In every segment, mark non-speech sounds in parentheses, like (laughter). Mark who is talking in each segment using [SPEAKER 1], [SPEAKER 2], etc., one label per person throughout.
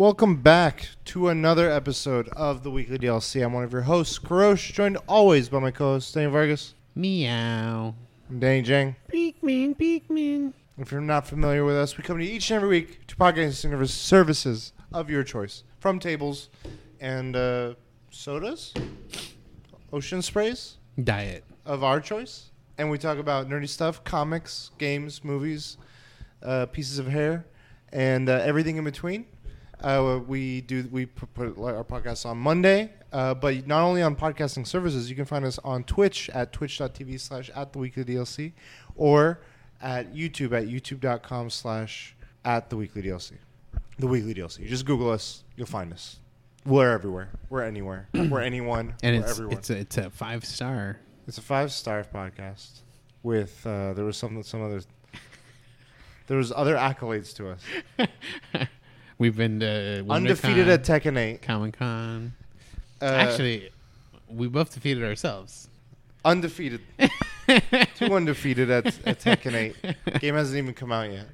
[SPEAKER 1] Welcome back to another episode of the Weekly DLC. I'm one of your hosts, Karosh, joined always by my co-host, Danny Vargas.
[SPEAKER 2] Meow.
[SPEAKER 1] I'm Danny Jang.
[SPEAKER 2] Beekman, Beekman.
[SPEAKER 1] If you're not familiar with us, we come to you each and every week to podcasting service- services of your choice, from tables and uh, sodas, ocean sprays
[SPEAKER 2] Diet.
[SPEAKER 1] of our choice, and we talk about nerdy stuff, comics, games, movies, uh, pieces of hair, and uh, everything in between. Uh, we do we put our podcast on Monday, uh, but not only on podcasting services. You can find us on Twitch at twitch.tv slash at the weekly DLC, or at YouTube at youtube.com slash at the weekly DLC. The weekly DLC. Just Google us, you'll find us. We're everywhere. We're anywhere. (clears throat) We're anyone.
[SPEAKER 2] And
[SPEAKER 1] We're
[SPEAKER 2] it's
[SPEAKER 1] everyone.
[SPEAKER 2] it's a, it's a five star.
[SPEAKER 1] It's a five star podcast with uh, there was some some other there was other accolades to us. (laughs)
[SPEAKER 2] We've been to
[SPEAKER 1] Undefeated at Tekken 8.
[SPEAKER 2] Comic Con.
[SPEAKER 1] Uh,
[SPEAKER 2] Actually, we both defeated ourselves.
[SPEAKER 1] undefeated. (laughs) Two undefeated at, at Tekken 8. Game hasn't even come out yet.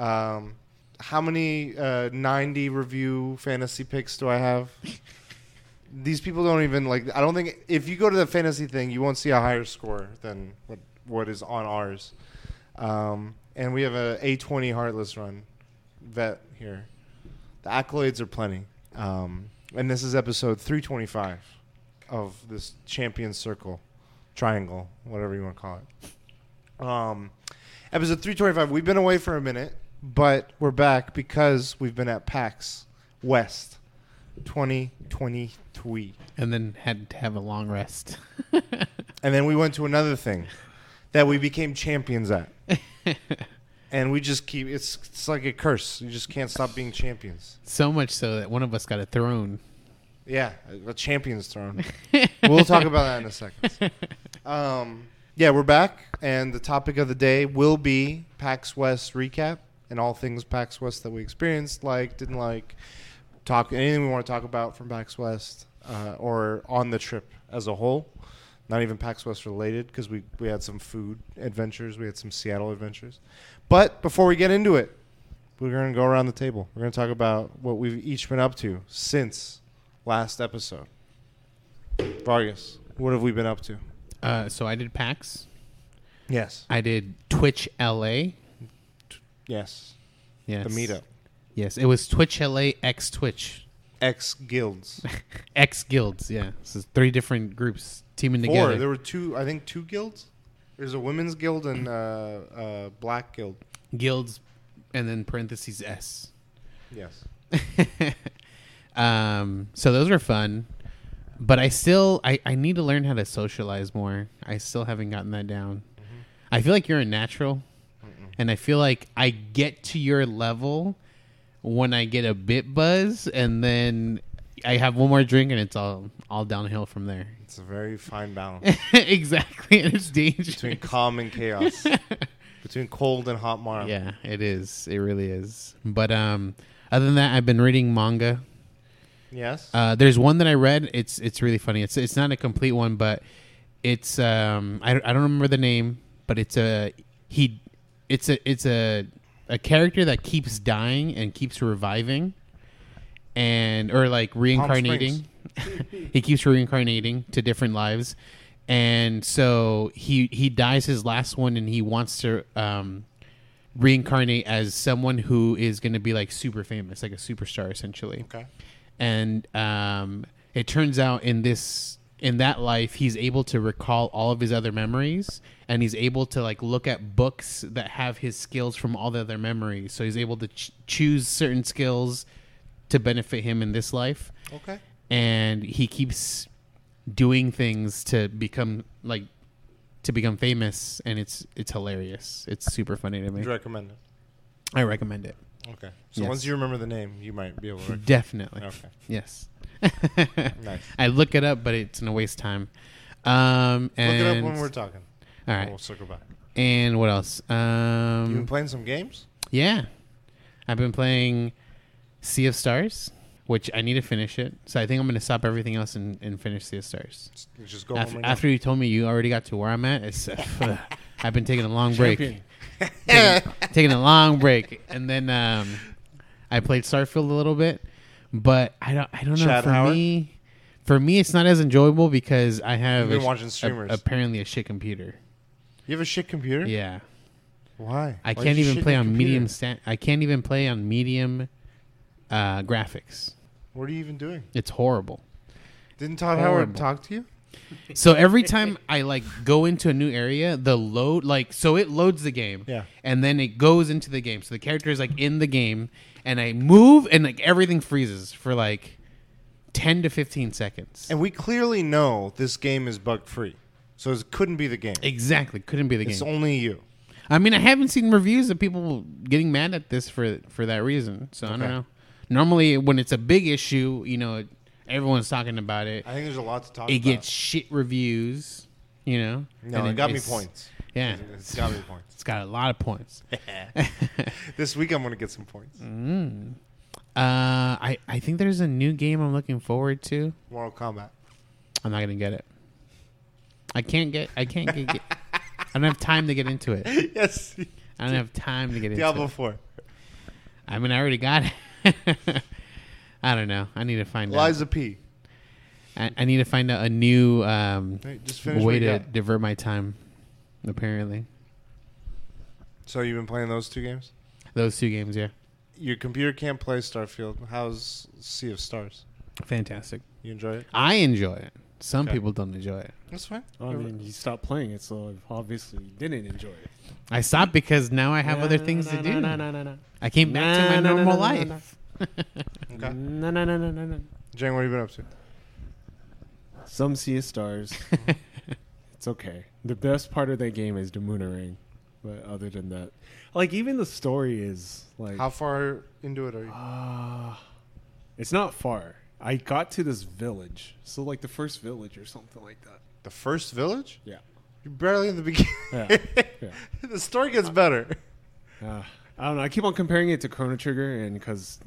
[SPEAKER 1] Um, how many uh, 90 review fantasy picks do I have? These people don't even like. I don't think if you go to the fantasy thing, you won't see a higher score than what what is on ours. Um, and we have a A20 Heartless run vet here. The accolades are plenty. Um, and this is episode 325 of this champion circle, triangle, whatever you want to call it. Um, episode 325. We've been away for a minute, but we're back because we've been at PAX West 2023.
[SPEAKER 2] And then had to have a long rest. (laughs)
[SPEAKER 1] And then we went to another thing that we became champions at. (laughs) and we just keep it's it's like a curse. You just can't stop being champions.
[SPEAKER 2] so much so that one of us got a throne.
[SPEAKER 1] Yeah, a champion's throne. (laughs) we'll talk about that in a second. Um, yeah, we're back, and the topic of the day will be PAX West recap and all things PAX West that we experienced, like, didn't like, talk anything we want to talk about from PAX West uh, or on the trip as a whole. Not even PAX West related because we, we had some food adventures, we had some Seattle adventures. But before we get into it, we're going to go around the table. We're going to talk about what we've each been up to since last episode. Vargas, what have we been up to?
[SPEAKER 2] Uh, so I did PAX.
[SPEAKER 1] Yes.
[SPEAKER 2] I did Twitch LA.
[SPEAKER 1] Yes.
[SPEAKER 2] Yes.
[SPEAKER 1] The meetup.
[SPEAKER 2] Yes, it was Twitch LA X Twitch.
[SPEAKER 1] X guilds. (laughs)
[SPEAKER 2] X guilds, yeah. This is three different groups teaming
[SPEAKER 1] Four.
[SPEAKER 2] together.
[SPEAKER 1] There were two, I think, two guilds. There's a women's guild and uh, uh, black guild.
[SPEAKER 2] Guilds and then parentheses S.
[SPEAKER 1] Yes. (laughs)
[SPEAKER 2] um, so those were fun, but I still I, I need to learn how to socialize more. I still haven't gotten that down. I feel like you're a natural, and I feel like I get to your level when I get a bit buzz, and then I have one more drink, and it's all all downhill from there. (laughs)
[SPEAKER 1] It's a very fine balance
[SPEAKER 2] exactly, and it's dangerous.
[SPEAKER 1] between calm and chaos, (laughs) between cold and hot marm.
[SPEAKER 2] yeah, it is. It really is. But um, other than that, I've been reading manga.
[SPEAKER 1] Yes.
[SPEAKER 2] Uh, there's one that I read. It's it's really funny. It's it's not a complete one, but it's um I, don't- I don't remember the name, but it's a he it's a it's a a character that keeps dying and keeps reviving and or like reincarnating. (laughs) he keeps reincarnating to different lives. And so he he dies his last one and he wants to um reincarnate as someone who is going to be like super famous, like a superstar essentially
[SPEAKER 1] okay.
[SPEAKER 2] and um, it turns out in this in that life he's able to recall all of his other memories and he's able to like look at books that have his skills from all the other memories so he's able to ch- choose certain skills to benefit him in this life
[SPEAKER 1] Okay.
[SPEAKER 2] and he keeps doing things to become like to become famous and it's it's hilarious it's super funny to
[SPEAKER 1] Would
[SPEAKER 2] me
[SPEAKER 1] you recommend it?
[SPEAKER 2] i recommend it
[SPEAKER 1] Okay. So
[SPEAKER 2] Yes.
[SPEAKER 1] once you remember the name, you might be able to. (laughs)
[SPEAKER 2] Definitely
[SPEAKER 1] Okay.
[SPEAKER 2] yes
[SPEAKER 1] Nice.
[SPEAKER 2] I look it up, but it's gonna waste time. Um,
[SPEAKER 1] Look
[SPEAKER 2] and,
[SPEAKER 1] it up when we're talking.
[SPEAKER 2] all right.
[SPEAKER 1] We'll circle back.
[SPEAKER 2] And what else?
[SPEAKER 1] You been
[SPEAKER 2] Um,
[SPEAKER 1] playing some games?
[SPEAKER 2] yeah, I've been playing Sea of Stars, which I need to finish it. So I think I'm gonna stop everything else and, and finish Sea of Stars.
[SPEAKER 1] Just go
[SPEAKER 2] After,
[SPEAKER 1] home right
[SPEAKER 2] after you told me you already got to where I'm at, it's, (laughs) uh, I've been taking a long break, taking, taking a long break, and then um, I played Starfield a little bit, but I don't. I don't know.
[SPEAKER 1] Chad
[SPEAKER 2] for
[SPEAKER 1] Howard?
[SPEAKER 2] me, for me, it's not as enjoyable because I have
[SPEAKER 1] You've been
[SPEAKER 2] a
[SPEAKER 1] watching
[SPEAKER 2] a-
[SPEAKER 1] streamers.
[SPEAKER 2] apparently a shit computer.
[SPEAKER 1] You have a shit computer?
[SPEAKER 2] Yeah,
[SPEAKER 1] Why?
[SPEAKER 2] I
[SPEAKER 1] Why'd
[SPEAKER 2] can't
[SPEAKER 1] you
[SPEAKER 2] even
[SPEAKER 1] shit
[SPEAKER 2] play
[SPEAKER 1] your
[SPEAKER 2] on
[SPEAKER 1] computer?
[SPEAKER 2] medium. Sta- I can't even play on medium uh, graphics.
[SPEAKER 1] What are you even doing?
[SPEAKER 2] It's horrible.
[SPEAKER 1] Didn't Todd Howard
[SPEAKER 2] Horrible.
[SPEAKER 1] talk to you?
[SPEAKER 2] So every time I like go into a new area, the load like so it loads the game.
[SPEAKER 1] Yeah.
[SPEAKER 2] And then it goes into the game. So the character is like in the game and I move and like everything freezes for like 10 to 15 seconds.
[SPEAKER 1] And we clearly know this game is bug free. So it couldn't be the game.
[SPEAKER 2] exactly. Couldn't be the game.
[SPEAKER 1] It's
[SPEAKER 2] game.
[SPEAKER 1] only you.
[SPEAKER 2] I mean, I haven't seen reviews of people getting mad at this for for that reason. So I don't
[SPEAKER 1] Okay.
[SPEAKER 2] know. Normally when it's a big issue, you know, everyone's talking about it.
[SPEAKER 1] I think there's a lot to talk
[SPEAKER 2] It
[SPEAKER 1] about.
[SPEAKER 2] gets shit reviews, you know.
[SPEAKER 1] no,
[SPEAKER 2] And
[SPEAKER 1] it got me
[SPEAKER 2] it's-
[SPEAKER 1] points.
[SPEAKER 2] Yeah.
[SPEAKER 1] It's got me points.
[SPEAKER 2] It's got a lot of points. (laughs)
[SPEAKER 1] This week I'm going to get some points.
[SPEAKER 2] Mm. Uh, I I think there's a new game I'm looking forward to.
[SPEAKER 1] Mortal Kombat.
[SPEAKER 2] I'm not gonna get it. I can't get. I can't get. get I don't have time to get into it. (laughs)
[SPEAKER 1] yes.
[SPEAKER 2] I don't have time to get into
[SPEAKER 1] Diablo
[SPEAKER 2] it.
[SPEAKER 1] 4.
[SPEAKER 2] I mean, I already got it. (laughs) I don't know. I need to find out.
[SPEAKER 1] Liza P.
[SPEAKER 2] I, I need to find out a new um,
[SPEAKER 1] Hey,
[SPEAKER 2] way to divert my time. Apparently,
[SPEAKER 1] So you've been playing those two games?
[SPEAKER 2] those two games, yeah,
[SPEAKER 1] Your computer can't play Starfield. How's Sea of Stars?
[SPEAKER 2] fantastic.
[SPEAKER 1] You enjoy it?
[SPEAKER 2] I enjoy it. Some
[SPEAKER 1] Okay.
[SPEAKER 2] people don't enjoy it.
[SPEAKER 1] That's fine.
[SPEAKER 3] I mean, you stopped playing it, so obviously you didn't enjoy it.
[SPEAKER 2] I stopped because now I have other things to do. No, no, no, no. I came back to my
[SPEAKER 3] No, no, no,
[SPEAKER 2] normal
[SPEAKER 3] no, no, no.
[SPEAKER 2] life. (laughs)
[SPEAKER 1] Okay.
[SPEAKER 3] No, no, no, no, no, no.
[SPEAKER 1] Jane, what have you been up to?
[SPEAKER 3] Some Sea of Stars. (laughs) it's okay. The best part of that game is the Moonerang, but other than that, like even the story is like,
[SPEAKER 1] How far into it are you?
[SPEAKER 3] ah, it's not far. I got to this village, so like the first village or something like that.
[SPEAKER 1] The first village?
[SPEAKER 3] Yeah.
[SPEAKER 1] You're barely in the beginning. (laughs)
[SPEAKER 3] Yeah. Yeah. (laughs)
[SPEAKER 1] the story gets better.
[SPEAKER 3] Uh, I don't know. I keep on comparing it to Chrono Trigger, and because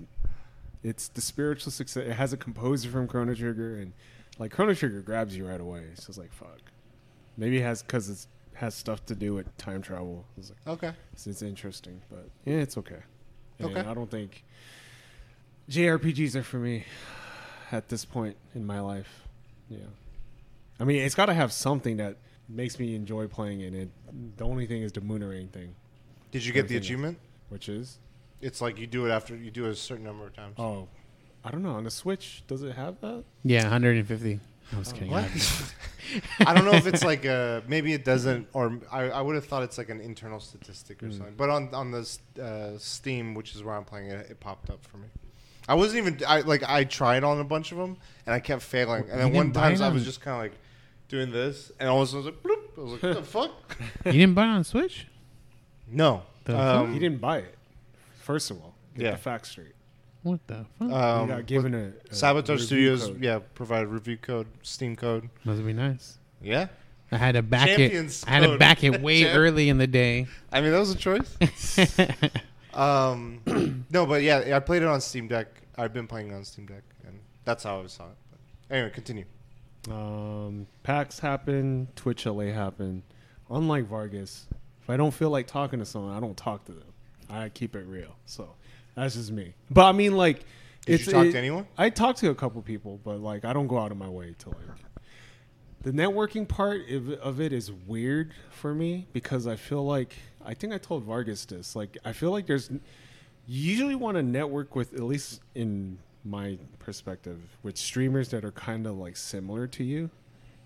[SPEAKER 3] it's the spiritual success, it has a composer from Chrono Trigger, and like Chrono Trigger grabs you right away. So it's like fuck. Maybe it has because it has stuff to do with time travel. It's like
[SPEAKER 1] Okay.
[SPEAKER 3] it's, it's interesting, but yeah, it's okay. And
[SPEAKER 1] Okay.
[SPEAKER 3] I don't think JRPGs are for me at this point in my life. Yeah. I mean, it's got to have something that makes me enjoy playing in it. And the only thing is the Moonerang thing,
[SPEAKER 1] Did you get the
[SPEAKER 3] Everything is-
[SPEAKER 1] achievement?
[SPEAKER 3] which is
[SPEAKER 1] It's like you do it after you do it a certain number of times.
[SPEAKER 3] oh, I don't know on the Switch. Does it have that?
[SPEAKER 2] Yeah, 150. I was kidding.
[SPEAKER 1] What?
[SPEAKER 2] I- (laughs)
[SPEAKER 1] I don't know if it's like a maybe it doesn't, or I, I would have thought it's like an internal statistic or
[SPEAKER 3] Mm.
[SPEAKER 1] something. But on on the uh, Steam, which is where I'm playing it, it popped up for me. I wasn't even I like I tried on a bunch of them and I kept failing. And
[SPEAKER 2] You
[SPEAKER 1] then one
[SPEAKER 2] buy
[SPEAKER 1] time
[SPEAKER 2] it
[SPEAKER 1] I was just kind of like doing this, and all of a sudden I was like, bloop. I was like, what the (laughs) fuck?
[SPEAKER 2] you didn't buy it on Switch?
[SPEAKER 1] No.
[SPEAKER 2] The
[SPEAKER 1] Um,
[SPEAKER 3] he didn't buy it. First of all, get
[SPEAKER 1] Yeah.
[SPEAKER 3] the facts straight.
[SPEAKER 2] What the fuck?
[SPEAKER 1] Um,
[SPEAKER 3] you got given a, a
[SPEAKER 1] Sabotage
[SPEAKER 3] review
[SPEAKER 1] Studios,
[SPEAKER 3] code.
[SPEAKER 1] yeah, provided review code, Steam code.
[SPEAKER 2] Must be nice.
[SPEAKER 1] Yeah,
[SPEAKER 2] I had to back
[SPEAKER 1] Champions
[SPEAKER 2] it. I had to
[SPEAKER 1] code.
[SPEAKER 2] back it way
[SPEAKER 1] Champ-
[SPEAKER 2] early in the day.
[SPEAKER 1] I mean that was a choice. (laughs) um, no, but yeah, I played it on Steam Deck. I've been playing it on Steam Deck, and that's how I saw it. But anyway, continue.
[SPEAKER 3] Um, PAX happened, Twitch LA happened. Unlike Vargas, if I don't feel like talking to someone, I don't talk to them. I keep it real. So that's just me. But I mean, like,
[SPEAKER 1] Did
[SPEAKER 3] it's,
[SPEAKER 1] you talk
[SPEAKER 3] it-
[SPEAKER 1] to anyone?
[SPEAKER 3] I talk to a couple people, but like, I don't go out of my way to like. The networking part of, of it is weird for me because I feel like I think I told Vargas this. Like, I feel like there's you usually want to network with at least in my perspective with streamers that are kind of like similar to you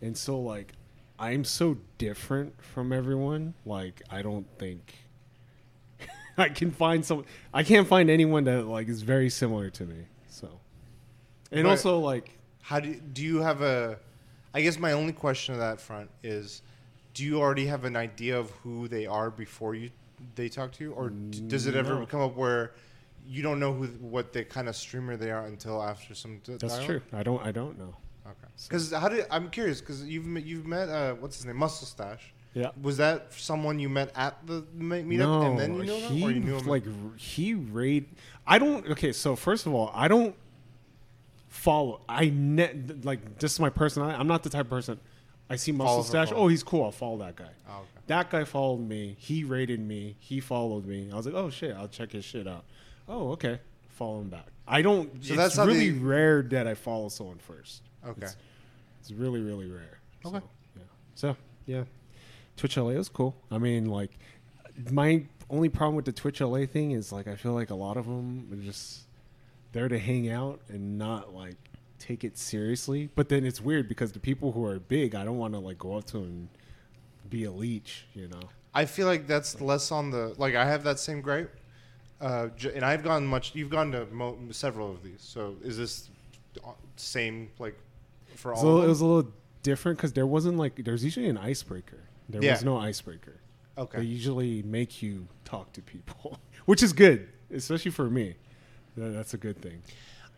[SPEAKER 3] and so like i'm so different from everyone like i don't think (laughs) i can find some i can't find anyone that like is very similar to me so and
[SPEAKER 1] Right.
[SPEAKER 3] also like
[SPEAKER 1] How do do you have a? I guess my only question on that front is, do you already have an idea of who they are before you they talk to you, or d- does it ever
[SPEAKER 3] No.
[SPEAKER 1] come up where you don't know who what the kind of streamer they are until after some?
[SPEAKER 3] that's
[SPEAKER 1] dialogue?
[SPEAKER 3] true i don't i don't know
[SPEAKER 1] Okay. Because how did I'm curious because you've met, you've met uh, what's his name Muscle Stash.
[SPEAKER 3] Yeah
[SPEAKER 1] Was that someone you met at the meetup
[SPEAKER 3] no,
[SPEAKER 1] and then you know them,
[SPEAKER 3] he
[SPEAKER 1] or you knew him?
[SPEAKER 3] like r- he raid. I don't. Okay, so first of all, I don't follow. I net like this is my personality. I'm not the type of person. I see muscle
[SPEAKER 1] for
[SPEAKER 3] stash. Oh, he's cool. I'll follow that guy.
[SPEAKER 1] oh, okay.
[SPEAKER 3] That guy followed me. He rated me. He followed me. I was like, oh shit, I'll check his shit out. Oh, okay. follow them back. I don't.
[SPEAKER 1] So
[SPEAKER 3] it's
[SPEAKER 1] that's
[SPEAKER 3] really
[SPEAKER 1] the-
[SPEAKER 3] rare that I follow someone first.
[SPEAKER 1] Okay.
[SPEAKER 3] It's, it's really really rare.
[SPEAKER 1] Okay.
[SPEAKER 3] So, yeah. So yeah, Twitch LA is cool. I mean, like my only problem with the Twitch LA thing is like I feel like a lot of them are just there to hang out and not like take it seriously. But then it's weird because the people who are big, I don't want to like go up to and be a leech, you know.
[SPEAKER 1] I feel like that's less on the like. I have that same gripe, uh, and I've gone much. You've gone to mo- several of these. So is this uh, same like for all?
[SPEAKER 3] So it was a little different because there wasn't like there's usually an icebreaker. There
[SPEAKER 1] Yeah.
[SPEAKER 3] was no icebreaker.
[SPEAKER 1] Okay.
[SPEAKER 3] They usually make you talk to people, (laughs) which is good, especially for me. That's a good thing.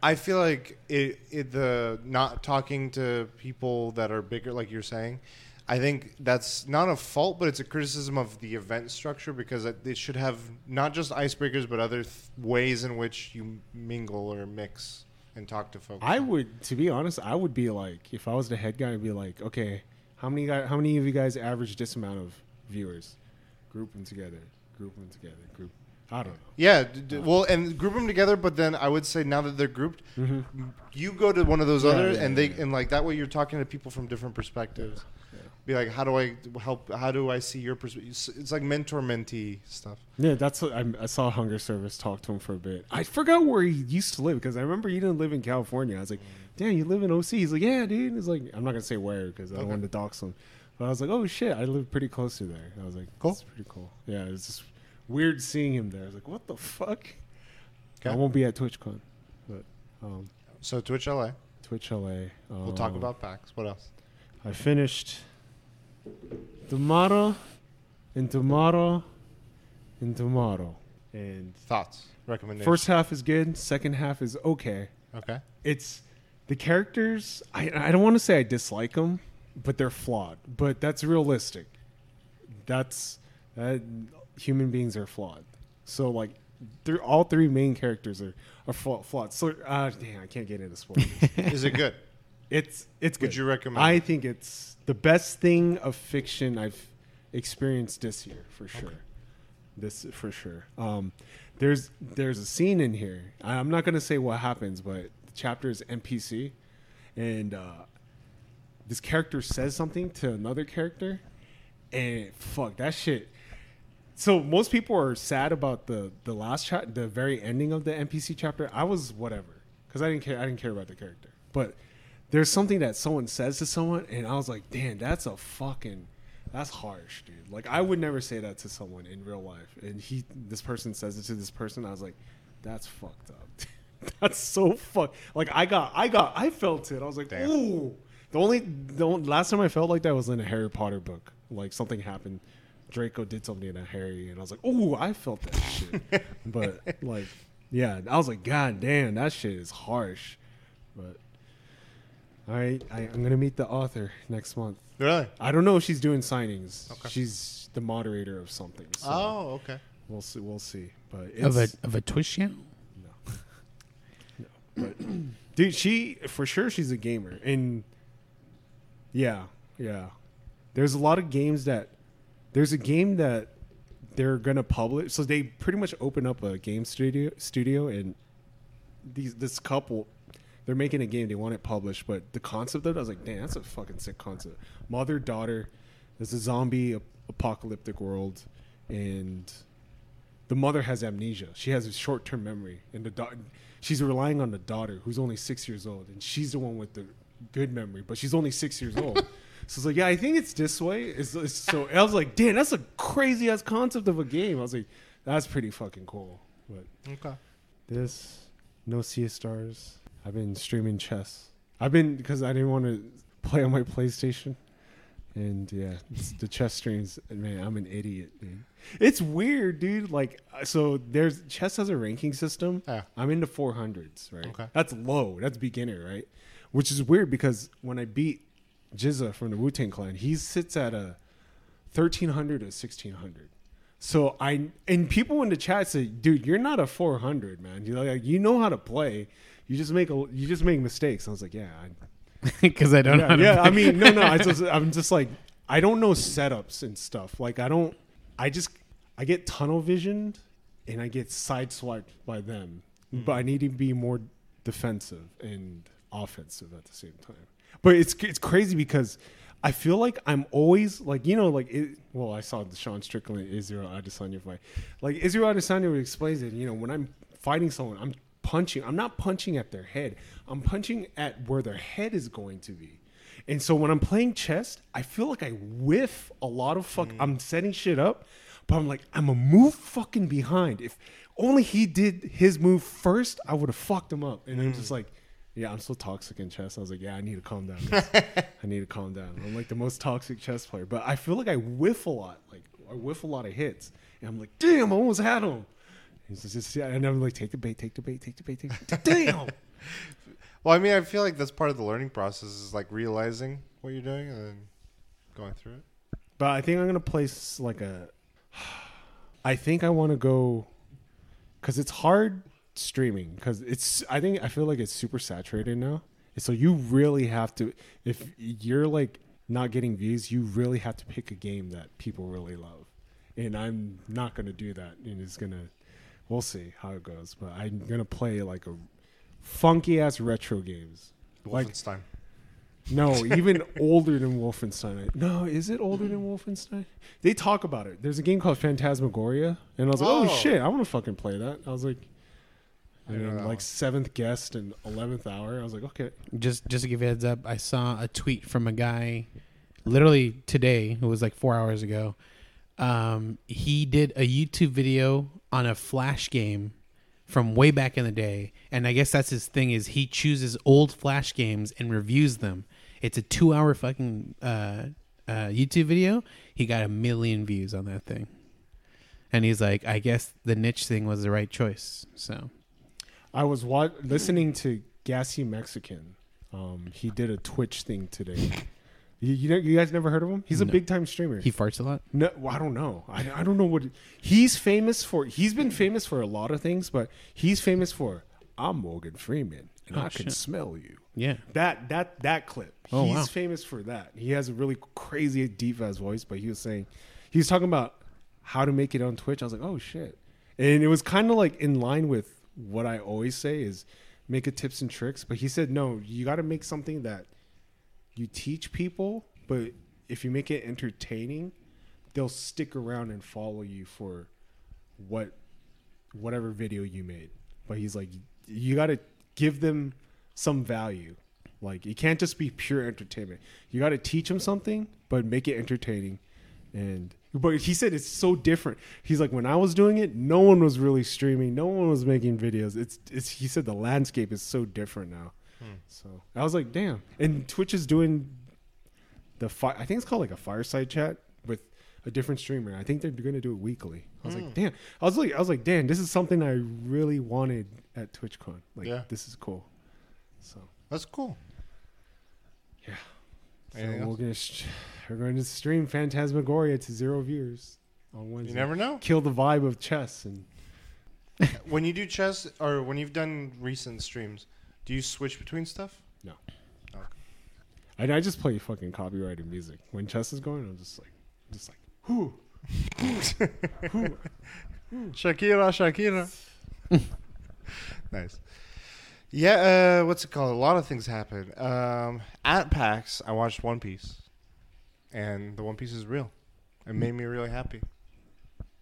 [SPEAKER 1] I feel like it, it the not talking to people that are bigger, like you're saying. I think that's not a fault, but it's a criticism of the event structure because it, it should have not just icebreakers, but other th- ways in which you mingle or mix and talk to folks.
[SPEAKER 3] I would, to be honest, I would be like, if I was the head guy, I'd be like, okay, how many guys, how many of you guys average this amount of viewers? Group them together. Group them together. Group. I don't know.
[SPEAKER 1] Yeah, d- d- well, and group them together. But then I would say now that they're grouped, mm-hmm. you go to one of those
[SPEAKER 3] Yeah,
[SPEAKER 1] other,
[SPEAKER 3] yeah,
[SPEAKER 1] and they
[SPEAKER 3] yeah.
[SPEAKER 1] and like that way you're talking to people from different perspectives. Be like, how do I help? How do I see your perspective? It's like mentor mentee stuff.
[SPEAKER 3] Yeah, that's what I, I saw Hunger Service talk to him for a bit. I forgot where he used to live because I remember he didn't live in California. I was like, damn, you live in OC? He's like, yeah, dude. He's like, I'm not gonna say where because I don't
[SPEAKER 1] Okay.
[SPEAKER 3] want to dox him. But I was like, oh shit, I live pretty close to there. I was like,
[SPEAKER 1] Cool.
[SPEAKER 3] That's pretty cool. Yeah, it's just weird seeing him there. I was like, what the fuck?
[SPEAKER 1] Okay.
[SPEAKER 3] I won't be at TwitchCon, but um,
[SPEAKER 1] So Twitch LA.
[SPEAKER 3] Twitch LA.
[SPEAKER 1] We'll talk
[SPEAKER 3] um,
[SPEAKER 1] about PAX. What else?
[SPEAKER 3] I finished tomorrow, and tomorrow, and tomorrow, and
[SPEAKER 1] Thoughts, recommendations.
[SPEAKER 3] First half is good. Second half is okay.
[SPEAKER 1] okay.
[SPEAKER 3] It's the characters. I I don't want to say I dislike them, but they're flawed. But that's realistic. That's that human beings are flawed. So like, they're, all three main characters are are flaw- flawed. So uh, damn, I can't get into spoilers. (laughs)
[SPEAKER 1] Is it good?
[SPEAKER 3] It's it's good.
[SPEAKER 1] Would you recommend?
[SPEAKER 3] I think it's the best thing of fiction I've experienced this year for sure. This for sure. Um, there's there's a scene in here. I'm not gonna say what happens, but the chapter is NPC, and uh, this character says something to another character, and fuck that shit. So most people are sad about the the last chat, the very ending of the NPC chapter. I was whatever because I didn't care. I didn't care about the character, but there's something that someone says to someone, and I was like, damn, that's a fucking, that's harsh, dude. Like I would never say that to someone in real life, and he, this person says it to this person. I was like, that's fucked up. (laughs) that's so fuck. Like I got, I got, I felt it. I was like,
[SPEAKER 1] Damn.
[SPEAKER 3] ooh. The only, the only, last time I felt like that was in a Harry Potter book. Like something happened. Draco did something to Harry, and I was like, "Ooh, I felt that shit." (laughs) but like, yeah, I was like, "God damn, that shit is harsh." But all right, I, I'm gonna meet the author next month.
[SPEAKER 1] Really?
[SPEAKER 3] I don't know if she's doing signings.
[SPEAKER 1] Okay.
[SPEAKER 3] She's the moderator of something. So
[SPEAKER 1] Oh, okay.
[SPEAKER 3] we'll see. We'll see. But it's,
[SPEAKER 2] of a of a Twitch channel.
[SPEAKER 3] no, no. But (clears throat) dude, she for sure she's a gamer, and yeah, yeah. There's a lot of games that there's a game that they're gonna publish. So they pretty much open up a game studio studio, and these this couple they're making a game. They want it published, but the concept of it, I was like, damn, that's a fucking sick concept. Mother daughter. There's a zombie ap- apocalyptic world, and the mother has amnesia. She has a short term memory, and the da- she's relying on the daughter, who's only six years old, and she's the one with the good memory, but she's only six years old. (laughs) so it's like, yeah, I think it's this way. It's, it's so I was like, damn, that's a crazy ass concept of a game. I was like, that's pretty fucking cool. But
[SPEAKER 1] Okay.
[SPEAKER 3] this no sea of stars. I've been streaming chess. I've been because I didn't want to play on my PlayStation. And yeah, the chess streams. Man, I'm an idiot, dude. It's weird, dude. Like, uh, so there's chess has a ranking system.
[SPEAKER 1] Yeah.
[SPEAKER 3] I'm in the 400s, right?
[SPEAKER 1] Okay.
[SPEAKER 3] That's low. That's beginner, right? Which is weird because when I beat GZA from the Wu Tang Clan, he sits at a 1300 or 1600. So I and people in the chat say, "Dude, you're not a 400, man. You like, you know how to play. You just make a you just make mistakes." I was like, "Yeah, I, (laughs)
[SPEAKER 2] Because I don't
[SPEAKER 3] yeah,
[SPEAKER 2] to
[SPEAKER 3] yeah. I (laughs) mean, no, no. I just, I'm just like, I don't know setups and stuff. Like, I don't. I just, I get tunnel visioned, and I get sideswiped by them. Mm-hmm. but I need to be more defensive and offensive at the same time. But it's it's crazy because I feel like I'm always like you know like it, well I saw the Sean Strickland Israel Adesanya fight like Israel Adesanya explains it you know when I'm fighting someone I'm punching I'm not punching at their head I'm punching at where their head is going to be and so when I'm playing chess I feel like I whiff a lot of fuck mm. I'm setting shit up but I'm like I'm a move fucking behind if only he did his move first I would have fucked him up and I'm just mm. like yeah, I'm so toxic in chess. I was like, yeah, I need to calm down. (laughs) I need to calm down. I'm like the most toxic chess player, but I feel like I whiff a lot. Like I whiff a lot of hits, and I'm like, damn, I almost had him. He's just, yeah, and I'm like, take the bait, take the bait, take the bait, take the bait. (laughs) damn.
[SPEAKER 1] Well, I mean, I feel like that's part of the learning process is like realizing what you're doing and then going through it.
[SPEAKER 3] But I think I'm gonna place like a. I think I want to go, because it's hard streaming. Because it's, I think I feel like it's super saturated now. So you really have to, if you're like not getting views, you really have to pick a game that people really love. And I'm not gonna do that. And it's gonna, we'll see how it goes. But I'm gonna play like a funky ass retro games. Like
[SPEAKER 1] Wolfenstein.
[SPEAKER 3] no, (laughs) even older than Wolfenstein. No, is it older than Wolfenstein? They talk about it. There's a game called Phantasmagoria, and I was like, oh,
[SPEAKER 1] Oh.
[SPEAKER 3] shit, I want to fucking play that. I was like,
[SPEAKER 1] I
[SPEAKER 3] and
[SPEAKER 1] know
[SPEAKER 3] like seventh guest and eleventh hour. I was like, okay,
[SPEAKER 2] Just just to give you a heads up, I saw a tweet from a guy, literally today. It was like four hours ago. Um, he did a YouTube video on a Flash game from way back in the day, and I guess that's his thing. Is he chooses old Flash games and reviews them. It's a two-hour fucking uh, uh, YouTube video. He got a million views on that thing, and he's like, I guess the niche thing was the right choice. So
[SPEAKER 3] I was wa- listening to Gassy Mexican. Um, he did a Twitch thing today. You, you, know, you guys never heard of him? He's a big time streamer.
[SPEAKER 2] he farts a lot.
[SPEAKER 3] No, well, I don't know. I, I don't know what he's famous for. He's been famous for a lot of things, but he's famous for. I'm Morgan Freeman, and
[SPEAKER 2] Oh,
[SPEAKER 3] I can smell you.
[SPEAKER 2] Yeah.
[SPEAKER 3] That that that clip.
[SPEAKER 2] Oh,
[SPEAKER 3] he's
[SPEAKER 2] wow.
[SPEAKER 3] famous for that. He has a really crazy deep ass voice, but he was saying he was talking about how to make it on Twitch. I was like, oh shit, and it was kind of like in line with what I always say is make a tips and tricks. But he said no, you got to make something that you teach people, but if you make it entertaining, they'll stick around and follow you for what whatever video you made. But he's like, you got to give them some value. Like it can't just be pure entertainment. You got to teach them something, but make it entertaining. And but he said it's so different. He's like, when I was doing it, no one was really streaming, no one was making videos. It's it's. He said the landscape is so different now. So I was like, damn. And Twitch is doing the fi- I think it's called like a fireside chat with a different streamer. I think they're going to do it weekly. I was like, hmm. damn. I was like, I was like, damn. This is something I really wanted at TwitchCon. Like,
[SPEAKER 1] Yeah.
[SPEAKER 3] this is cool. So
[SPEAKER 1] That's cool.
[SPEAKER 3] yeah. So
[SPEAKER 1] Anything
[SPEAKER 3] we're
[SPEAKER 1] else?
[SPEAKER 3] gonna sh- we're going to stream Phantasmagoria to zero viewers on Wednesday.
[SPEAKER 1] You never know.
[SPEAKER 3] kill the vibe of chess and
[SPEAKER 1] when you do chess or when you've done recent streams, do you switch between stuff?
[SPEAKER 3] no.
[SPEAKER 1] Okay.
[SPEAKER 3] I, I just play fucking copyrighted music when chess is going. I'm just like, just like, whoo, (laughs) whoo.
[SPEAKER 1] Shakira, Shakira. (laughs) nice. Yeah, uh, what's it called? A lot of things happen. Um, at PAX, I watched One Piece, and the One Piece is real. It made me really happy.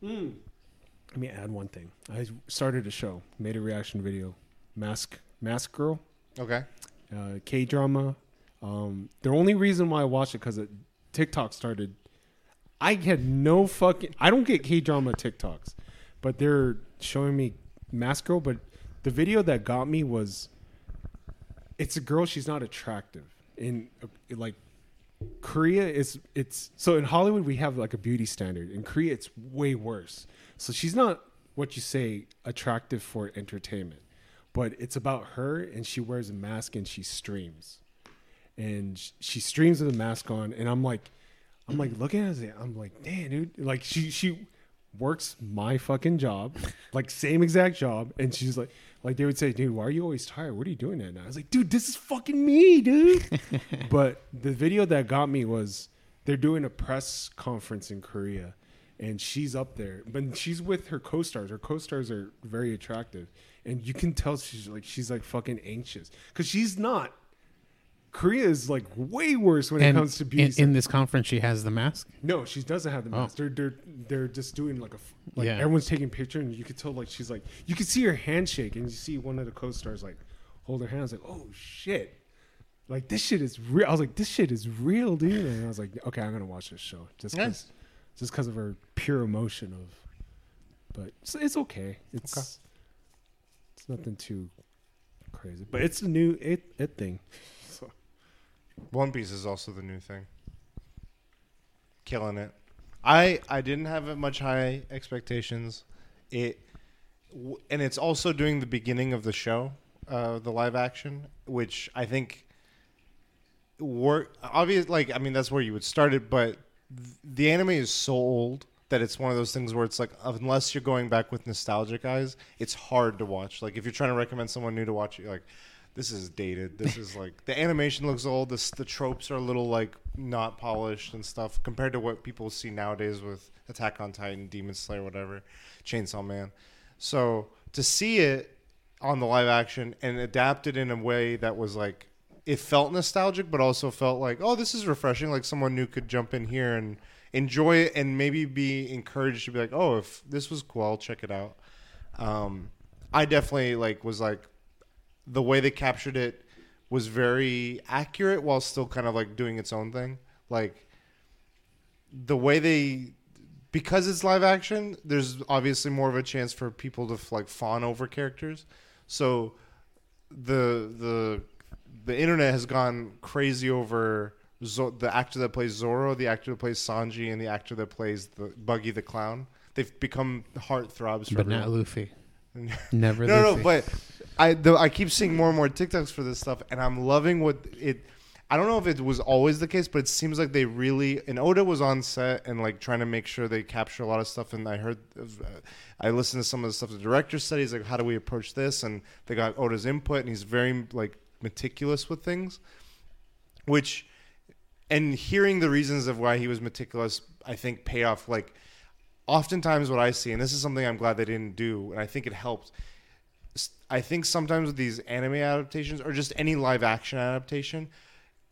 [SPEAKER 3] Let me add one thing. I started a show, made a reaction video, Mask Mask Girl,
[SPEAKER 1] Okay.
[SPEAKER 3] uh, K drama. Um, the only reason why I watched it because TikTok started. I had no fucking. I don't get K drama TikToks, but they're showing me Mask Girl. But the video that got me was, it's a girl. She's not attractive. In uh, like Korea is it's so in Hollywood we have like a beauty standard. In Korea it's way worse. So she's not what you say attractive for entertainment, but it's about her and she wears a mask and she streams, and she streams with a mask on, and I'm like, I'm like looking at it, I'm like, damn dude, like she she works my fucking job, (laughs) like same exact job, and she's like, like they would say, dude, why are you always tired? What are you doing that now? I was like, dude, this is fucking me, dude. (laughs) but the video that got me was they're doing a press conference in Korea, and she's up there, but she's with her co-stars. Her co-stars are very attractive, and you can tell she's like she's like fucking anxious because she's not. Korea is like way worse when it comes to
[SPEAKER 2] in,
[SPEAKER 3] beauty.
[SPEAKER 2] in this conference, she has the mask.
[SPEAKER 3] no, she doesn't have the
[SPEAKER 2] Oh.
[SPEAKER 3] mask. They're they're they're just doing like a f- like
[SPEAKER 2] Yeah.
[SPEAKER 3] everyone's taking picture, and you could tell like she's like you can see her handshake, and you see one of the co-stars like hold her hands like oh shit. Like this shit is real. I was like, this shit is real, dude. And I was like, okay, I'm gonna watch this show just because,
[SPEAKER 1] Nice.
[SPEAKER 3] Just because of her pure emotion of. But it's, it's okay. It's
[SPEAKER 1] Okay.
[SPEAKER 3] it's nothing too crazy, but it's a new it it thing. So
[SPEAKER 1] One Piece is also the new thing. Killing it. I I didn't have much high expectations. It and it's also doing the beginning of the show, uh, the live action, which I think work obvious. Like I mean, that's where you would start it, but the anime is so old that it's one of those things where it's like unless you're going back with nostalgic eyes, it's hard to watch. Like if you're trying to recommend someone new to watch it, you're like this is dated. This is like the animation looks old. This the tropes are a little like not polished and stuff compared to what people see nowadays with Attack on Titan, Demon Slayer, whatever, Chainsaw Man. So to see it on the live action and adapted in a way that was like it felt nostalgic, but also felt like oh this is refreshing. Like someone new could jump in here and enjoy it and maybe be encouraged to be like oh if this was cool, I'll check it out. Um, I definitely like was like the way they captured it was very accurate while still kind of like doing its own thing. Like the way they because it's live action, there's obviously more of a chance for people to like fawn over characters. So the the the internet has gone crazy over Zo- the actor that plays Zoro, the actor that plays Sanji, and the actor that plays the Buggy the Clown. They've become heartthrobs for
[SPEAKER 2] but
[SPEAKER 1] everyone.
[SPEAKER 2] not Luffy. (laughs) Never
[SPEAKER 1] No,
[SPEAKER 2] Luffy.
[SPEAKER 1] no, but I the, I keep seeing more and more TikToks for this stuff, and I'm loving what it. I don't know if it was always the case, but it seems like they really and Oda was on set and like trying to make sure they capture a lot of stuff. And I heard, uh, I listened to some of the stuff the director said. He's like, "How do we approach this?" And they got Oda's input, and he's very like meticulous with things, which and hearing the reasons of why he was meticulous, I think pay off. Like, oftentimes what I see, and this is something I'm glad they didn't do, and I think it helped. I think sometimes with these anime adaptations or just any live action adaptation,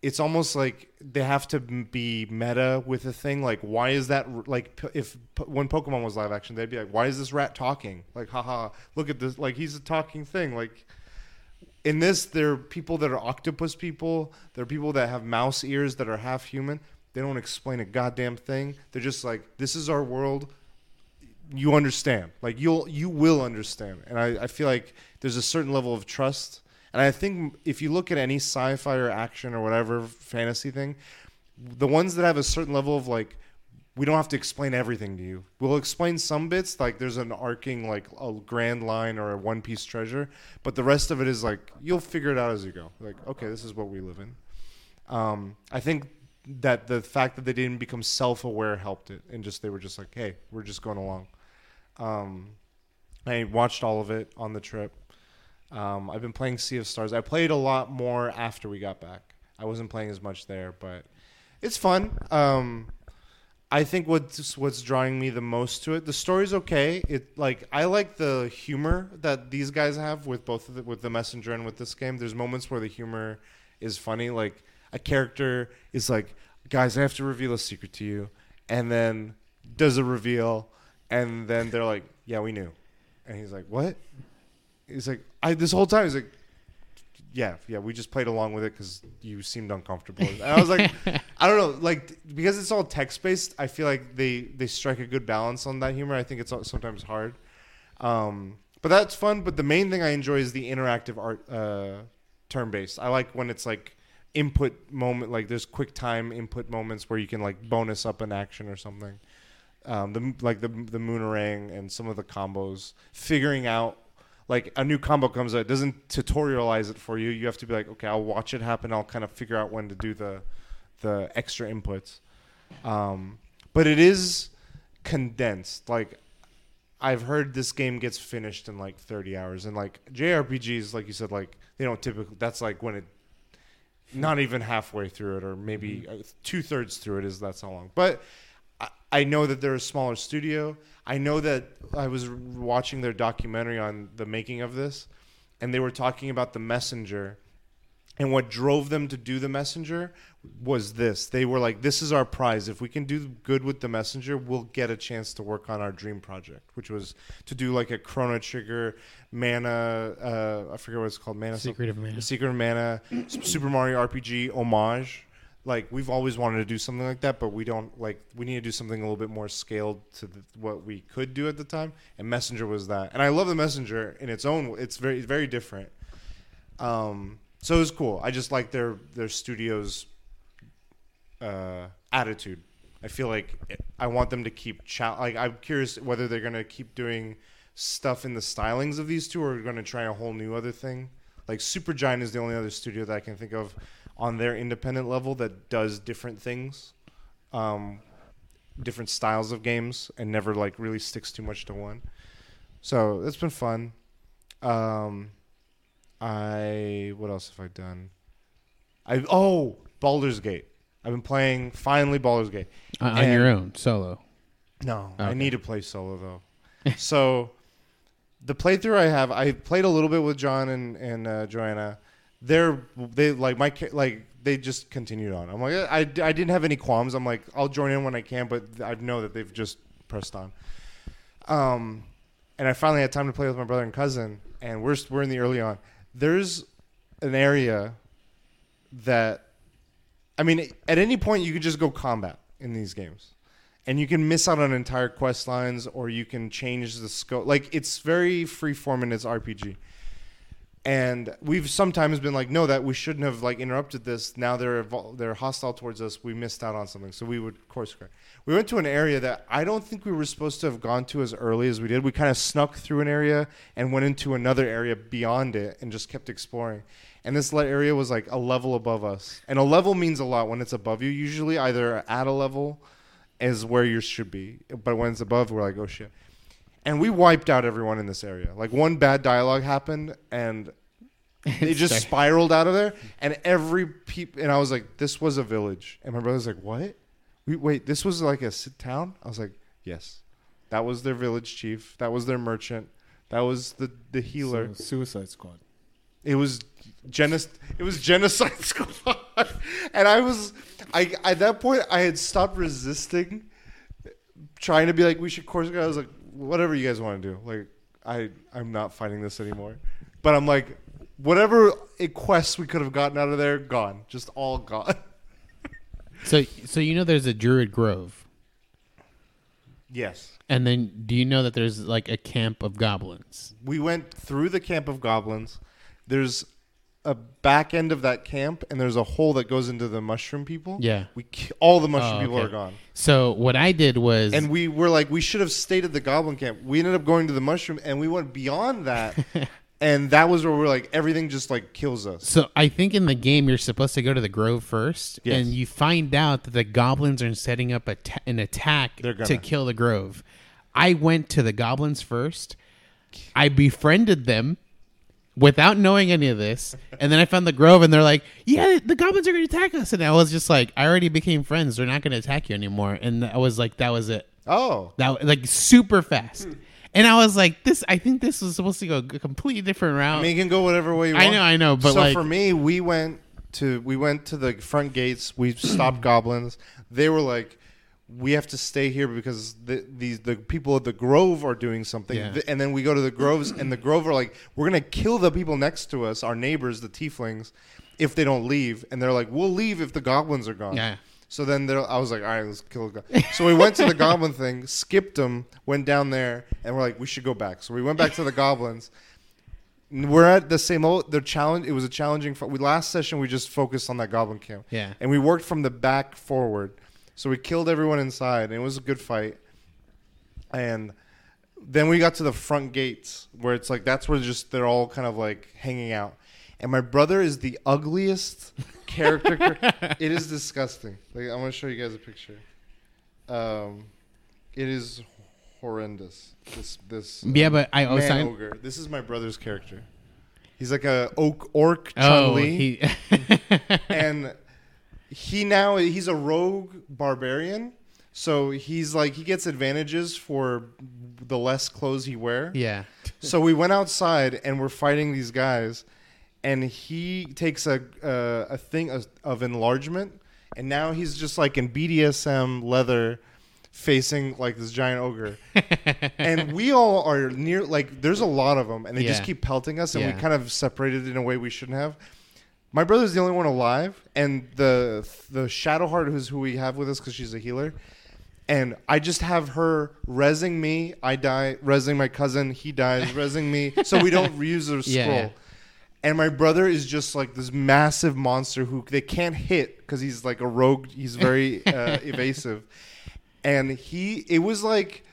[SPEAKER 1] it's almost like they have to be meta with a thing. Like, why is that? Like, if when Pokemon was live action, they'd be like, why is this rat talking? Like, haha, look at this. Like, he's a talking thing. Like, in this, there are people that are octopus people. There are people that have mouse ears that are half human. They don't explain a goddamn thing. They're just like, this is our world. You understand. Like you'll you will understand. And I, I feel like there's a certain level of trust. And I think if you look at any sci-fi or action or whatever fantasy thing, the ones that have a certain level of like we don't have to explain everything to you. We'll explain some bits, like there's an arcing, like a grand line or a one piece treasure, but the rest of it is like you'll figure it out as you go. Like, okay, this is what we live in. Um, I think that the fact that they didn't become self aware helped it, and just they were just like, hey, we're just going along. Um, I watched all of it on the trip. Um, I've been playing Sea of Stars. I played a lot more after we got back. I wasn't playing as much there, but it's fun. Um, I think what's what's drawing me the most to it. The story's okay. It like I like the humor that these guys have with both the, with the messenger and with this game. There's moments where the humor is funny. Like a character is like, "Guys, I have to reveal a secret to you," and then does a reveal, and then they're like, "Yeah, we knew," and he's like, "What?" He's like, "I this whole time." He's like, yeah, yeah, we just played along with it because you seemed uncomfortable. And I was like, (laughs) I don't know, like because it's all text based. I feel like they they strike a good balance on that humor. I think it's sometimes hard, um, but that's fun. But the main thing I enjoy is the interactive art, uh, turn based. I like when it's like input moment, like there's quick time input moments where you can like bonus up an action or something. Um, the like the the moonerang and some of the combos, figuring out like a new combo comes out, it doesn't tutorialize it for you. You have to be like, okay, I'll watch it happen. I'll kind of figure out when to do the the extra inputs. Um, but it is condensed. Like I've heard this game gets finished in like 30 hours, and like JRPGs, like you said, like they don't typically. That's like when it, not even halfway through it, or maybe uh two thirds through it is that's how long. But I, I know that they're a smaller studio. I know that I was watching their documentary on the making of this, and they were talking about the messenger. And what drove them to do the messenger was this. They were like, "This is our prize. If we can do good with the messenger, we'll get a chance to work on our dream project, which was to do like a Chrono Trigger, Mana. Uh, I forget what it's called. Mana.
[SPEAKER 2] Secret of Mana.
[SPEAKER 1] Secret of Mana, Super Mario RPG homage. Like we've always wanted to do something like that, but we don't like. We need to do something a little bit more scaled to the, what we could do at the time. And Messenger was that. And I love the Messenger in its own. It's very very different. Um, so it was cool. I just like their their studio's uh, attitude. I feel like I want them to keep cha- like I'm curious whether they're gonna keep doing stuff in the stylings of these two or are gonna try a whole new other thing. Like Supergiant is the only other studio that I can think of on their independent level that does different things, um, different styles of games, and never like really sticks too much to one. So it's been fun. Um, I what else have I done? I oh Baldur's Gate. I've been playing finally Baldur's Gate.
[SPEAKER 2] Uh, on your own solo.
[SPEAKER 1] No, I need to play solo though. (laughs) so the playthrough I have, I played a little bit with John and and uh, Joanna. They're they like my like they just continued on. I'm like I, I didn't have any qualms. I'm like I'll join in when I can, but I know that they've just pressed on. Um, and I finally had time to play with my brother and cousin, and we're we're in the early on. There's an area that, I mean, at any point you could just go combat in these games and you can miss out on entire quest lines or you can change the scope like it's very freeform in its rpg and we've sometimes been like no that we shouldn't have like interrupted this. Now they're they're hostile towards us. We missed out on something. So we would course correct. We went to an area that i don't think we were supposed to have gone to as early as we did. We kind of snuck through an area and went into another area beyond it and just kept exploring. And this area was like a level above us. And a level means a lot when it's above you. Usually either at a level is where you should be. But when it's above, we're like, oh shit. And we wiped out everyone in this area. Like one bad dialogue happened, and (laughs) they just
[SPEAKER 2] Sorry.
[SPEAKER 1] spiraled out of there. And every peep, and I was like, this was a village. And my brother's like, what? We, wait, this was like a sit town? I was like, yes. That was their village chief. That was their merchant. That was the the healer.
[SPEAKER 3] So, Suicide Squad.
[SPEAKER 1] It was genocide. It was genocide (laughs) squad, and I was, I at that point I had stopped resisting, trying to be like we should course. I was like, whatever you guys want to do. Like I, I'm not fighting this anymore. But I'm like, whatever quests we could have gotten out of there, gone, just all gone. (laughs)
[SPEAKER 2] So so you know there's a Druid Grove,
[SPEAKER 1] yes,
[SPEAKER 2] and then do you know that there's like a camp of goblins?
[SPEAKER 1] we went through the camp of goblins. There's a back end of that camp, and there's a hole that goes into the mushroom people.
[SPEAKER 2] Yeah.
[SPEAKER 1] we ki- all the mushroom
[SPEAKER 2] Oh,
[SPEAKER 1] people
[SPEAKER 2] okay.
[SPEAKER 1] are gone.
[SPEAKER 2] So what I did was
[SPEAKER 1] And we were like, we should have stayed at the goblin camp. We ended up going to the mushroom, and we went beyond that. (laughs) and that was where we are like, everything just like kills us.
[SPEAKER 2] So I think in the game you're supposed to go to the grove first,
[SPEAKER 1] Yes.
[SPEAKER 2] and you find out that the goblins are setting up a ta- an attack
[SPEAKER 1] They're gonna.
[SPEAKER 2] to kill the grove. I went to the goblins first. I befriended them without knowing any of this, and then I found the grove, and they're like, "Yeah, the goblins are going to attack us." And I was just like, "I already became friends. They're not going to attack you anymore." And I was like, "That was it.
[SPEAKER 1] Oh,
[SPEAKER 2] That like super fast." And I was like, "This. I think this was supposed to go a completely different route."
[SPEAKER 1] I mean, you can go whatever way you want.
[SPEAKER 2] I know, I know, but
[SPEAKER 1] so
[SPEAKER 2] like-
[SPEAKER 1] for me, we went to we went to the front gates. We stopped goblins. They were like, we have to stay here because the these the people at the grove are doing something.
[SPEAKER 2] Yeah.
[SPEAKER 1] And then we go to the groves, and the grove are like, we're gonna kill the people next to us, our neighbors, the tieflings, if they don't leave. And they're like, we'll leave if the goblins are gone.
[SPEAKER 2] Yeah.
[SPEAKER 1] So then there, I was like, all right, let's kill the guy. So we went to the goblin (laughs) thing, skipped them, went down there, and we're like, we should go back. So we went back to the goblins. We're at the same old. The challenge. It was a challenging. We last session we just focused on that goblin camp.
[SPEAKER 2] Yeah.
[SPEAKER 1] And we worked from the back forward. So we killed everyone inside, and it was a good fight. And then we got to the front gates where it's like that's where just they're all kind of like hanging out. And my brother is the ugliest (laughs) character. it is disgusting. Like I'm gonna show you guys a picture. Um, it is horrendous. This this
[SPEAKER 2] Yeah, but I also
[SPEAKER 1] man ogre. This is my brother's character. He's like a oak orc Chun
[SPEAKER 2] Oh, he.
[SPEAKER 1] and (laughs) he now he's a rogue barbarian. So he's like he gets advantages for the less clothes he wear.
[SPEAKER 2] Yeah. (laughs)
[SPEAKER 1] So we went outside and we're fighting these guys, and he takes a uh, a thing of, of enlargement, and now he's just like in BDSM leather, facing like this giant ogre, (laughs) and we all are near like there's a lot of them, and they just keep pelting us, and
[SPEAKER 2] Yeah.
[SPEAKER 1] we kind of separated in a way we shouldn't have. My brother's the only one alive, and the the Shadowheart, who's who we have with us because she's a healer, and I just have her resing me. I die, resing my cousin. He dies, resing me. (laughs) So we don't use the scroll.
[SPEAKER 2] Yeah, yeah.
[SPEAKER 1] And my brother is just like this massive monster who they can't hit because he's like a rogue. He's very (laughs) uh, evasive, and he. It was like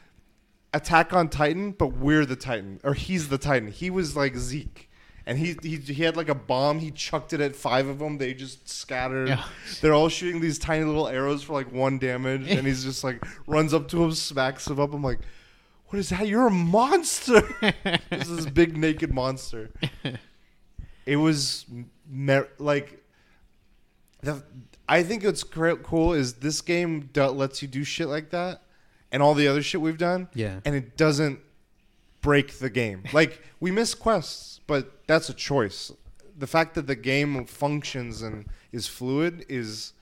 [SPEAKER 1] Attack on Titan, but we're the Titan, or he's the Titan. He was like Zeke. And he, he he had like a bomb. He chucked it at five of them. They just scattered.
[SPEAKER 2] Yeah.
[SPEAKER 1] They're all shooting these tiny little arrows for like one damage, and he's just like runs up to him, smacks him up. I'm like, "What is that? You're a monster!" (laughs) this is big naked monster. It was mer- like the. I think what's cool is this game lets you do shit like that, and all the other shit we've done,
[SPEAKER 2] Yeah.
[SPEAKER 1] and it doesn't break the game. Like we miss quests, but that's a choice. The fact that the game functions and is fluid is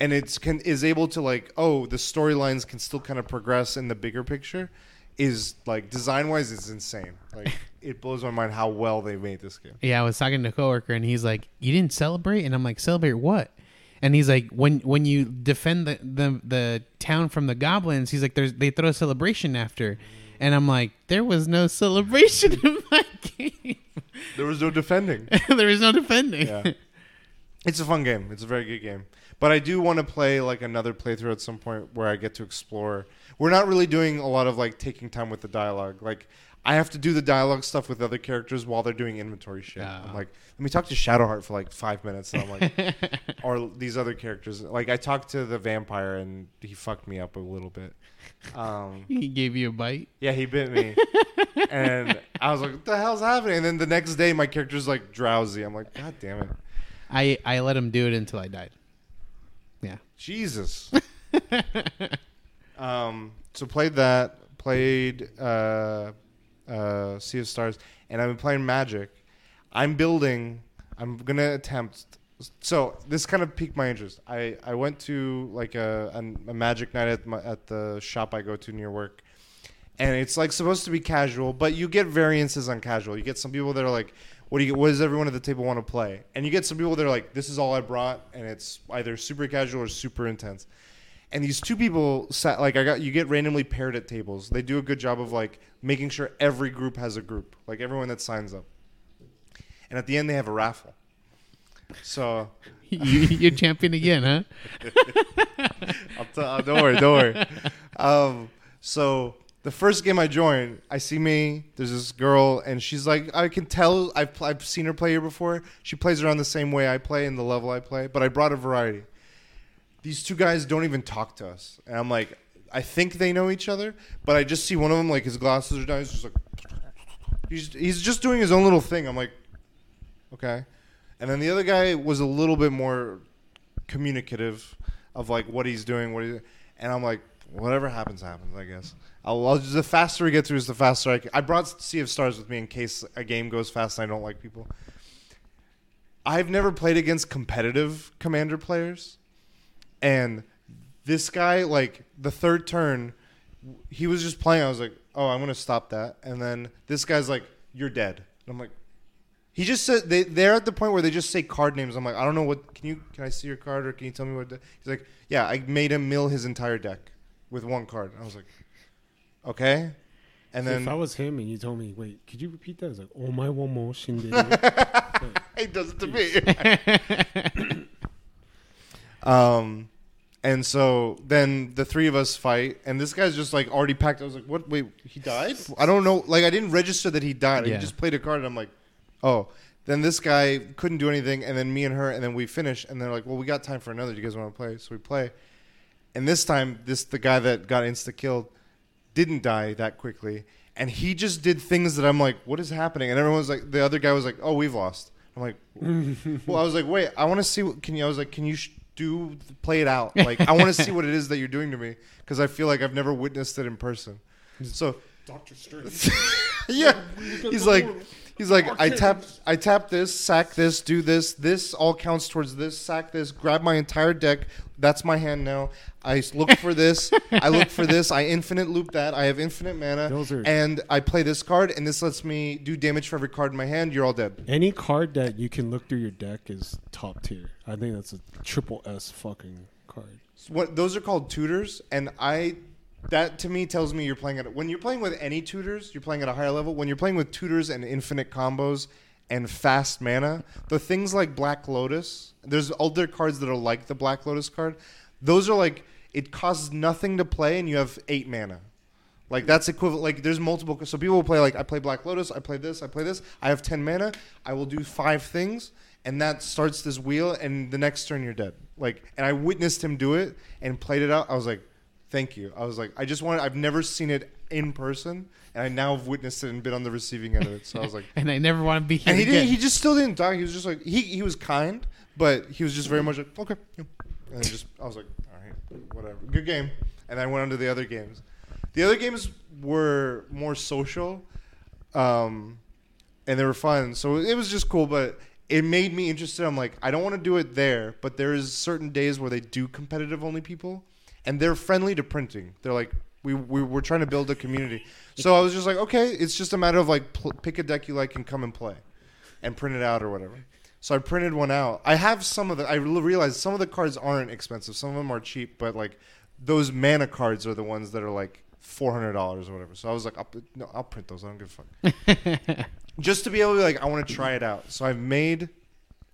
[SPEAKER 1] and it's can is able to like oh the storylines can still kind of progress in the bigger picture is like design wise it's insane. Like (laughs) it blows my mind how well they made this game.
[SPEAKER 2] Yeah, I was talking to a coworker and he's like, "You didn't celebrate?" And I'm like, "Celebrate what?" And he's like, "When when you defend the the, the town from the goblins, he's like, there's they throw a celebration after." And I'm like, "There was no celebration in my game.
[SPEAKER 1] There was no defending. (laughs)
[SPEAKER 2] there was no defending."
[SPEAKER 1] Yeah. It's a fun game. It's a very good game. But I do want to play like another playthrough at some point where I get to explore. We're not really doing a lot of like taking time with the dialogue. Like I have to do the dialogue stuff with other characters while they're doing inventory shit.
[SPEAKER 2] Ah.
[SPEAKER 1] I'm like, let me talk to Shadowheart for like five minutes, and I'm like, (laughs) or these other characters. Like I talked to the vampire, and he fucked me up a little bit. Um, (laughs)
[SPEAKER 2] he gave you a bite.
[SPEAKER 1] yeah, he bit me, (laughs) and I was like, "What the hell's happening?" And then the next day, my character's like drowsy. I'm like, "God damn it,
[SPEAKER 2] I I let him do it until I died. Yeah.
[SPEAKER 1] Jesus!" (laughs) um, so played that, played uh, uh, Sea of Stars, and I've been playing Magic. I'm building. I'm gonna attempt. So this kind of piqued my interest. I, I went to like a, a, a Magic night at my, at the shop I go to near work, and it's like supposed to be casual, but you get variances on casual. You get some people that are like, "What do you? What does everyone at the table want to play?" And you get some people that are like, "This is all I brought," and it's either super casual or super intense. And these two people sat like I got. You get randomly paired at tables. They do a good job of like making sure every group has a group, like everyone that signs up. And at the end, they have a raffle. So (laughs)
[SPEAKER 2] you, you're champion again, huh? (laughs)
[SPEAKER 1] I'll t- uh, don't worry, don't worry. Um, so the first game I joined, I see me. There's this girl, and she's like, I can tell. I've pl- I've seen her play here before. She plays around the same way I play and the level I play, but I brought a variety. These two guys don't even talk to us, and I'm like, I think they know each other, but I just see one of them like his glasses are down. He's just like, he's he's just doing his own little thing. I'm like, okay. And then the other guy was a little bit more communicative of like what he's doing, what he, and I'm like, whatever happens, happens. I guess. I'll, I'll just, the faster we get through, is the faster I. Can. I brought Sea of Stars with me in case a game goes fast and I don't like people. I've never played against competitive commander players, and this guy, like the third turn, he was just playing. I was like, oh, I'm gonna stop that, and then this guy's like, you're dead. And I'm like. He just said they they're at the point where they just say card names. I'm like, I don't know what. Can you can I see your card or can you tell me what? de-" He's like, yeah, I made him mill his entire deck with one card. I was like, okay, and then
[SPEAKER 3] if I was him and you told me, wait, could you repeat that? I was like, oh my one more shindig. (laughs)
[SPEAKER 1] he does it to me. (laughs) um, and so then the three of us fight, and this guy's just like already packed. I was like, what? Wait, he died? I don't know. Like I didn't register that he died.
[SPEAKER 2] Yeah.
[SPEAKER 1] He just played a card, and I'm like, oh. Then this guy couldn't do anything, and then me and her, and then we finish, and they're like, "Well, we got time for another. Do you guys want to play?" So we play, and this time, this the guy that got insta killed didn't die that quickly, and he just did things that I'm like, "What is happening?" And everyone's like, the other guy was like, "Oh, we've lost." I'm like, (laughs) "Well, I was like, wait, I want to see. What, can you?" I was like, "Can you sh- do play it out. (laughs) Like I want to see what it is that you're doing to me because I feel like I've never witnessed it in person. So
[SPEAKER 3] Doctor Strange. (laughs)
[SPEAKER 1] yeah, he's like, he's like, I tap, I tap this, sack this, do this. This all counts towards this. Sack this. Grab my entire deck. That's my hand now. I look for this. I look for this. I infinite loop that. I have infinite mana,
[SPEAKER 3] Those are-
[SPEAKER 1] and I play this card, and this lets me do damage for every card in my hand. You're all dead.
[SPEAKER 3] Any card that you can look through your deck is top tier. I think that's a triple S fucking card.
[SPEAKER 1] What those are called tutors, and I that to me tells me you're playing at when you're playing with any tutors, you're playing at a higher level. When you're playing with tutors and infinite combos and fast mana, the things like Black Lotus, there's other cards that are like the Black Lotus card. Those are like it costs nothing to play, and you have eight mana. Like that's equivalent. Like there's multiple. So people will play like I play Black Lotus, I play this, I play this. I have ten mana. I will do five things, and that starts this wheel. And the next turn you're dead. Like, and I witnessed him do it and played it out. I was like, thank you. I was like, I just wanted. I've never seen it in person, and I now have witnessed it and been on the receiving end of it. So I was like, (laughs)
[SPEAKER 2] and I never want to be here
[SPEAKER 1] and he
[SPEAKER 2] again.
[SPEAKER 1] didn't. He just still didn't talk. He was just like he he was kind, but he was just very much like okay. yeah. And just I was like, all right, whatever, good game. And I went on to the other games. The other games were more social, um, and they were fun. So it was just cool, but it made me interested. I'm like, I don't want to do it there, but there is certain days where they do competitive only people, and they're friendly to printing. They're like, we, we we're trying to build a community. So I was just like, okay, it's just a matter of like pl- pick a deck you like and come and play, and print it out or whatever. So I printed one out. I have some of the. I realized some of the cards aren't expensive. Some of them are cheap, but like those mana cards are the ones that are like four hundred dollars or whatever. So I was like, I'll, no, I'll print those. I don't give a fuck. (laughs) Just to be able to be like, I want to try it out. So I've made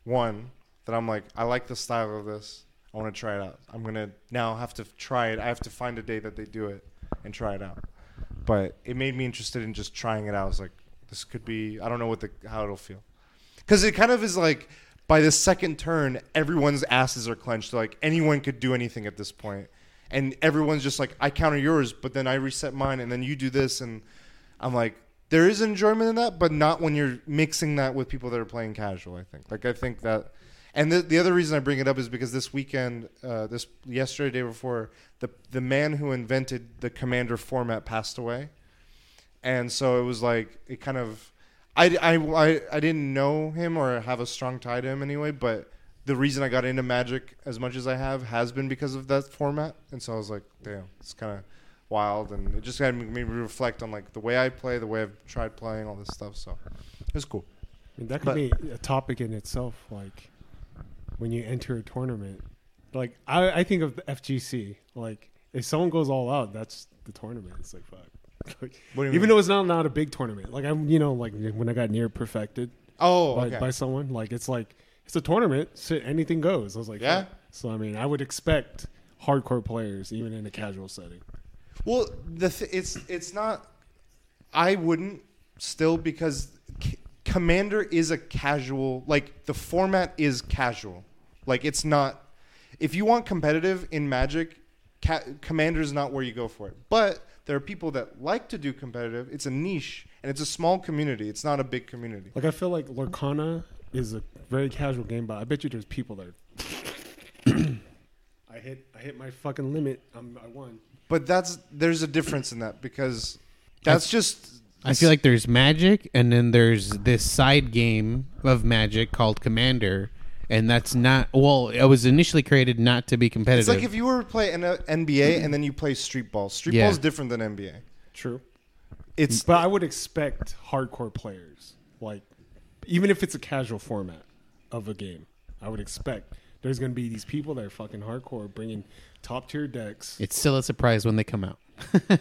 [SPEAKER 1] one that I'm like, I like the style of this. I want to try it out. I'm gonna now have to try it. I have to find a day that they do it and try it out. But it made me interested in just trying it out. I was like, this could be. I don't know what the how it'll feel because it kind of is like by the second turn, everyone's asses are clenched. Like anyone could do anything at this point, and everyone's just like, I counter yours, but then I reset mine, and then you do this, and I'm like, there is enjoyment in that, but not when you're mixing that with people that are playing casual. I think, like, I think that. And the, the other reason I bring it up is because this weekend, uh, this yesterday, day before, the the man who invented the commander format passed away, and so it was like it kind of I, I, I, I didn't know him or have a strong tie to him anyway, but the reason I got into Magic as much as I have has been because of that format. And so I was like, damn, it's kind of wild. And it just kind of made me reflect on like the way I play, the way I've tried playing, all this stuff. So it was cool.
[SPEAKER 3] I mean, that could
[SPEAKER 1] But-
[SPEAKER 3] be a topic in itself. Like when you enter a tournament, like I, I think of the FGC. Like if someone goes all out, that's the tournament. It's like fuck. (laughs) Like,
[SPEAKER 1] What do you
[SPEAKER 3] even
[SPEAKER 1] mean?
[SPEAKER 3] though it's not not a big tournament, like I'm, you know, like when I got near perfected
[SPEAKER 1] Oh,
[SPEAKER 3] by,
[SPEAKER 1] okay.
[SPEAKER 3] by someone, like it's like it's a tournament, so anything goes. I was like,
[SPEAKER 1] Yeah.
[SPEAKER 3] fuck. So I mean, I would expect hardcore players even in a casual setting.
[SPEAKER 1] Well, the th- it's it's not. I wouldn't still because Commander is a casual. Like the format is casual. Like it's not. If you want competitive in Magic, ca- Commander is not where you go for it. But there are people that like to do competitive. It's a niche and it's a small community. It's not a big community.
[SPEAKER 3] Like I feel like Lorcana is a very casual game, but I bet you there's people that. (coughs) I hit I hit my fucking limit. I'm, I won.
[SPEAKER 1] But that's there's a difference in that because that's just.
[SPEAKER 2] I feel like there's Magic, and then there's this side game of Magic called Commander, and that's not. Well, it was initially created not to be competitive.
[SPEAKER 1] It's like if you were to play an NBA and then you play street ball. Street
[SPEAKER 2] Yeah.
[SPEAKER 1] ball is different than NBA.
[SPEAKER 3] True.
[SPEAKER 1] It's
[SPEAKER 3] But I would expect hardcore players, like even if it's a casual format of a game, I would expect there's going to be these people that are fucking hardcore bringing top tier decks.
[SPEAKER 2] it's still a surprise when they come out.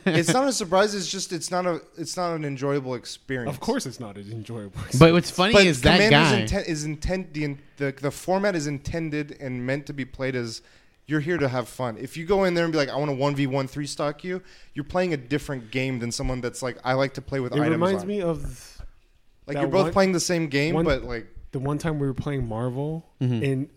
[SPEAKER 1] It's not a surprise. It's just it's not a it's not an enjoyable experience.
[SPEAKER 3] Of course, it's not as enjoyable.
[SPEAKER 2] But what's funny
[SPEAKER 1] but
[SPEAKER 2] is that
[SPEAKER 1] Commander's
[SPEAKER 2] guy.
[SPEAKER 1] intent is intent the, in- the the format is intended and meant to be played as you're here to have fun. If you go in there and be like, I want to one v one three stock you, you're playing a different game than someone that's like, I like to play with items.
[SPEAKER 3] it
[SPEAKER 1] items.
[SPEAKER 3] reminds
[SPEAKER 1] on.
[SPEAKER 3] me of
[SPEAKER 1] like you're both
[SPEAKER 3] one-
[SPEAKER 1] playing the same game,
[SPEAKER 3] one-
[SPEAKER 1] but like
[SPEAKER 3] the one time we were playing Marvel,
[SPEAKER 2] Mm-hmm.
[SPEAKER 3] and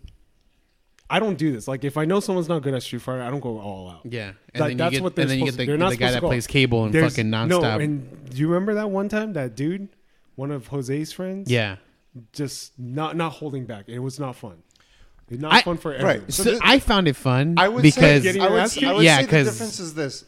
[SPEAKER 3] I don't do this. Like if I know someone's not good at Street Fighter, I don't go all out.
[SPEAKER 2] yeah, and
[SPEAKER 3] Like,
[SPEAKER 2] then
[SPEAKER 3] that's
[SPEAKER 2] get,
[SPEAKER 3] what they're
[SPEAKER 2] and then you get
[SPEAKER 3] supposed
[SPEAKER 2] the,
[SPEAKER 3] to- they're not
[SPEAKER 2] the guy that plays cable and
[SPEAKER 3] There's-
[SPEAKER 2] fucking
[SPEAKER 3] No,
[SPEAKER 2] nonstop.
[SPEAKER 3] and do you remember that one time that dude, one of Jose's friends,
[SPEAKER 2] yeah,
[SPEAKER 3] just not not holding back. It was not fun. It's not
[SPEAKER 2] I-
[SPEAKER 3] fun for
[SPEAKER 1] right.
[SPEAKER 3] everyone.
[SPEAKER 1] So
[SPEAKER 2] So,
[SPEAKER 1] thi-
[SPEAKER 2] I found it fun
[SPEAKER 1] I would
[SPEAKER 2] because
[SPEAKER 1] say,
[SPEAKER 3] Getting
[SPEAKER 1] I would,
[SPEAKER 3] ass?
[SPEAKER 1] I would
[SPEAKER 2] Yeah,
[SPEAKER 1] say the difference is this.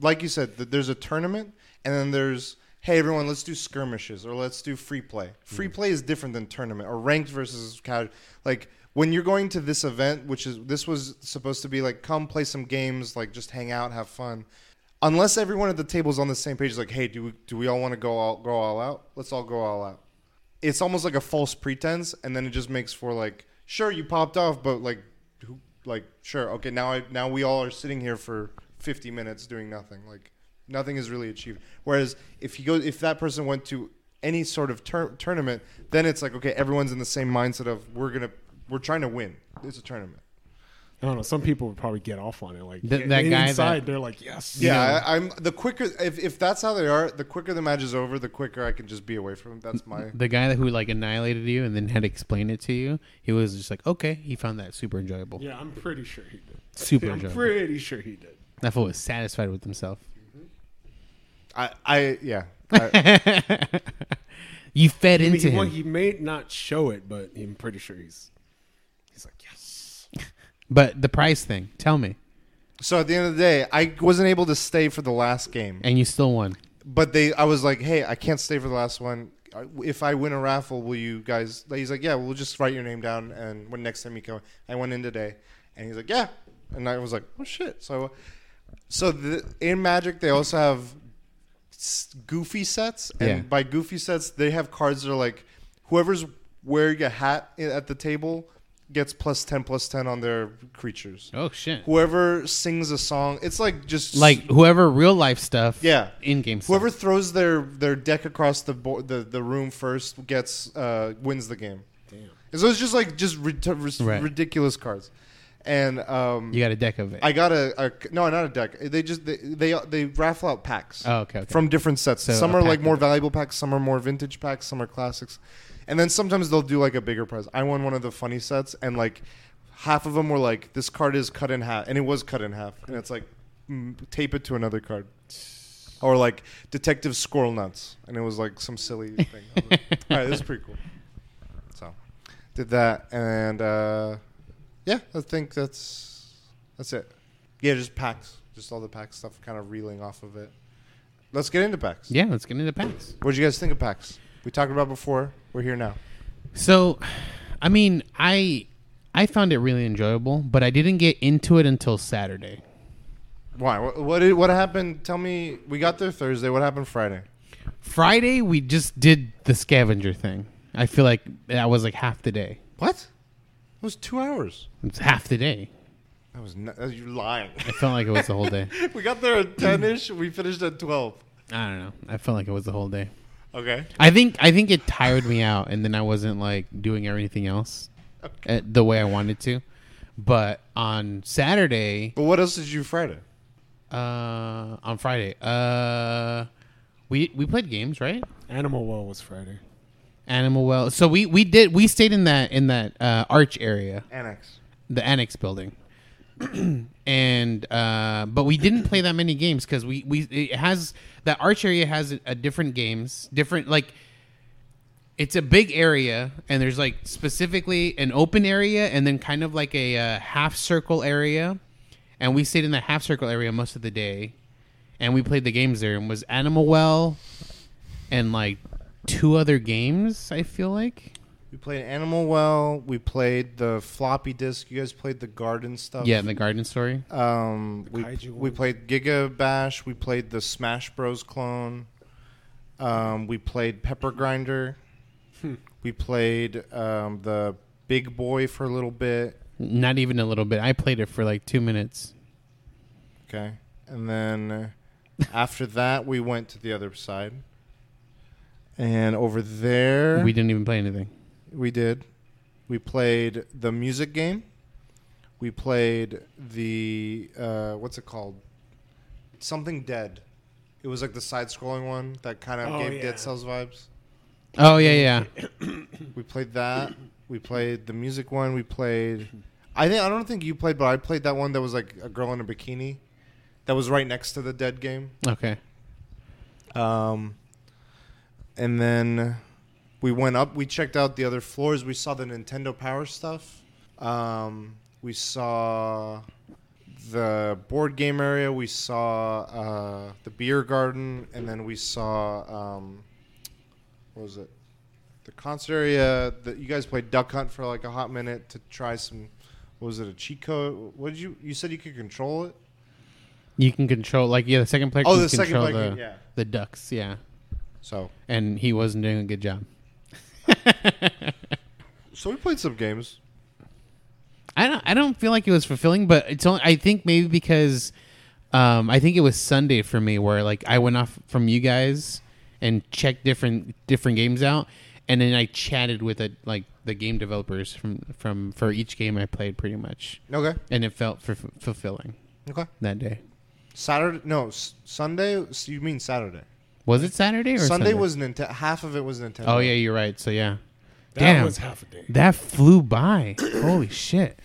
[SPEAKER 1] Like you said, there's a tournament, and then there's hey everyone, let's do skirmishes or let's do free play. Free mm. play is different than tournament or ranked versus casual. Like when you're going to this event, which is this was supposed to be like come play some games, like just hang out, have fun. Unless everyone at the table is on the same page, like hey, do we, do we all want to go all go all out? Let's all go all out. It's almost like a false pretense, and then it just makes for like sure you popped off, but like who like sure okay now I now we all are sitting here for 50 minutes doing nothing like nothing is really achieved whereas if you go if that person went to any sort of tur- tournament then it's like okay everyone's in the same mindset of we're gonna we're trying to win it's a tournament
[SPEAKER 3] I don't know. Some people would probably get off on it. Like
[SPEAKER 2] Th- that
[SPEAKER 3] in-
[SPEAKER 2] guy
[SPEAKER 3] inside,
[SPEAKER 2] that-
[SPEAKER 3] they're like, yes.
[SPEAKER 1] yeah I, i'm the quicker if, if that's how they are the quicker the match is over the quicker i can just be away from them that's my
[SPEAKER 2] the guy who like annihilated you and then had to explain it to you, he was just like, okay, he found that super enjoyable.
[SPEAKER 3] Yeah, I'm pretty sure he did.
[SPEAKER 2] Super (laughs)
[SPEAKER 3] I'm
[SPEAKER 2] enjoyable.
[SPEAKER 3] pretty sure he did.
[SPEAKER 2] That fool was satisfied with himself.
[SPEAKER 1] i i yeah (laughs) I,
[SPEAKER 2] you fed
[SPEAKER 3] I mean,
[SPEAKER 2] into
[SPEAKER 3] he, well, he may not show it, but I'm pretty sure he's he's like, yes.
[SPEAKER 2] but the price thing. Tell me,
[SPEAKER 1] so at the end of the day i wasn't able to stay for the last game
[SPEAKER 2] and you still won.
[SPEAKER 1] but they i was like hey i can't stay for the last one if i win a raffle will you guys he's like yeah we'll just write your name down and when next time you come i went in today and he's like yeah and i was like oh shit so so the, in magic they also have s- goofy sets and
[SPEAKER 2] Yeah.
[SPEAKER 1] by goofy sets they have cards that are like whoever's wearing a hat i- at the table gets plus 10 plus 10 on their creatures
[SPEAKER 2] Oh shit!
[SPEAKER 1] whoever sings a song it's like just
[SPEAKER 2] Like whoever real life stuff,
[SPEAKER 1] Yeah.
[SPEAKER 2] in game.
[SPEAKER 1] Whoever throws their, their deck across the, bo- the the room first gets uh, wins the game.
[SPEAKER 3] Damn.
[SPEAKER 1] And so it's just like just rid- ris-
[SPEAKER 2] Right.
[SPEAKER 1] ridiculous cards, and um,
[SPEAKER 2] you got a deck of it.
[SPEAKER 1] I got a, a no, not a deck. They just they they, they raffle out packs
[SPEAKER 2] oh, okay, okay.
[SPEAKER 1] from different sets.
[SPEAKER 2] So
[SPEAKER 1] some are like more valuable packs, some are more vintage packs, some are classics, and then sometimes they'll do like a bigger prize. I won one of the funny sets, and like half of them were like this card is cut in half, and it was cut in half, and it's like mm, tape it to another card. Or like Detective Squirrel Nuts, and it was like some silly thing. Like, (laughs) All right, this is pretty cool. So, did that, and uh, yeah, I think that's that's it. Yeah, just packs, just all the pack stuff, kind of reeling off of it. Let's get into packs.
[SPEAKER 2] yeah, let's get into packs.
[SPEAKER 1] What did you guys think of packs? We talked about before. We're here now.
[SPEAKER 2] So, I mean, I I found it really enjoyable, but I didn't get into it until Saturday.
[SPEAKER 1] Why? What what, did, what happened? Tell me. We got there Thursday. What happened Friday?
[SPEAKER 2] Friday we just did the scavenger thing. I feel like that was like half the day.
[SPEAKER 1] What? It was two hours.
[SPEAKER 2] It's half the day.
[SPEAKER 1] That was not, you're lying.
[SPEAKER 2] I felt like it was the whole day. (laughs)
[SPEAKER 1] we got there at ten ish. We finished at twelve.
[SPEAKER 2] I don't know. I felt like it was the whole day.
[SPEAKER 1] Okay.
[SPEAKER 2] I think I think it tired me out, and then I wasn't like doing everything else uh, the way I wanted to. But on Saturday,
[SPEAKER 1] But what else did you do Friday?
[SPEAKER 2] uh, on Friday, uh, we we played games, right?
[SPEAKER 3] Animal Well was Friday.
[SPEAKER 2] Animal Well. So we we did we stayed in that in that uh, arch area,
[SPEAKER 1] Annex.
[SPEAKER 2] the annex building. (clears throat) and uh but we didn't play that many games because we we it has that arch area has a, a different games different like it's a big area and there's like specifically an open area and then kind of like a uh, half circle area. And we stayed in the half circle area most of the day and we played the games there and was animal well and like two other games i feel like
[SPEAKER 1] We played Animal Well. We played the floppy disk. You guys played the garden stuff.
[SPEAKER 2] yeah the garden story
[SPEAKER 1] Um,
[SPEAKER 3] The
[SPEAKER 1] we,
[SPEAKER 3] kaiju
[SPEAKER 1] we
[SPEAKER 3] one.
[SPEAKER 1] played Giga Bash. We played the Smash Bros. clone. Um, we played Pepper Grinder.
[SPEAKER 3] Hmm.
[SPEAKER 1] We played um, the Big Boy for a little bit.
[SPEAKER 2] not even a little bit i played it for like two minutes
[SPEAKER 1] Okay. And then uh, after that, we went to the other side. And over there,
[SPEAKER 2] we didn't even play anything
[SPEAKER 1] We did. We played the music game. We played the uh, what's it called? Something Dead. It was like the side-scrolling one that kind of
[SPEAKER 3] Oh,
[SPEAKER 1] gave
[SPEAKER 3] yeah.
[SPEAKER 1] Dead Cells vibes.
[SPEAKER 2] oh yeah yeah (coughs)
[SPEAKER 1] We played that. We played the music one. We played. I think I don't think you played, but I played that one that was like a girl in a bikini. That was right next to the Dead game.
[SPEAKER 2] okay
[SPEAKER 1] Um, and then we went up. We checked out the other floors. We saw the Nintendo Power stuff. Um, we saw the board game area. We saw uh, the beer garden, and then we saw um, what was it? The concert area. That you guys played Duck Hunt for like a hot minute to try some. What was it? A cheat code? What did you? You said you could control it.
[SPEAKER 2] You can control like yeah, the second player
[SPEAKER 1] Oh, the second
[SPEAKER 2] control
[SPEAKER 1] player
[SPEAKER 2] the,
[SPEAKER 1] can- yeah.
[SPEAKER 2] the ducks, yeah.
[SPEAKER 1] So,
[SPEAKER 2] And he wasn't doing a good job.
[SPEAKER 1] So we played some games.
[SPEAKER 2] I don't I don't feel like it was fulfilling, but it's only I think maybe because um I think it was Sunday for me where like I went off from you guys and checked different different games out and then I chatted with it like the game developers from from for each game I played pretty much
[SPEAKER 1] Okay.
[SPEAKER 2] and it felt f- fulfilling
[SPEAKER 1] Okay.
[SPEAKER 2] that day.
[SPEAKER 1] Saturday? No, s- Sunday. You mean Saturday?
[SPEAKER 2] Was it Saturday or
[SPEAKER 1] Sunday
[SPEAKER 2] Sunday?
[SPEAKER 1] was Nintendo. Half of it was Nintendo.
[SPEAKER 2] Oh yeah, you're right. So yeah.
[SPEAKER 3] That
[SPEAKER 2] Damn.
[SPEAKER 3] was half a day.
[SPEAKER 2] That flew by. (coughs) Holy shit.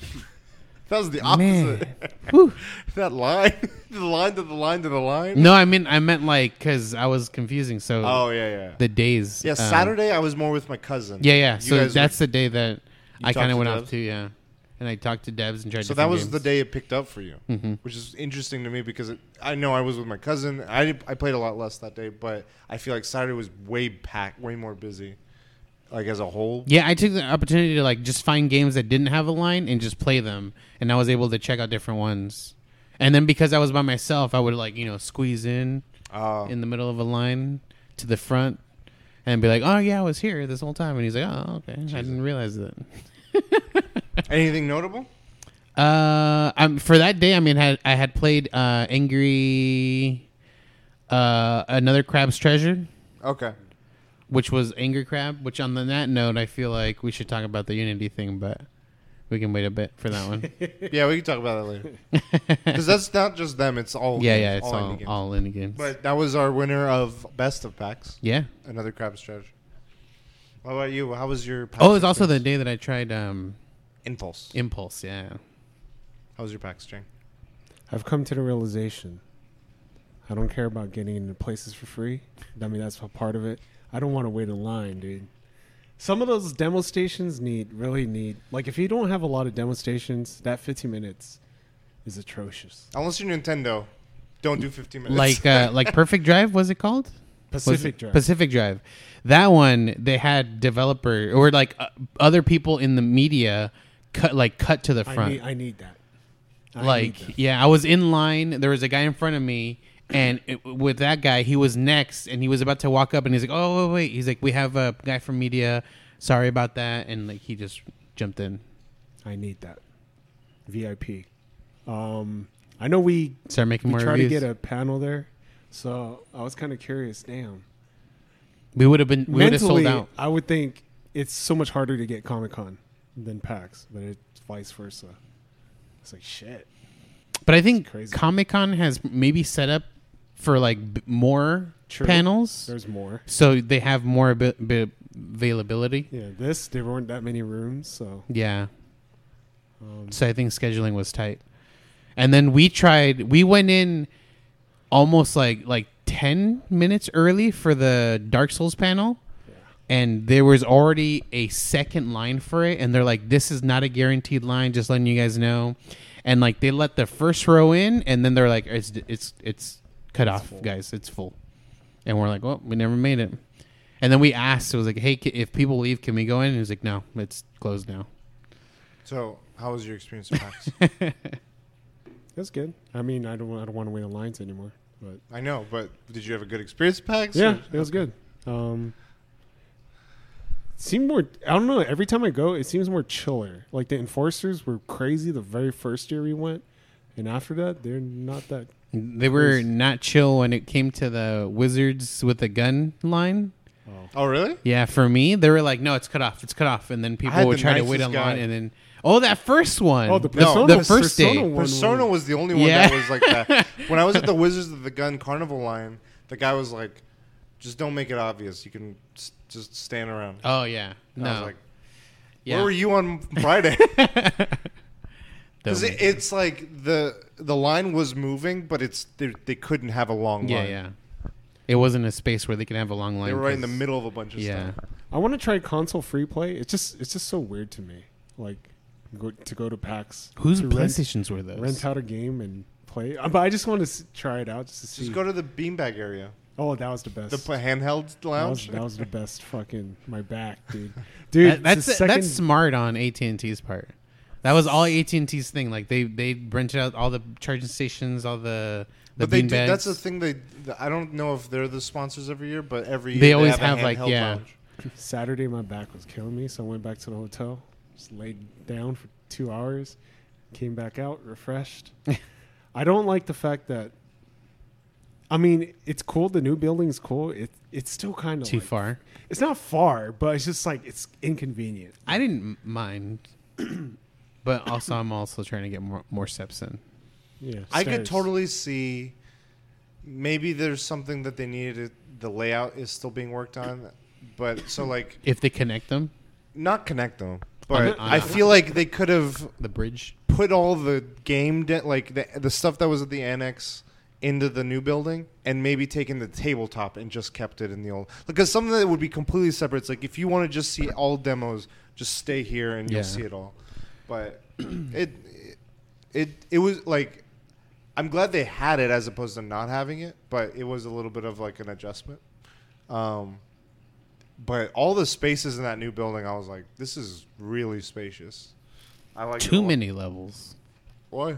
[SPEAKER 1] that was the
[SPEAKER 2] Man.
[SPEAKER 1] opposite.
[SPEAKER 2] Whew. (laughs)
[SPEAKER 1] that line, (laughs) the line to the line to the line.
[SPEAKER 2] No, I mean I meant like cuz I was confusing so
[SPEAKER 1] Oh yeah, yeah.
[SPEAKER 2] the days.
[SPEAKER 1] yeah,
[SPEAKER 2] um,
[SPEAKER 1] Saturday I was more with my cousin.
[SPEAKER 2] Yeah, yeah.
[SPEAKER 1] You
[SPEAKER 2] So
[SPEAKER 1] guys
[SPEAKER 2] that's the day that I
[SPEAKER 1] talked
[SPEAKER 2] kind
[SPEAKER 1] to
[SPEAKER 2] of went
[SPEAKER 1] Devs?
[SPEAKER 2] off to, yeah. And I talked to devs and tried.
[SPEAKER 1] To So that was the day it picked up for you,
[SPEAKER 2] Mhm.
[SPEAKER 1] which is interesting to me because it, I know I was with my cousin. I I played a lot less that day, but I feel like Saturday was way packed, way more busy, like as a whole.
[SPEAKER 2] Yeah, I took the opportunity to like just find games that didn't have a line and just play them, and I was able to check out different ones. And then because I was by myself, I would like you know squeeze in
[SPEAKER 1] Uh,
[SPEAKER 2] in the middle of a line to the front, and be like, "Oh yeah, I was here this whole time." And he's like, "Oh okay, I didn't realize that." (laughs)
[SPEAKER 1] anything notable?
[SPEAKER 2] Uh, um, for that day, I mean, had I had played uh, Angry, uh, another Crab's Treasure,
[SPEAKER 1] Okay.
[SPEAKER 2] which was Angry Crab. Which on the, that note, I feel like we should talk about the Unity thing, but we can wait a bit for that one. (laughs)
[SPEAKER 1] Yeah, we can talk about that later. (laughs) Because that's not just them; it's all.
[SPEAKER 2] yeah,
[SPEAKER 1] games,
[SPEAKER 2] yeah, it's all
[SPEAKER 1] indie games.
[SPEAKER 2] all games.
[SPEAKER 1] But that was our winner of best of packs.
[SPEAKER 2] yeah.
[SPEAKER 1] Another crab treasure. What about you? How was your?
[SPEAKER 2] Oh, it's also the
[SPEAKER 1] experience?
[SPEAKER 2] day that I tried um,
[SPEAKER 1] impulse.
[SPEAKER 2] Impulse. Yeah.
[SPEAKER 1] How was your PAX, Jane?
[SPEAKER 3] I've come to the realization I don't care about getting into places for free. I mean, that's a part of it. I don't want to wait in line, dude. Some of those demo stations need really need like if you don't have a lot of demo stations, that 15 minutes is atrocious.
[SPEAKER 1] Unless you're Nintendo, don't do 15 minutes.
[SPEAKER 2] Like uh, like (laughs) Perfect Drive was it called?
[SPEAKER 3] Pacific
[SPEAKER 2] it-
[SPEAKER 3] Drive.
[SPEAKER 2] Pacific Drive. That one they had developer or like uh, other people in the media cut like cut to the
[SPEAKER 3] I
[SPEAKER 2] front.
[SPEAKER 3] need, I need that. I need
[SPEAKER 2] like
[SPEAKER 3] that.
[SPEAKER 2] yeah, I was in line. There was a guy in front of me, and it, with that guy, he was next, and he was about to walk up, and he's like, "Oh wait, wait." He's like, "We have a guy from media. Sorry about that," and like he just jumped in.
[SPEAKER 3] I need that. VIP. Um, I know we
[SPEAKER 2] Start making
[SPEAKER 3] we
[SPEAKER 2] more
[SPEAKER 3] try
[SPEAKER 2] reviews.
[SPEAKER 3] to get a panel there, so I was kind of curious. Damn.
[SPEAKER 2] we would have been. We would have sold
[SPEAKER 3] Mentally,
[SPEAKER 2] out.
[SPEAKER 3] I would think it's so much harder to get Comic Con than PAX, but it's vice versa. It's like shit.
[SPEAKER 2] But I think. Comic Con has maybe set up for like b- more
[SPEAKER 3] True.
[SPEAKER 2] panels,
[SPEAKER 3] There's more.
[SPEAKER 2] so they have more bi- availability.
[SPEAKER 3] Yeah, this there weren't that many rooms, so
[SPEAKER 2] Yeah.
[SPEAKER 3] um,
[SPEAKER 2] So I think scheduling was tight. And then we tried we went in almost like like 10 minutes early for the Dark Souls panel. And there was already a second line for it and they're like this is not a guaranteed line just letting you guys know. And like they let the first row in and then they're like it's it's it's cut off
[SPEAKER 3] full.
[SPEAKER 2] guys, it's full. And we're like, "Well, we never made it." And then we asked, it was like, "Hey, if people leave, can we go in?" And he was like, "No, it's closed now."
[SPEAKER 1] So, how was your experience at PAX? (laughs)
[SPEAKER 3] That's good. I mean, I don't I don't want to wait in lines anymore, but
[SPEAKER 1] I know, but did you have a good experience at PAX?
[SPEAKER 3] yeah,
[SPEAKER 1] or-
[SPEAKER 3] it was good. Um, it seemed more. I don't know. Every time I go, it seems more chiller. Like the enforcers were crazy the very first year we went, and after that, they're not that.
[SPEAKER 2] They were
[SPEAKER 3] Crazy.
[SPEAKER 2] not chill when it came to the wizards with the gun line.
[SPEAKER 3] Oh,
[SPEAKER 1] Oh, really?
[SPEAKER 2] Yeah, for me, they were like, "No, it's cut off. It's cut off." And then people would
[SPEAKER 1] the
[SPEAKER 2] try to wait
[SPEAKER 1] nicest
[SPEAKER 2] in line, and then oh, that first one.
[SPEAKER 3] oh, the
[SPEAKER 1] No,
[SPEAKER 3] persona,
[SPEAKER 2] the first
[SPEAKER 3] persona
[SPEAKER 2] day.
[SPEAKER 3] one
[SPEAKER 1] Persona
[SPEAKER 3] was-
[SPEAKER 1] was the only one
[SPEAKER 2] Yeah.
[SPEAKER 1] that was like that. When I was at the (laughs) Wizards of the Gun Carnival line, the guy was like, "Just don't make it obvious. You can s- just stand around."
[SPEAKER 2] oh yeah,
[SPEAKER 1] And
[SPEAKER 2] no,
[SPEAKER 1] I was like,
[SPEAKER 2] yeah.
[SPEAKER 1] "Where were you on (laughs) Friday?" (laughs)
[SPEAKER 2] The-
[SPEAKER 1] Because it, it's like the the line was moving, but it's they, they couldn't have a long
[SPEAKER 2] yeah,
[SPEAKER 1] line.
[SPEAKER 2] yeah. It wasn't a space where they could have a long line.
[SPEAKER 1] They were right in the
[SPEAKER 2] 'cause-
[SPEAKER 1] middle of a bunch of
[SPEAKER 2] Yeah,
[SPEAKER 1] stuff.
[SPEAKER 3] I want to try console free play. It's just it's just so weird to me. Like go, to go to PAX.
[SPEAKER 2] Whose
[SPEAKER 3] to rent,
[SPEAKER 2] PlayStations were those?
[SPEAKER 3] rent out a game and play. Uh, But I just want to try it out just to see.
[SPEAKER 1] Just go to the beanbag area.
[SPEAKER 3] Oh, that was the best.
[SPEAKER 1] The pl- handheld
[SPEAKER 3] that, was,
[SPEAKER 1] lounge.
[SPEAKER 3] that was the best fucking my back, dude. (laughs) Dude,
[SPEAKER 2] That- that's
[SPEAKER 3] the second,
[SPEAKER 2] that's smart on AT and T's part. That was all AT and T's thing. Like they they rented out all the charging stations, all the the
[SPEAKER 1] but they
[SPEAKER 2] bean
[SPEAKER 1] do,
[SPEAKER 2] bags.
[SPEAKER 1] that's the thing. They I don't know if they're the sponsors every year, but every year
[SPEAKER 2] They always
[SPEAKER 1] a
[SPEAKER 2] have, like,
[SPEAKER 1] handheld
[SPEAKER 2] yeah.
[SPEAKER 1] lounge.
[SPEAKER 3] Saturday my back was killing me, so I went back to the hotel, just laid down for two hours, came back out refreshed. (laughs) I don't like the fact that. I mean, it's cool. The new building's cool. It it's still kind of
[SPEAKER 2] too
[SPEAKER 3] like,
[SPEAKER 2] far.
[SPEAKER 3] It's not far, but it's just like it's inconvenient.
[SPEAKER 2] I didn't mind, (coughs) but also I'm also trying to get more more steps in.
[SPEAKER 3] Yeah,
[SPEAKER 1] I could totally see. Maybe there's something that they needed. The layout is still being worked on, but so (coughs) like
[SPEAKER 2] If they connect them,
[SPEAKER 1] not connect them.
[SPEAKER 2] On
[SPEAKER 1] But I feel like they could have
[SPEAKER 2] the bridge.
[SPEAKER 1] put all the game de- like the, the stuff that was at the annex into the new building and maybe taken the tabletop and just kept it in the old because something that would be completely separate it's like if you want to just see all demos just stay here and
[SPEAKER 2] Yeah.
[SPEAKER 1] you'll see it all but (clears throat) it it it was like i'm glad they had it as opposed to not having it but it was a little bit of like an adjustment um but all the spaces in that new building i was like this is really spacious i like it a
[SPEAKER 2] Too
[SPEAKER 1] lot.
[SPEAKER 2] many levels.
[SPEAKER 1] Why?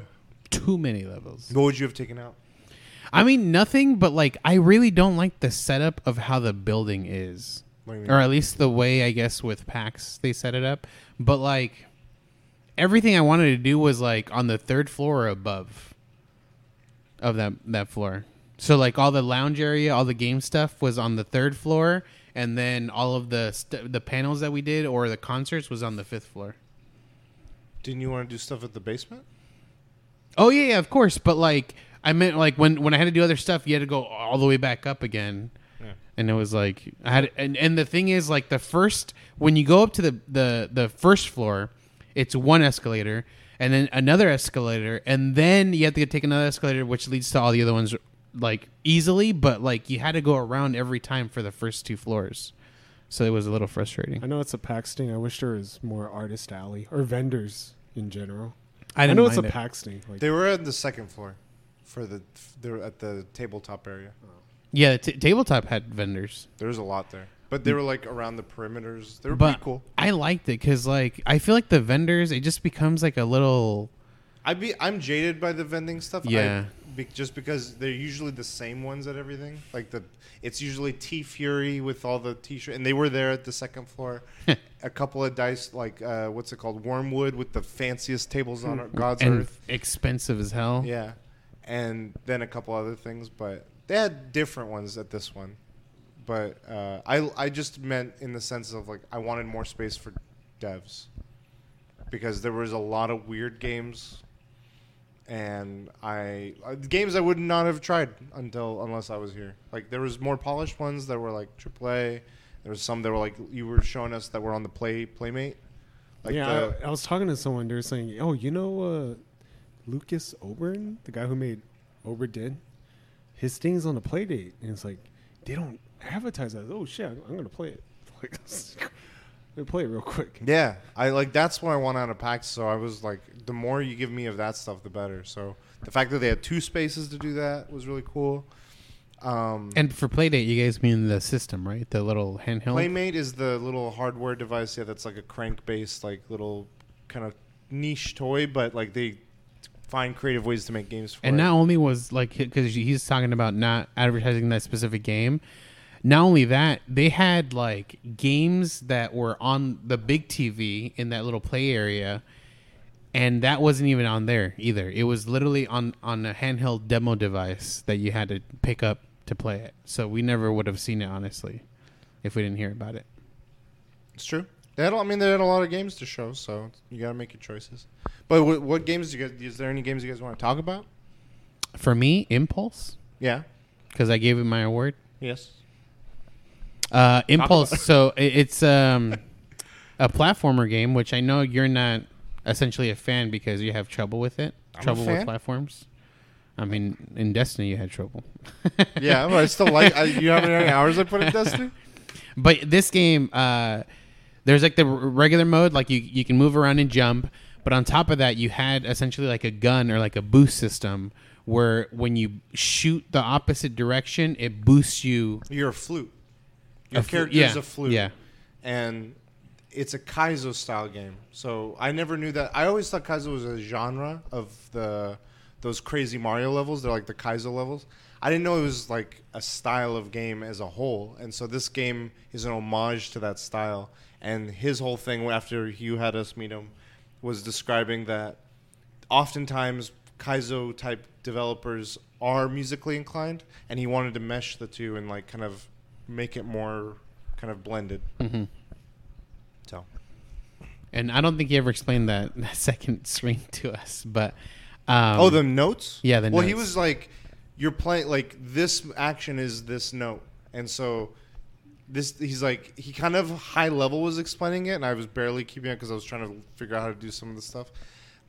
[SPEAKER 2] Too many levels.
[SPEAKER 1] What would you have taken out?
[SPEAKER 2] I mean, nothing. But like, I really don't like the setup of how the building is.
[SPEAKER 1] What do you mean?
[SPEAKER 2] or at least the way I guess with PAX they set it up. But like everything I wanted to do was like on the third floor or above of that that floor. So like all the lounge area, all the game stuff was on the third floor, and then all of the st- the panels that we did or the concerts was on the fifth floor.
[SPEAKER 1] Didn't you want to do stuff at the basement?
[SPEAKER 2] Oh yeah, yeah, of course. But like I meant like when when I had to do other stuff, you had to go all the way back up again.
[SPEAKER 1] Yeah.
[SPEAKER 2] And it was like I had and, and the thing is like the first when you go up to the, the the first floor, it's one escalator and then another escalator and then you have to take another escalator which leads to all the other ones like easily, but like you had to go around every time for the first two floors. So it was a little frustrating.
[SPEAKER 3] I know it's a PAX thing. I wish there was more artist alley or vendors in general.
[SPEAKER 2] I
[SPEAKER 3] I,
[SPEAKER 2] didn't
[SPEAKER 3] know it's a
[SPEAKER 2] mind it.
[SPEAKER 3] PAX thing. Like,
[SPEAKER 1] They were at the second floor, for the they were at the tabletop area.
[SPEAKER 2] Yeah, t- tabletop had vendors.
[SPEAKER 1] There was a lot there, but they were like around the perimeters. They were
[SPEAKER 2] But
[SPEAKER 1] pretty cool.
[SPEAKER 2] I liked it because, like, I feel like the vendors, it just becomes like a little.
[SPEAKER 1] I be I'm jaded by the vending stuff. I-
[SPEAKER 2] Yeah.
[SPEAKER 1] be, just because they're usually the same ones at everything. Like the, it's usually TeeFury with all the T-shirt, and they were there at the second floor. (laughs) a couple of dice, like uh, what's it called, Wyrmwood, with the fanciest tables on Earth- God's
[SPEAKER 2] and
[SPEAKER 1] earth.
[SPEAKER 2] expensive as hell.
[SPEAKER 1] Yeah, and then a couple other things, but they had different ones at this one. But uh, I I just meant in the sense of like I wanted more space for devs because there was a lot of weird games, and I uh, games I would not have tried until unless I was here. Like there was more polished ones that were like AAA. There was some that were like you were showing us that were on the Play Playmate. Like
[SPEAKER 3] yeah,
[SPEAKER 1] the,
[SPEAKER 3] I, I was talking to someone. They were saying, "Oh, you know, uh, Lucas Oberon, the guy who made Obra Dinn, his thing's on the Playdate." And it's like they don't advertise that. Oh shit, I'm, I'm gonna play it. (laughs) Like, let me play it real quick.
[SPEAKER 1] Yeah, I like that's what I want out of PAX. So I was like, the more you give me of that stuff, the better. So the fact that they had two spaces to do that was really cool. Um,
[SPEAKER 2] And for Playdate, you guys mean the system, right? The little handheld.
[SPEAKER 1] Playmate is the little hardware device, yeah, that's like a crank-based, like little kind of niche toy, but like they find creative ways to make games for
[SPEAKER 2] and
[SPEAKER 1] it.
[SPEAKER 2] not only was like because he's talking about not advertising that specific game. Not only that, they had like games that were on the big TV in that little play area, and that wasn't even on there either. It was literally on on a handheld demo device that you had to pick up to play it. So we never would have seen it honestly if we didn't hear about it.
[SPEAKER 1] it's true. They had, a- I mean, they had a lot of games to show, so you got to make your choices. But what, what games do you guys? Is there any games you guys want to talk about?
[SPEAKER 2] For me, Impulse
[SPEAKER 1] Yeah.
[SPEAKER 2] because I gave it my award.
[SPEAKER 1] Yes.
[SPEAKER 2] Uh, Impulse. so i- it's um, a platformer game, which I know you're not essentially a fan because you have trouble with it.
[SPEAKER 1] I'm a
[SPEAKER 2] trouble with
[SPEAKER 1] fan.
[SPEAKER 2] platforms. I mean, in Destiny, you had trouble.
[SPEAKER 1] Yeah, but I still like. I, you know how many hours I put in Destiny?
[SPEAKER 2] But this game, uh, there's like the regular mode, like you you can move around and jump, But on top of that, you had essentially like a gun or like a boost system where when you shoot the opposite direction, it boosts you.
[SPEAKER 1] You're a flute. Your
[SPEAKER 2] A
[SPEAKER 1] character is
[SPEAKER 2] yeah,
[SPEAKER 1] a flute.
[SPEAKER 2] yeah.
[SPEAKER 1] And it's a Kaizo style game. So I never knew that. I always thought Kaizo was a genre of the those crazy Mario levels. They're like the Kaizo levels. I didn't know it was like a style of game as a whole. And so this game is an homage to that style. And his whole thing after you had us meet him was describing that oftentimes Kaizo type developers are musically inclined, and he wanted to mesh the two and like kind of make it more kind of blended.
[SPEAKER 2] Mhm.
[SPEAKER 1] So
[SPEAKER 2] And I don't think he ever explained that, (laughs) that second swing to us, but um,
[SPEAKER 1] oh, the notes.
[SPEAKER 2] yeah, the
[SPEAKER 1] well, he was like, you're playing like this action is this note, and so this he's like he kind of high level was explaining it, and I was barely keeping it because I was trying to figure out how to do some of the stuff,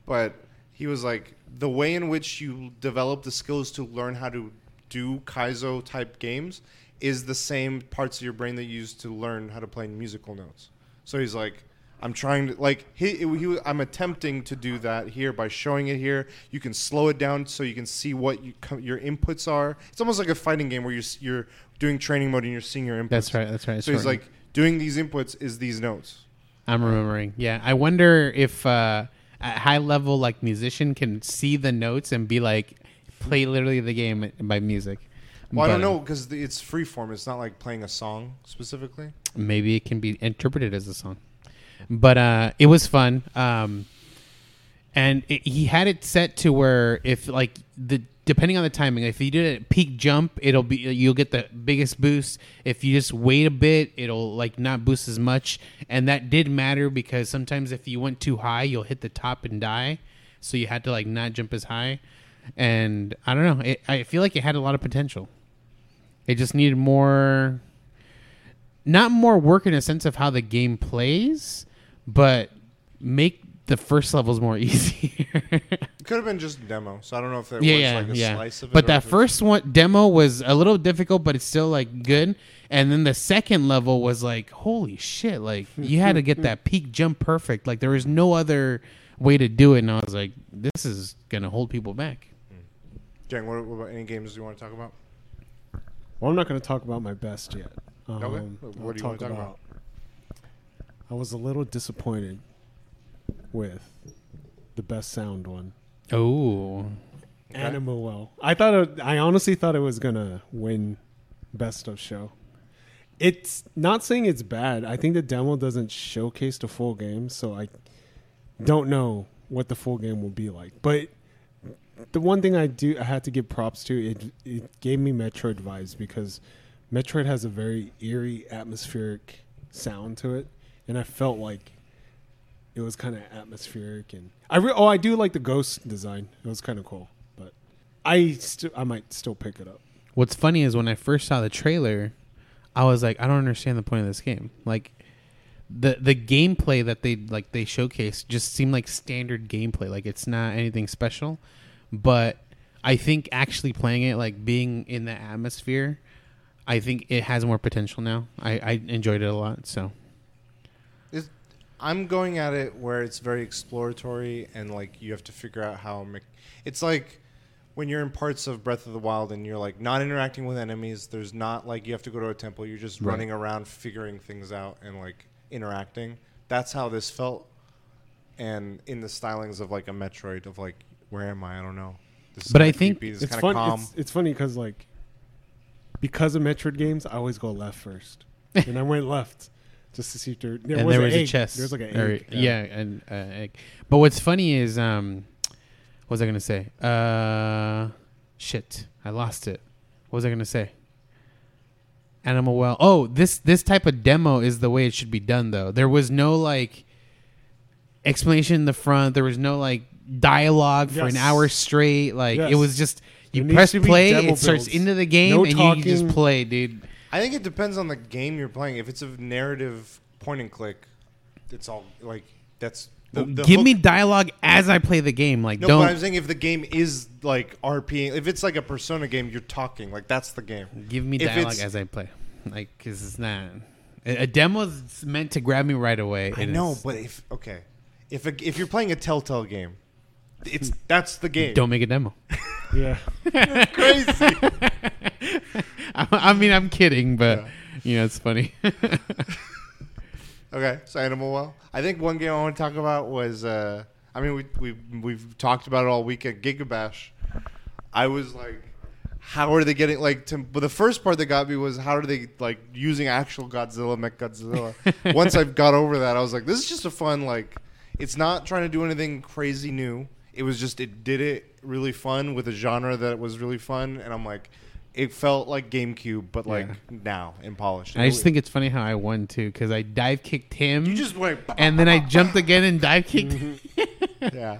[SPEAKER 1] but he was like the way in which you develop the skills to learn how to do Kaizo type games is the same parts of your brain that you use to learn how to play musical notes. So he's like, I'm trying to like he, he I'm attempting to do that here by showing it here. You can slow it down so you can see what you, your inputs are. It's almost like a fighting game where you're you're doing training mode and you're seeing your inputs.
[SPEAKER 2] That's right. That's right.
[SPEAKER 1] So he's like doing these inputs is these notes.
[SPEAKER 2] I'm remembering. Yeah, I wonder if uh, a high level like musician can see the notes and be like play literally the game by music.
[SPEAKER 1] Well, I don't know because it's free form. It's not like playing a song specifically.
[SPEAKER 2] Maybe it can be interpreted as a song. But uh, it was fun. Um, and it, he had it set to where if like the depending on the timing, if you do at peak jump, it'll be you'll get the biggest boost. If you just wait a bit, it'll like not boost as much. And that did matter because sometimes if you went too high, you'll hit the top and die. So you had to like not jump as high. And I don't know. It, I feel like it had a lot of potential. It just needed more not more work in a sense of how the game plays, but make the first levels more (laughs) easy.
[SPEAKER 1] It could have been just demo. So I don't know if there
[SPEAKER 2] yeah,
[SPEAKER 1] was
[SPEAKER 2] yeah,
[SPEAKER 1] like a
[SPEAKER 2] yeah.
[SPEAKER 1] slice of it.
[SPEAKER 2] but that first one demo was a little difficult, but it's still like good. And then the second level was like, holy shit! Like you had to get that (laughs) peak jump perfect. Like there was no other way to do it, and I was like, this is gonna hold people back.
[SPEAKER 1] Jang, what, what about any games you want to talk about?
[SPEAKER 3] Well, I'm not going to talk about my best yet. Um,
[SPEAKER 1] Okay. What
[SPEAKER 3] I'll
[SPEAKER 1] do you wanna talk about?
[SPEAKER 3] I was a little disappointed with the best sound one.
[SPEAKER 2] Oh,
[SPEAKER 1] Okay.
[SPEAKER 3] Animal Well. I thought it, I honestly thought it was gonna win best of show. It's not saying it's bad. I think the demo doesn't showcase the full game, so I don't know what the full game will be like. But the one thing I do I had to give props to it it gave me Metroid vibes because Metroid has a very eerie atmospheric sound to it, and I felt like it was kind of atmospheric and I re- oh I do like the ghost design. It was kind of cool, but I still I might still pick it up.
[SPEAKER 2] What's funny is when I first saw the trailer, I was like, I don't understand the point of this game. Like the the gameplay that they like they showcased just seemed like standard gameplay. Like it's not anything special. But I think actually playing it, like being in the atmosphere, I think it has more potential now. I, I enjoyed it a lot. So
[SPEAKER 1] I'm going at it where it's very exploratory and like you have to figure out how. Me- it's like when you're in parts of Breath of the Wild and you're like not interacting with enemies. There's not like you have to go to a temple. You're just
[SPEAKER 2] Right.
[SPEAKER 1] running around figuring things out and like interacting. That's how this felt. And in the stylings of like a Metroid of like where am I? I don't know. This is
[SPEAKER 2] But I think
[SPEAKER 1] creepy,
[SPEAKER 3] It's
[SPEAKER 1] kind
[SPEAKER 3] fun.
[SPEAKER 1] calm.
[SPEAKER 3] It's, it's funny because like because of Metroid games, I always go left first, (laughs) and I went left just to see if there. there
[SPEAKER 2] and
[SPEAKER 3] was
[SPEAKER 2] there was a
[SPEAKER 3] egg.
[SPEAKER 2] chest.
[SPEAKER 3] There's like an
[SPEAKER 2] or-
[SPEAKER 3] egg.
[SPEAKER 2] yeah, and uh, egg. But what's funny is, um, what was I gonna say? Uh, shit, I lost it. What was I gonna say? Animal Well. Oh, this this type of demo is the way it should be done, though. There was no like explanation in the front. There was no like dialogue for an hour straight. Like it was just you
[SPEAKER 3] needs
[SPEAKER 2] press play, it starts into the game,
[SPEAKER 3] No
[SPEAKER 2] and you just play, dude.
[SPEAKER 1] I think it depends on the game you're playing. If it's a narrative point and click, it's all like that's. The, the
[SPEAKER 2] Give
[SPEAKER 1] hook-
[SPEAKER 2] me dialogue as I play the game. Like
[SPEAKER 1] No,
[SPEAKER 2] don't
[SPEAKER 1] but I'm saying if the game is like RP, if it's like a Persona game, you're talking like that's the game.
[SPEAKER 2] Give me
[SPEAKER 1] If
[SPEAKER 2] dialogue
[SPEAKER 1] it's-
[SPEAKER 2] as I play, like because it's not a, a demo is meant to grab me right away.
[SPEAKER 1] I
[SPEAKER 2] and
[SPEAKER 1] know,
[SPEAKER 2] it's-
[SPEAKER 1] but if okay, if a, if you're playing a Telltale game, it's that's the game.
[SPEAKER 2] Don't make a demo. (laughs)
[SPEAKER 3] Yeah. (laughs)
[SPEAKER 1] crazy. (laughs)
[SPEAKER 2] I, I mean, I'm kidding, but
[SPEAKER 1] Yeah.
[SPEAKER 2] you know, it's funny.
[SPEAKER 1] Okay, so Animal Well. I think one game I want to talk about was. Uh, I mean, we we we've talked about it all week at Gigabash. I was like, how are they getting like? To, but the first part that got me was how are they like using actual Godzilla, Mech Godzilla. Once I got over that, I was like, this is just a fun like. It's not trying to do anything crazy new. It was just it did it really fun with a genre that was really fun, and I'm like, it felt like GameCube, but like
[SPEAKER 2] Yeah.
[SPEAKER 1] now and polished.
[SPEAKER 2] I just think it's funny how I won too because I dive kicked him,
[SPEAKER 1] you just went (laughs)
[SPEAKER 2] and then I jumped again and dive kicked. (laughs)
[SPEAKER 1] yeah.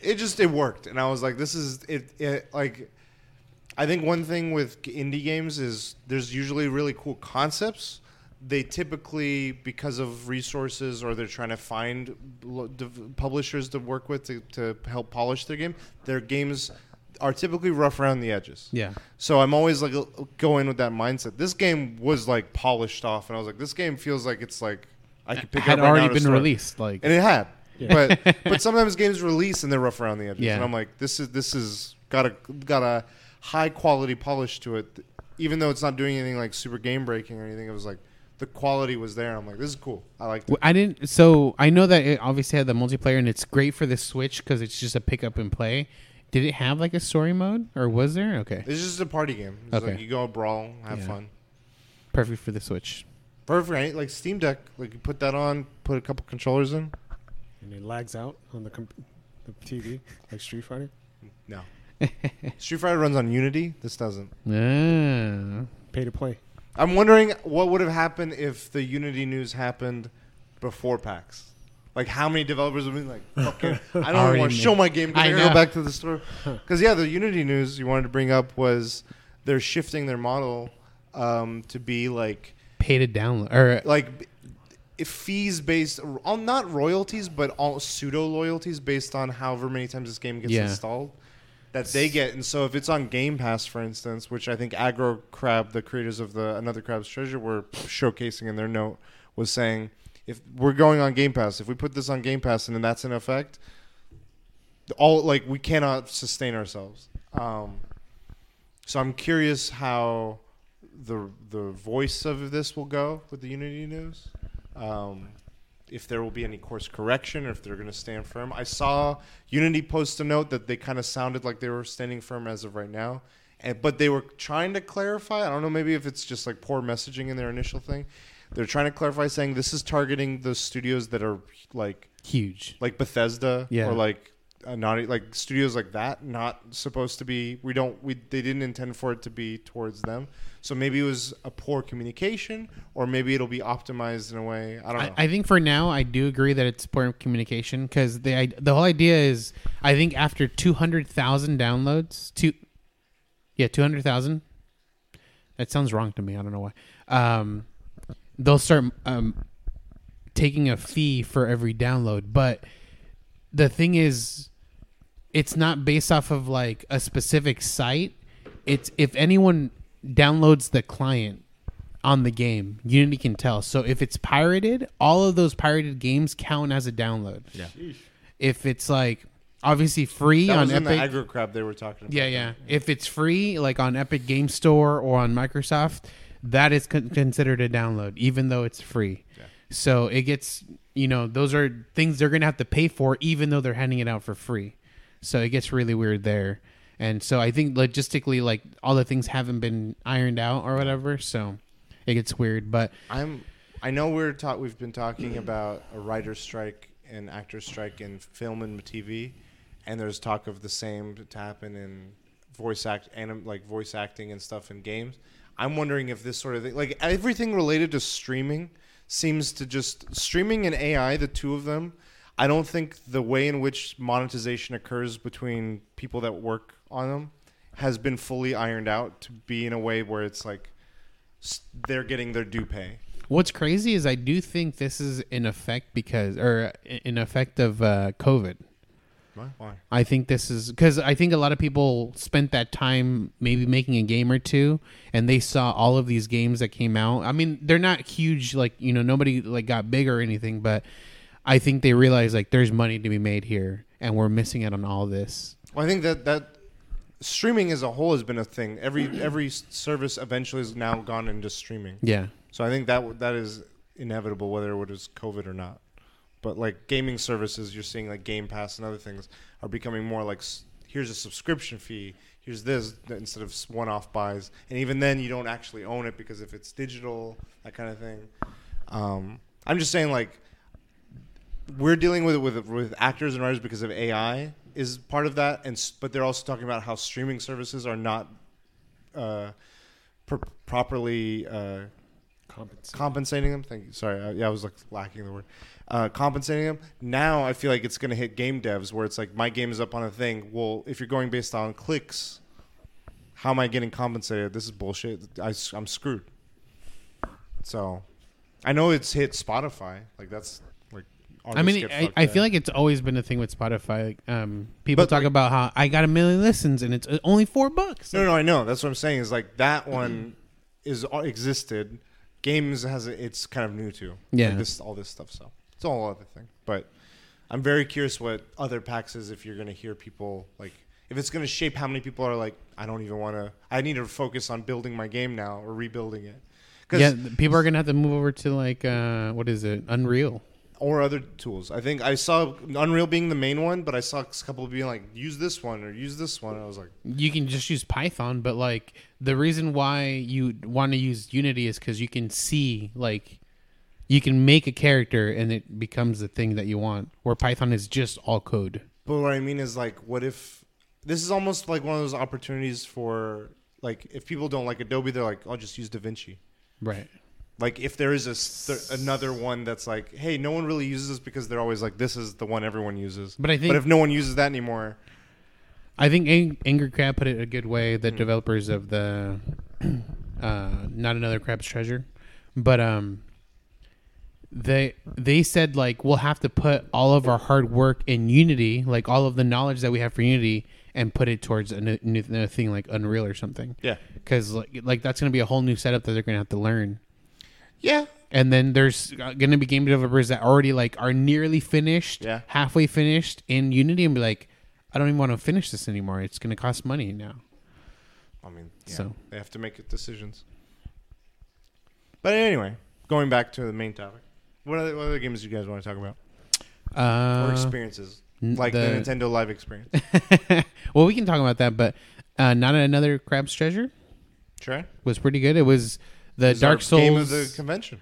[SPEAKER 1] It just it worked, and I was like, "This is it." It like, I think one thing with indie games is there's usually really cool concepts. They typically, because of resources, or they're trying to find publishers to work with to, to help polish their game. Their games are typically rough around the edges.
[SPEAKER 2] yeah,
[SPEAKER 1] So I'm always like going with that mindset. This game was like polished off, and I was like, this game feels like it's like I could pick
[SPEAKER 2] had
[SPEAKER 1] up right
[SPEAKER 2] already
[SPEAKER 1] to
[SPEAKER 2] been released. Like,
[SPEAKER 1] and it had.
[SPEAKER 3] Yeah.
[SPEAKER 1] But (laughs) but sometimes games release and they're rough around the edges,
[SPEAKER 2] Yeah.
[SPEAKER 1] and I'm like, this is this is got a got a high quality polish to it, even though it's not doing anything like super game breaking or anything. It was like the quality was there. I'm like, this is cool. I like it.
[SPEAKER 2] W- I didn't. So I know that it obviously had the multiplayer, and it's great for the Switch because it's just a pick up and play. Did it have like a story mode, or was there? Okay,
[SPEAKER 1] It's just a party game. It's
[SPEAKER 2] Okay.
[SPEAKER 1] like you go brawl, have
[SPEAKER 2] Yeah.
[SPEAKER 1] fun.
[SPEAKER 2] perfect for the Switch.
[SPEAKER 1] Perfect, right? Like Steam Deck, like you put that on, put a couple controllers in.
[SPEAKER 3] And it lags out on the, comp- the TV (laughs) like Street Fighter.
[SPEAKER 1] No. (laughs) Street Fighter runs on Unity. This doesn't.
[SPEAKER 2] Ah.
[SPEAKER 3] Pay to play.
[SPEAKER 1] I'm wondering what would have happened if the Unity news happened before PAX. Like how many developers would be like, "Okay, I don't (laughs)
[SPEAKER 2] Already
[SPEAKER 1] want to show my game because
[SPEAKER 2] I
[SPEAKER 1] I, gotta go back to the store." Because yeah, the Unity news you wanted to bring up was they're shifting their model um, to be like
[SPEAKER 2] Pay to download, or
[SPEAKER 1] like if fees based on not royalties but all pseudo loyalties based on however many times this game gets
[SPEAKER 2] Yeah.
[SPEAKER 1] installed that they get and so if it's on game pass for instance which i think Aggro Crab the creators of the another crab's treasure were showcasing in their note was saying if we're going on game pass if we put this on game pass and then that's in effect all like we cannot sustain ourselves um, so i'm curious how the the voice of this will go with the Unity news. Um, if there will be any course correction, or if they're going to stand firm. I saw Unity post a note that they kind of sounded like they were standing firm as of right now, and but they were trying to clarify. I don't know, maybe if it's just like poor messaging in their initial thing. They're trying to clarify, saying this is targeting the studios that are like
[SPEAKER 2] huge.
[SPEAKER 1] like Bethesda
[SPEAKER 2] Yeah.
[SPEAKER 1] or like uh, naughty like studios like that not supposed to be we don't we they didn't intend for it to be towards them so maybe it was a poor communication or maybe it'll be optimized in a way i don't know
[SPEAKER 2] I, I think for now, I do agree that it's poor communication because the I- the whole idea is I think after two hundred thousand downloads, two, yeah, two hundred thousand. That sounds wrong to me. I don't know why. Um, they'll start um, taking a fee for every download, but the thing is, it's not based off of like a specific site. It's if anyone downloads the client on the game, Unity can tell. So if it's pirated, all of those pirated games count as a download.
[SPEAKER 4] Yeah.
[SPEAKER 2] If it's like obviously free
[SPEAKER 1] that
[SPEAKER 2] on
[SPEAKER 1] was in
[SPEAKER 2] Epic,
[SPEAKER 1] the aggro crab they were talking about
[SPEAKER 2] yeah, yeah. If it's free, like on Epic Game Store or on Microsoft, that is con- considered a download, even though it's free.
[SPEAKER 1] Yeah.
[SPEAKER 2] So it gets, you know, those are things they're going to have to pay for, even though they're handing it out for free. So it gets really weird there. And so I think logistically, like all the things haven't been ironed out or whatever. So it gets weird. But
[SPEAKER 1] i'm i know we're taught we've been talking about a writer's strike and actor strike in film and tv and there's talk of the same to happen in voice act like voice acting and stuff in games i'm wondering if this sort of thing like everything related to streaming seems to just streaming and ai the two of them i don't think the way in which monetization occurs between people that work on them has been fully ironed out to be in a way where it's like they're getting their due pay
[SPEAKER 2] what's crazy is I do think this is in effect because, or in effect of uh, COVID.
[SPEAKER 1] why Why?
[SPEAKER 2] I think this is because I think a lot of people spent that time maybe making a game or two, and they saw all of these games that came out. I mean, they're not huge, like you know, nobody like got big or anything, but I think they realized like there's money to be made here, and we're missing out on all this.
[SPEAKER 1] Well, I think that that streaming as a whole has been a thing. Every (clears throat) every service eventually has now gone into streaming.
[SPEAKER 2] Yeah,
[SPEAKER 1] So I think that that is inevitable, whether it was COVID or not. But like gaming services, you're seeing like Game Pass and other things are becoming more like here's a subscription fee, here's this instead of one-off buys, and even then you don't actually own it because if it's digital, that kind of thing. Um, I'm just saying like we're dealing with with with actors and writers because of AI is part of that, and but they're also talking about how streaming services are not uh, pr- properly. Uh,
[SPEAKER 3] Compensate.
[SPEAKER 1] compensating them. Thank you. Sorry, uh, yeah, I was like lacking the word. Uh, compensating them. Now I feel like it's going to hit game devs where it's like my game is up on a thing. Well, if you're going based on clicks, how am I getting compensated? This is bullshit. I, I'm screwed. So, I know it's hit Spotify. Like that's.
[SPEAKER 2] I mean, I, I feel like it's always been a thing with Spotify. Like, um, people
[SPEAKER 1] But,
[SPEAKER 2] talk
[SPEAKER 1] like-
[SPEAKER 2] about how I got a million listens and it's uh, only four bucks.
[SPEAKER 1] No, no, I know. That's what I'm saying. Is like that one is uh, existed. Games has a, it's kind of new to.
[SPEAKER 2] Yeah.
[SPEAKER 1] Like this all this stuff. So it's all other thing. But I'm very curious what other packs is if you're going to hear people like if it's going to shape how many people are like I don't even want to. I need to focus on building my game now or rebuilding it. 'Cause-
[SPEAKER 2] Yeah, th- people are gonna have to move over to like uh, what is it, Unreal?
[SPEAKER 1] Or other tools. I think I saw Unreal being the main one, but I saw a couple being like, use this one or use this one. And I was like,
[SPEAKER 2] You can just use Python, but like the reason why you want to use Unity is because you can see like you can make a character and it becomes the thing that you want. Where Python is just all code.
[SPEAKER 1] But what I mean is like, what if this is almost like one of those opportunities for like if people don't like Adobe, they're like, I'll just use DaVinci.
[SPEAKER 2] Right.
[SPEAKER 1] Like if there is a st- another one that's like, hey, no one really uses this because they're always like, this is the one everyone uses.
[SPEAKER 2] But I think
[SPEAKER 1] But if no one uses that anymore,
[SPEAKER 2] I think Ang- Angry Crab put it a good way. The developers of the (clears throat) uh, not another crab's treasure, but um, they they said like we'll have to put all of our hard work in Unity, like all of the knowledge that we have for Unity, and put it towards a new, new thing like Unreal or something.
[SPEAKER 1] yeah,
[SPEAKER 2] Because like like that's gonna be a whole new setup that they're gonna have to learn.
[SPEAKER 1] Yeah,
[SPEAKER 2] And then there's going to be game developers that already like are nearly finished,
[SPEAKER 1] Yeah.
[SPEAKER 2] halfway finished in Unity, and be like, I don't even want to finish this anymore. It's going to cost money now.
[SPEAKER 1] I mean, yeah,
[SPEAKER 2] So-
[SPEAKER 1] they have to make decisions. But anyway, going back to the main topic, what other, what other games do you guys want to talk about or
[SPEAKER 2] Uh,
[SPEAKER 1] experiences like the,
[SPEAKER 2] the-
[SPEAKER 1] Nintendo Live experience? (laughs)
[SPEAKER 2] well, we can talk about that, but uh, not another Crab's Treasure
[SPEAKER 1] Sure.
[SPEAKER 2] was pretty good. It was the Dark Souls
[SPEAKER 1] game of the convention.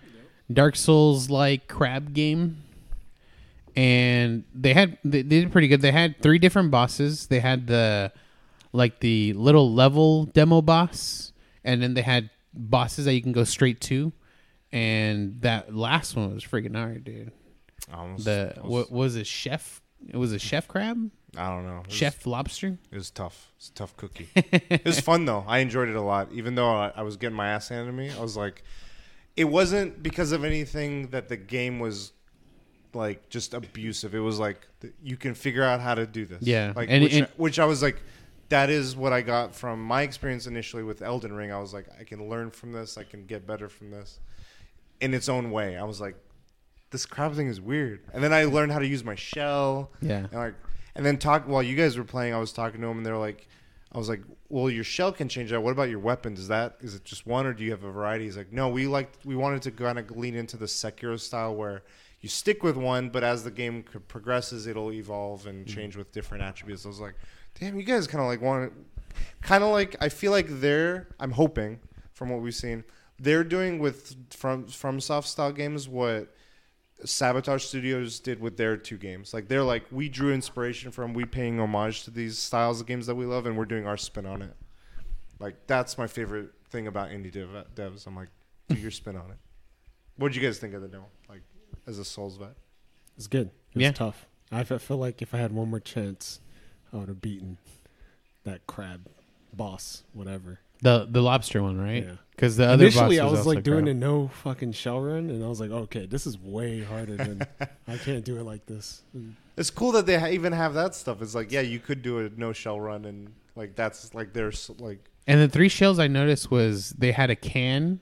[SPEAKER 2] Dark Souls like crab game, and they had they, did pretty good. They had three different bosses. They had the like the little level demo boss, and then they had bosses that you can go straight to. And that last one was freaking hard, dude.
[SPEAKER 1] Almost-
[SPEAKER 2] The
[SPEAKER 1] I
[SPEAKER 2] what was it? Chef? It was a chef crab,
[SPEAKER 1] I don't know. It was-
[SPEAKER 2] chef lobster.
[SPEAKER 1] It was tough. It's a tough cookie. (laughs) it was fun though. I enjoyed it a lot. Even though I, I was getting my ass handed to me, I was like, it wasn't because of anything that the game was like just abusive. It was like you can figure out how to do this.
[SPEAKER 2] Yeah,
[SPEAKER 1] like
[SPEAKER 2] and-
[SPEAKER 1] which,
[SPEAKER 2] and-
[SPEAKER 1] I, which I was like, that is what I got from my experience initially with Elden Ring. I was like, I can learn from this. I can get better from this in its own way. I was like, this crab thing is weird. And then I learned how to use my shell.
[SPEAKER 2] Yeah.
[SPEAKER 1] And like, and then talk while you guys were playing, I was talking to them, and they're like, I was like, well, your shell can change out. What about your weapons? Is that is it just one, or do you have a variety? He's like, no, we like we wanted to kind of lean into the Sekiro style where you stick with one, but as the game progresses, it'll evolve and mm-hmm. change with different attributes. I was like, damn, you guys kind of like want kind of like I feel like they're. I'm hoping from what we've seen, they're doing with from FromSoft style games what Sabotage Studios did with their two games. Like they're like we drew inspiration from, we paying homage to these styles of games that we love, and we're doing our spin on it. Like that's my favorite thing about indie dev- devs. I'm like, do your spin on it. What did you guys think of the demo? Like as a Souls vet.
[SPEAKER 3] It's good. It's
[SPEAKER 2] Yeah.
[SPEAKER 3] tough. I feel like if I had one more chance, I would have beaten that crab boss, whatever.
[SPEAKER 2] The the lobster one, right?
[SPEAKER 3] Yeah.
[SPEAKER 2] Because the other
[SPEAKER 3] Initially,
[SPEAKER 2] boss
[SPEAKER 3] I was
[SPEAKER 2] also
[SPEAKER 3] like doing
[SPEAKER 2] crab.
[SPEAKER 3] a no fucking shell run, and I was like, okay, this is way harder than (laughs) I can't do it like this. And
[SPEAKER 1] It's cool that they ha- even have that stuff. It's like, yeah, you could do a no shell run, and like that's like there's like
[SPEAKER 2] And the three shells I noticed was they had a can,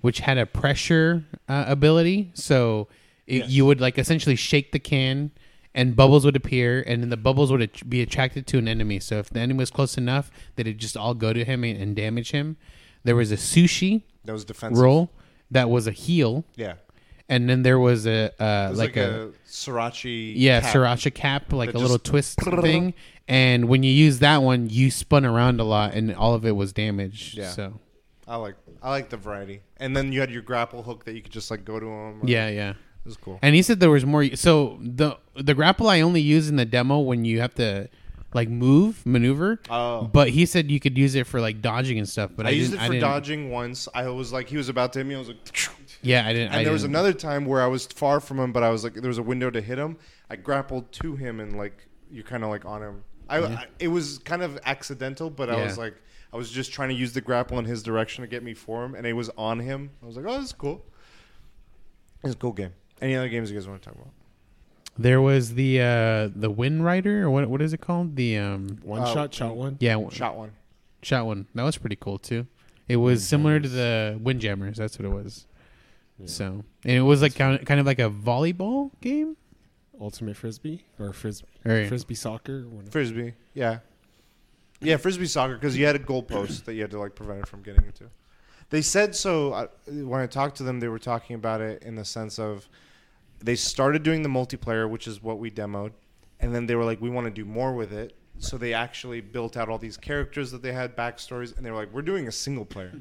[SPEAKER 2] which had a pressure uh, ability. So it,
[SPEAKER 3] Yes.
[SPEAKER 2] you would like essentially shake the can, and bubbles would appear, and then the bubbles would be attracted to an enemy. So if the enemy was close enough, that it just all go to him and, and damage him. There was a sushi
[SPEAKER 1] That was defensive.
[SPEAKER 2] roll that was a heal,
[SPEAKER 1] Yeah.
[SPEAKER 2] and then there was a uh,
[SPEAKER 1] was
[SPEAKER 2] like,
[SPEAKER 1] like,
[SPEAKER 2] a,
[SPEAKER 1] a, sriracha.
[SPEAKER 2] yeah
[SPEAKER 1] cap.
[SPEAKER 2] sriracha cap, like a little twist (laughs) thing. And when you use that one, you spun around a lot, and all of it was damaged.
[SPEAKER 1] Yeah.
[SPEAKER 2] So
[SPEAKER 1] I like I like the variety. And then you had your grapple hook that you could just like go to him.
[SPEAKER 2] yeah, yeah.
[SPEAKER 1] It was cool.
[SPEAKER 2] And he said there was more. So the the grapple I only use in the demo when you have to like move, maneuver.
[SPEAKER 1] Oh.
[SPEAKER 2] But he said you could use it for like dodging and stuff. But I,
[SPEAKER 1] I, used it for dodging once. I was like, he was about to hit me. I was like,
[SPEAKER 2] Yeah, I didn't.
[SPEAKER 1] and
[SPEAKER 2] I
[SPEAKER 1] there was
[SPEAKER 2] didn't-
[SPEAKER 1] another time where I was far from him, but I was like, there was a window to hit him. I grappled to him, and like you're kind of like on him. I, I it was kind of accidental, but I was like, I was just trying to use the grapple in his direction to get me for him, and it was on him. I was like, oh, this is cool. It's a cool game. Any other games you guys want to talk about?
[SPEAKER 2] There was the uh the Wind Rider or what what is it called? The um
[SPEAKER 3] One
[SPEAKER 1] Uh,
[SPEAKER 3] shot, shot one.
[SPEAKER 2] yeah shot.
[SPEAKER 1] Shot one.
[SPEAKER 2] shot one. That was pretty cool too. It was similar to the Windjammers. That's what it was. So and it was like kind of, kind of like a volleyball game.
[SPEAKER 3] Ultimate frisbee or frisbee,
[SPEAKER 2] Or-
[SPEAKER 3] frisbee soccer. Or whatever.
[SPEAKER 1] Frisbee, yeah, yeah, frisbee soccer because you had a goalpost that you had to like prevent it from getting into. They said so uh, when I talked to them. They were talking about it in the sense of they started doing the multiplayer, which is what we demoed, and then they were like, we want to do more with it. So they actually built out all these characters that they had backstories, and they were like, we're doing a single player.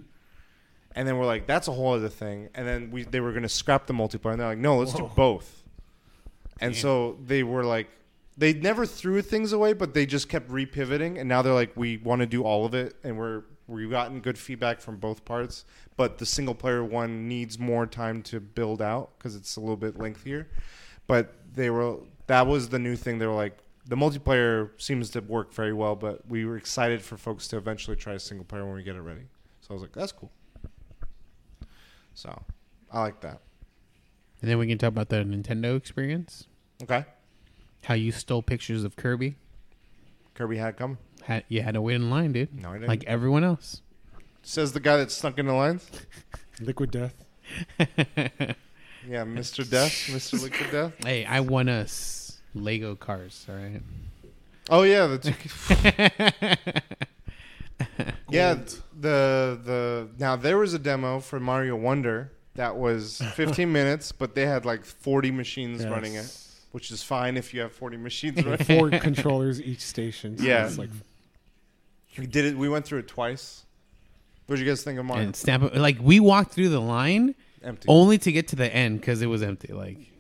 [SPEAKER 1] And then we're like, that's a whole other thing. And then we they were going to scrap the multiplayer, and they're like, no, let's do both. And
[SPEAKER 2] Damn.
[SPEAKER 1] so they were like, they never threw things away, but they just kept repivoting. And now they're like, we want to do all of it, and we're we've gotten good feedback from both parts. But the single player one needs more time to build out because it's a little bit lengthier. But they were that was the new thing. They were like, the multiplayer seems to work very well, but we were excited for folks to eventually try a single player when we get it ready. So I was like, that's cool. So I like that.
[SPEAKER 2] And then we can talk about the Nintendo experience.
[SPEAKER 1] Okay.
[SPEAKER 2] How you stole pictures of Kirby.
[SPEAKER 1] Kirby had come.
[SPEAKER 2] Had you had to wait in line, dude.
[SPEAKER 1] No, I didn't.
[SPEAKER 2] Like everyone else.
[SPEAKER 1] Says the guy that snuck in the lines. (laughs)
[SPEAKER 3] Liquid death. (laughs)
[SPEAKER 1] Yeah, Mr. Death, Mr. Liquid Death. (laughs)
[SPEAKER 2] Hey, I won us Lego cars. All right.
[SPEAKER 1] Oh yeah, the two- yeah the the now there was a demo for Mario Wonder that was 15 minutes, but they had like 40 machines
[SPEAKER 3] Yes.
[SPEAKER 1] running it, which is fine if you have 40 machines running.
[SPEAKER 3] Four controllers each station. So
[SPEAKER 1] Yeah.
[SPEAKER 3] It's like
[SPEAKER 1] we did it. We went through it twice. What did you guys think of Mario?
[SPEAKER 2] and snap it. Like we walked through the line
[SPEAKER 1] Empty.
[SPEAKER 2] only to get to the end because it was empty. Like,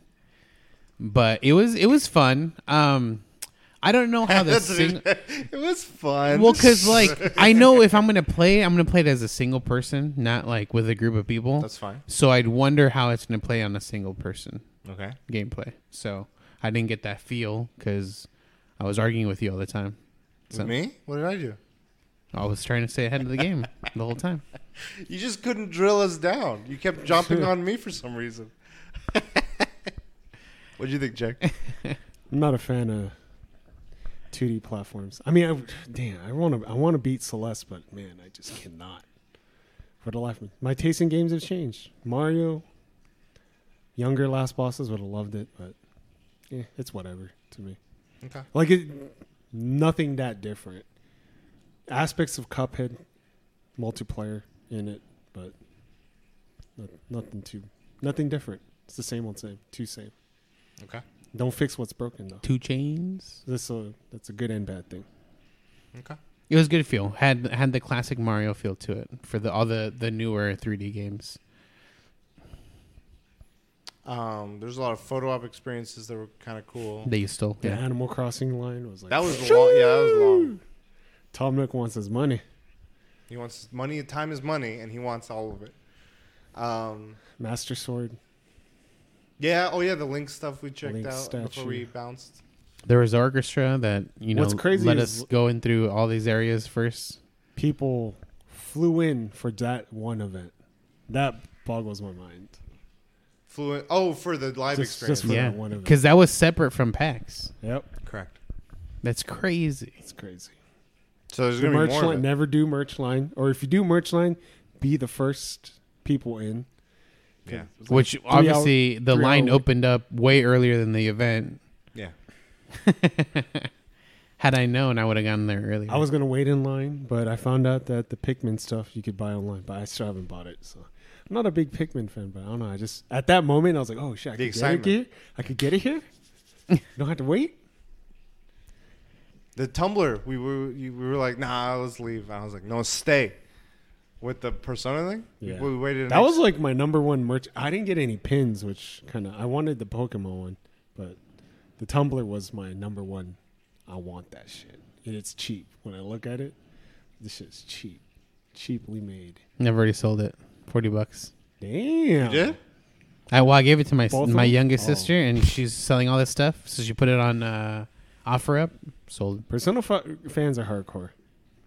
[SPEAKER 2] but it was it was fun. Um, I don't know how (laughs) the
[SPEAKER 1] That's
[SPEAKER 2] sing.
[SPEAKER 1] it was fun.
[SPEAKER 2] Well, because like (laughs) I know if I'm gonna play, I'm gonna play it as a single person, not like with a group of people.
[SPEAKER 1] that's fine.
[SPEAKER 2] So I'd wonder how it's gonna play on a single person
[SPEAKER 1] Okay.
[SPEAKER 2] gameplay. So I didn't get that feel because I was arguing with you all the time. So
[SPEAKER 1] Me? What did I do?
[SPEAKER 2] I was trying to stay ahead of the game the whole time. (laughs)
[SPEAKER 1] You just couldn't drill us down. You kept jumping on me for some reason. (laughs) what do you think, Jack? (laughs)
[SPEAKER 3] I'm not a fan of 2D platforms. I mean, I, damn, I want to I want to beat Celeste, but man, I just cannot. For the life of me, my taste in games have changed. Mario, younger last bosses would have loved it, but yeah, it's whatever to me.
[SPEAKER 1] Okay.
[SPEAKER 3] Like it, nothing that different. Aspects of Cuphead, multiplayer in it, but not, nothing too, nothing different. It's the same old same, too same.
[SPEAKER 1] Okay.
[SPEAKER 3] Don't fix what's broken though.
[SPEAKER 2] Two chains.
[SPEAKER 3] This a that's a good and bad thing.
[SPEAKER 1] Okay.
[SPEAKER 2] It was good feel. Had had the classic Mario feel to it for the all the the newer 3D games.
[SPEAKER 1] Um, there's a lot of photo op experiences that were kind of cool.
[SPEAKER 2] That you stole.
[SPEAKER 3] The
[SPEAKER 2] Yeah.
[SPEAKER 3] Animal Crossing line was like
[SPEAKER 1] That was long. Yeah, that was long.
[SPEAKER 3] Tom Nook wants his money.
[SPEAKER 1] He wants money. Time is money, and he wants all of it. Um,
[SPEAKER 3] Master Sword.
[SPEAKER 1] yeah. Oh, yeah. The Link stuff we checked
[SPEAKER 3] Link
[SPEAKER 1] out
[SPEAKER 3] statue.
[SPEAKER 1] before we bounced.
[SPEAKER 2] There was orchestra that you know
[SPEAKER 3] What's crazy
[SPEAKER 2] let
[SPEAKER 3] is-
[SPEAKER 2] us go in through all these areas first.
[SPEAKER 3] People flew in for that one event. That boggles my mind.
[SPEAKER 1] Fluent. Oh, for the live
[SPEAKER 3] Just-
[SPEAKER 1] experience.
[SPEAKER 3] just for-
[SPEAKER 2] Yeah,
[SPEAKER 3] that one event.
[SPEAKER 2] because that was separate from PAX.
[SPEAKER 3] Yep,
[SPEAKER 1] Correct.
[SPEAKER 2] That's crazy.
[SPEAKER 3] it's crazy.
[SPEAKER 1] So there's
[SPEAKER 3] The
[SPEAKER 1] gonna be
[SPEAKER 3] merch
[SPEAKER 1] more.
[SPEAKER 3] Line. Never do merch line, or if you do merch line, be the first people in.
[SPEAKER 1] Yeah.
[SPEAKER 3] It like
[SPEAKER 2] Which obviously
[SPEAKER 3] hour-
[SPEAKER 2] the line
[SPEAKER 3] hour-
[SPEAKER 2] opened up way earlier than the event.
[SPEAKER 1] Yeah. (laughs)
[SPEAKER 2] Had I known, I would have gone there earlier.
[SPEAKER 3] I was gonna wait in line, but I found out that the Pikmin stuff you could buy online, but I still haven't bought it. So I'm not a big Pikmin fan, but I don't know. I just at that moment I was like, oh shit, I
[SPEAKER 1] The
[SPEAKER 3] could get it
[SPEAKER 1] excitement.
[SPEAKER 3] here. I could get it here. (laughs) don't have to wait.
[SPEAKER 1] The Tumblr, we were we were like, nah, let's leave. I was like, no, stay. With the Persona thing,
[SPEAKER 3] Yeah.
[SPEAKER 1] we waited. an
[SPEAKER 3] That was like my number one merch. I didn't get any pins, which kind of I wanted the Pokemon one, but the Tumblr was my number one. I want that shit, and it's cheap. When I look at it, this shit's cheap, cheaply made.
[SPEAKER 2] Never already sold it. Forty bucks.
[SPEAKER 3] Damn.
[SPEAKER 1] You did?
[SPEAKER 2] I well, I gave it to my
[SPEAKER 3] Both
[SPEAKER 2] my
[SPEAKER 3] them?
[SPEAKER 2] youngest
[SPEAKER 3] Oh.
[SPEAKER 2] sister, and she's selling all this stuff. So she put it on uh, offer up. Sold.
[SPEAKER 3] Persona fa- fans are hardcore.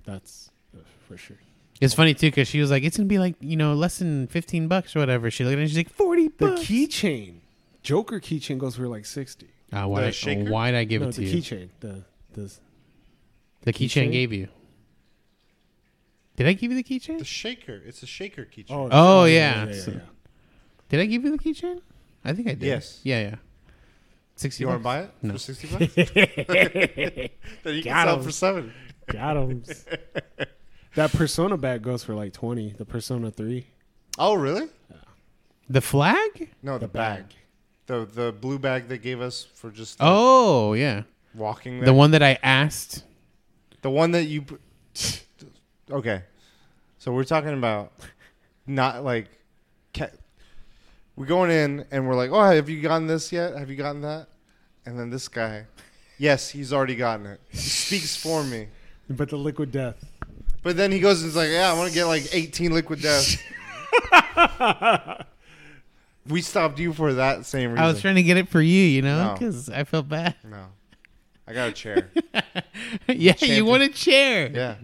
[SPEAKER 3] That's uh, for sure.
[SPEAKER 2] It's funny too because she was like, "It's gonna be like you know less than fifteen bucks or whatever." She looked at it and she's like, 40
[SPEAKER 3] The keychain, Joker keychain goes for like sixty.
[SPEAKER 2] Ah, why?
[SPEAKER 1] The?
[SPEAKER 2] Why did I give
[SPEAKER 3] no,
[SPEAKER 2] it to
[SPEAKER 3] the
[SPEAKER 2] you?
[SPEAKER 3] keychain. The the
[SPEAKER 2] the keychain
[SPEAKER 3] keychain?
[SPEAKER 2] gave you. Did I give you the keychain?
[SPEAKER 1] The shaker. It's a shaker keychain.
[SPEAKER 3] oh,
[SPEAKER 2] Oh,
[SPEAKER 3] yeah,
[SPEAKER 2] yeah.
[SPEAKER 3] yeah,
[SPEAKER 2] So-
[SPEAKER 3] yeah.
[SPEAKER 2] Did I give you the keychain? I think I did.
[SPEAKER 1] Yes.
[SPEAKER 2] Yeah, yeah. Sixty.
[SPEAKER 1] you want to buy it
[SPEAKER 2] No.
[SPEAKER 1] for sixty bucks? (laughs) then you can
[SPEAKER 3] Got
[SPEAKER 1] sell it for seven.
[SPEAKER 3] Got Got 'em. (laughs) that Persona bag goes for like twenty. The Persona Three.
[SPEAKER 1] Oh, really?
[SPEAKER 2] The flag?
[SPEAKER 1] No, the,
[SPEAKER 3] The
[SPEAKER 1] bag.
[SPEAKER 3] bag.
[SPEAKER 1] The the blue bag they gave us for just the
[SPEAKER 2] Oh, yeah.
[SPEAKER 1] walking there.
[SPEAKER 2] The one that I asked.
[SPEAKER 1] The one that you. (laughs) Okay, so we're talking about not like. Ca- we're going in and we're like, oh, have you gotten this yet? Have you gotten that? And then this guy, yes, he's already gotten it. He speaks for me.
[SPEAKER 3] But the Liquid Death.
[SPEAKER 1] But then he goes and is like, yeah, I want to get like 18 liquid deaths. (laughs) we stopped you for that same reason.
[SPEAKER 2] I was trying to get it for you, you know,
[SPEAKER 1] No.
[SPEAKER 2] because I felt bad.
[SPEAKER 1] no, I got a chair. (laughs)
[SPEAKER 2] yeah,
[SPEAKER 1] Champion.
[SPEAKER 2] you want a chair.
[SPEAKER 1] yeah,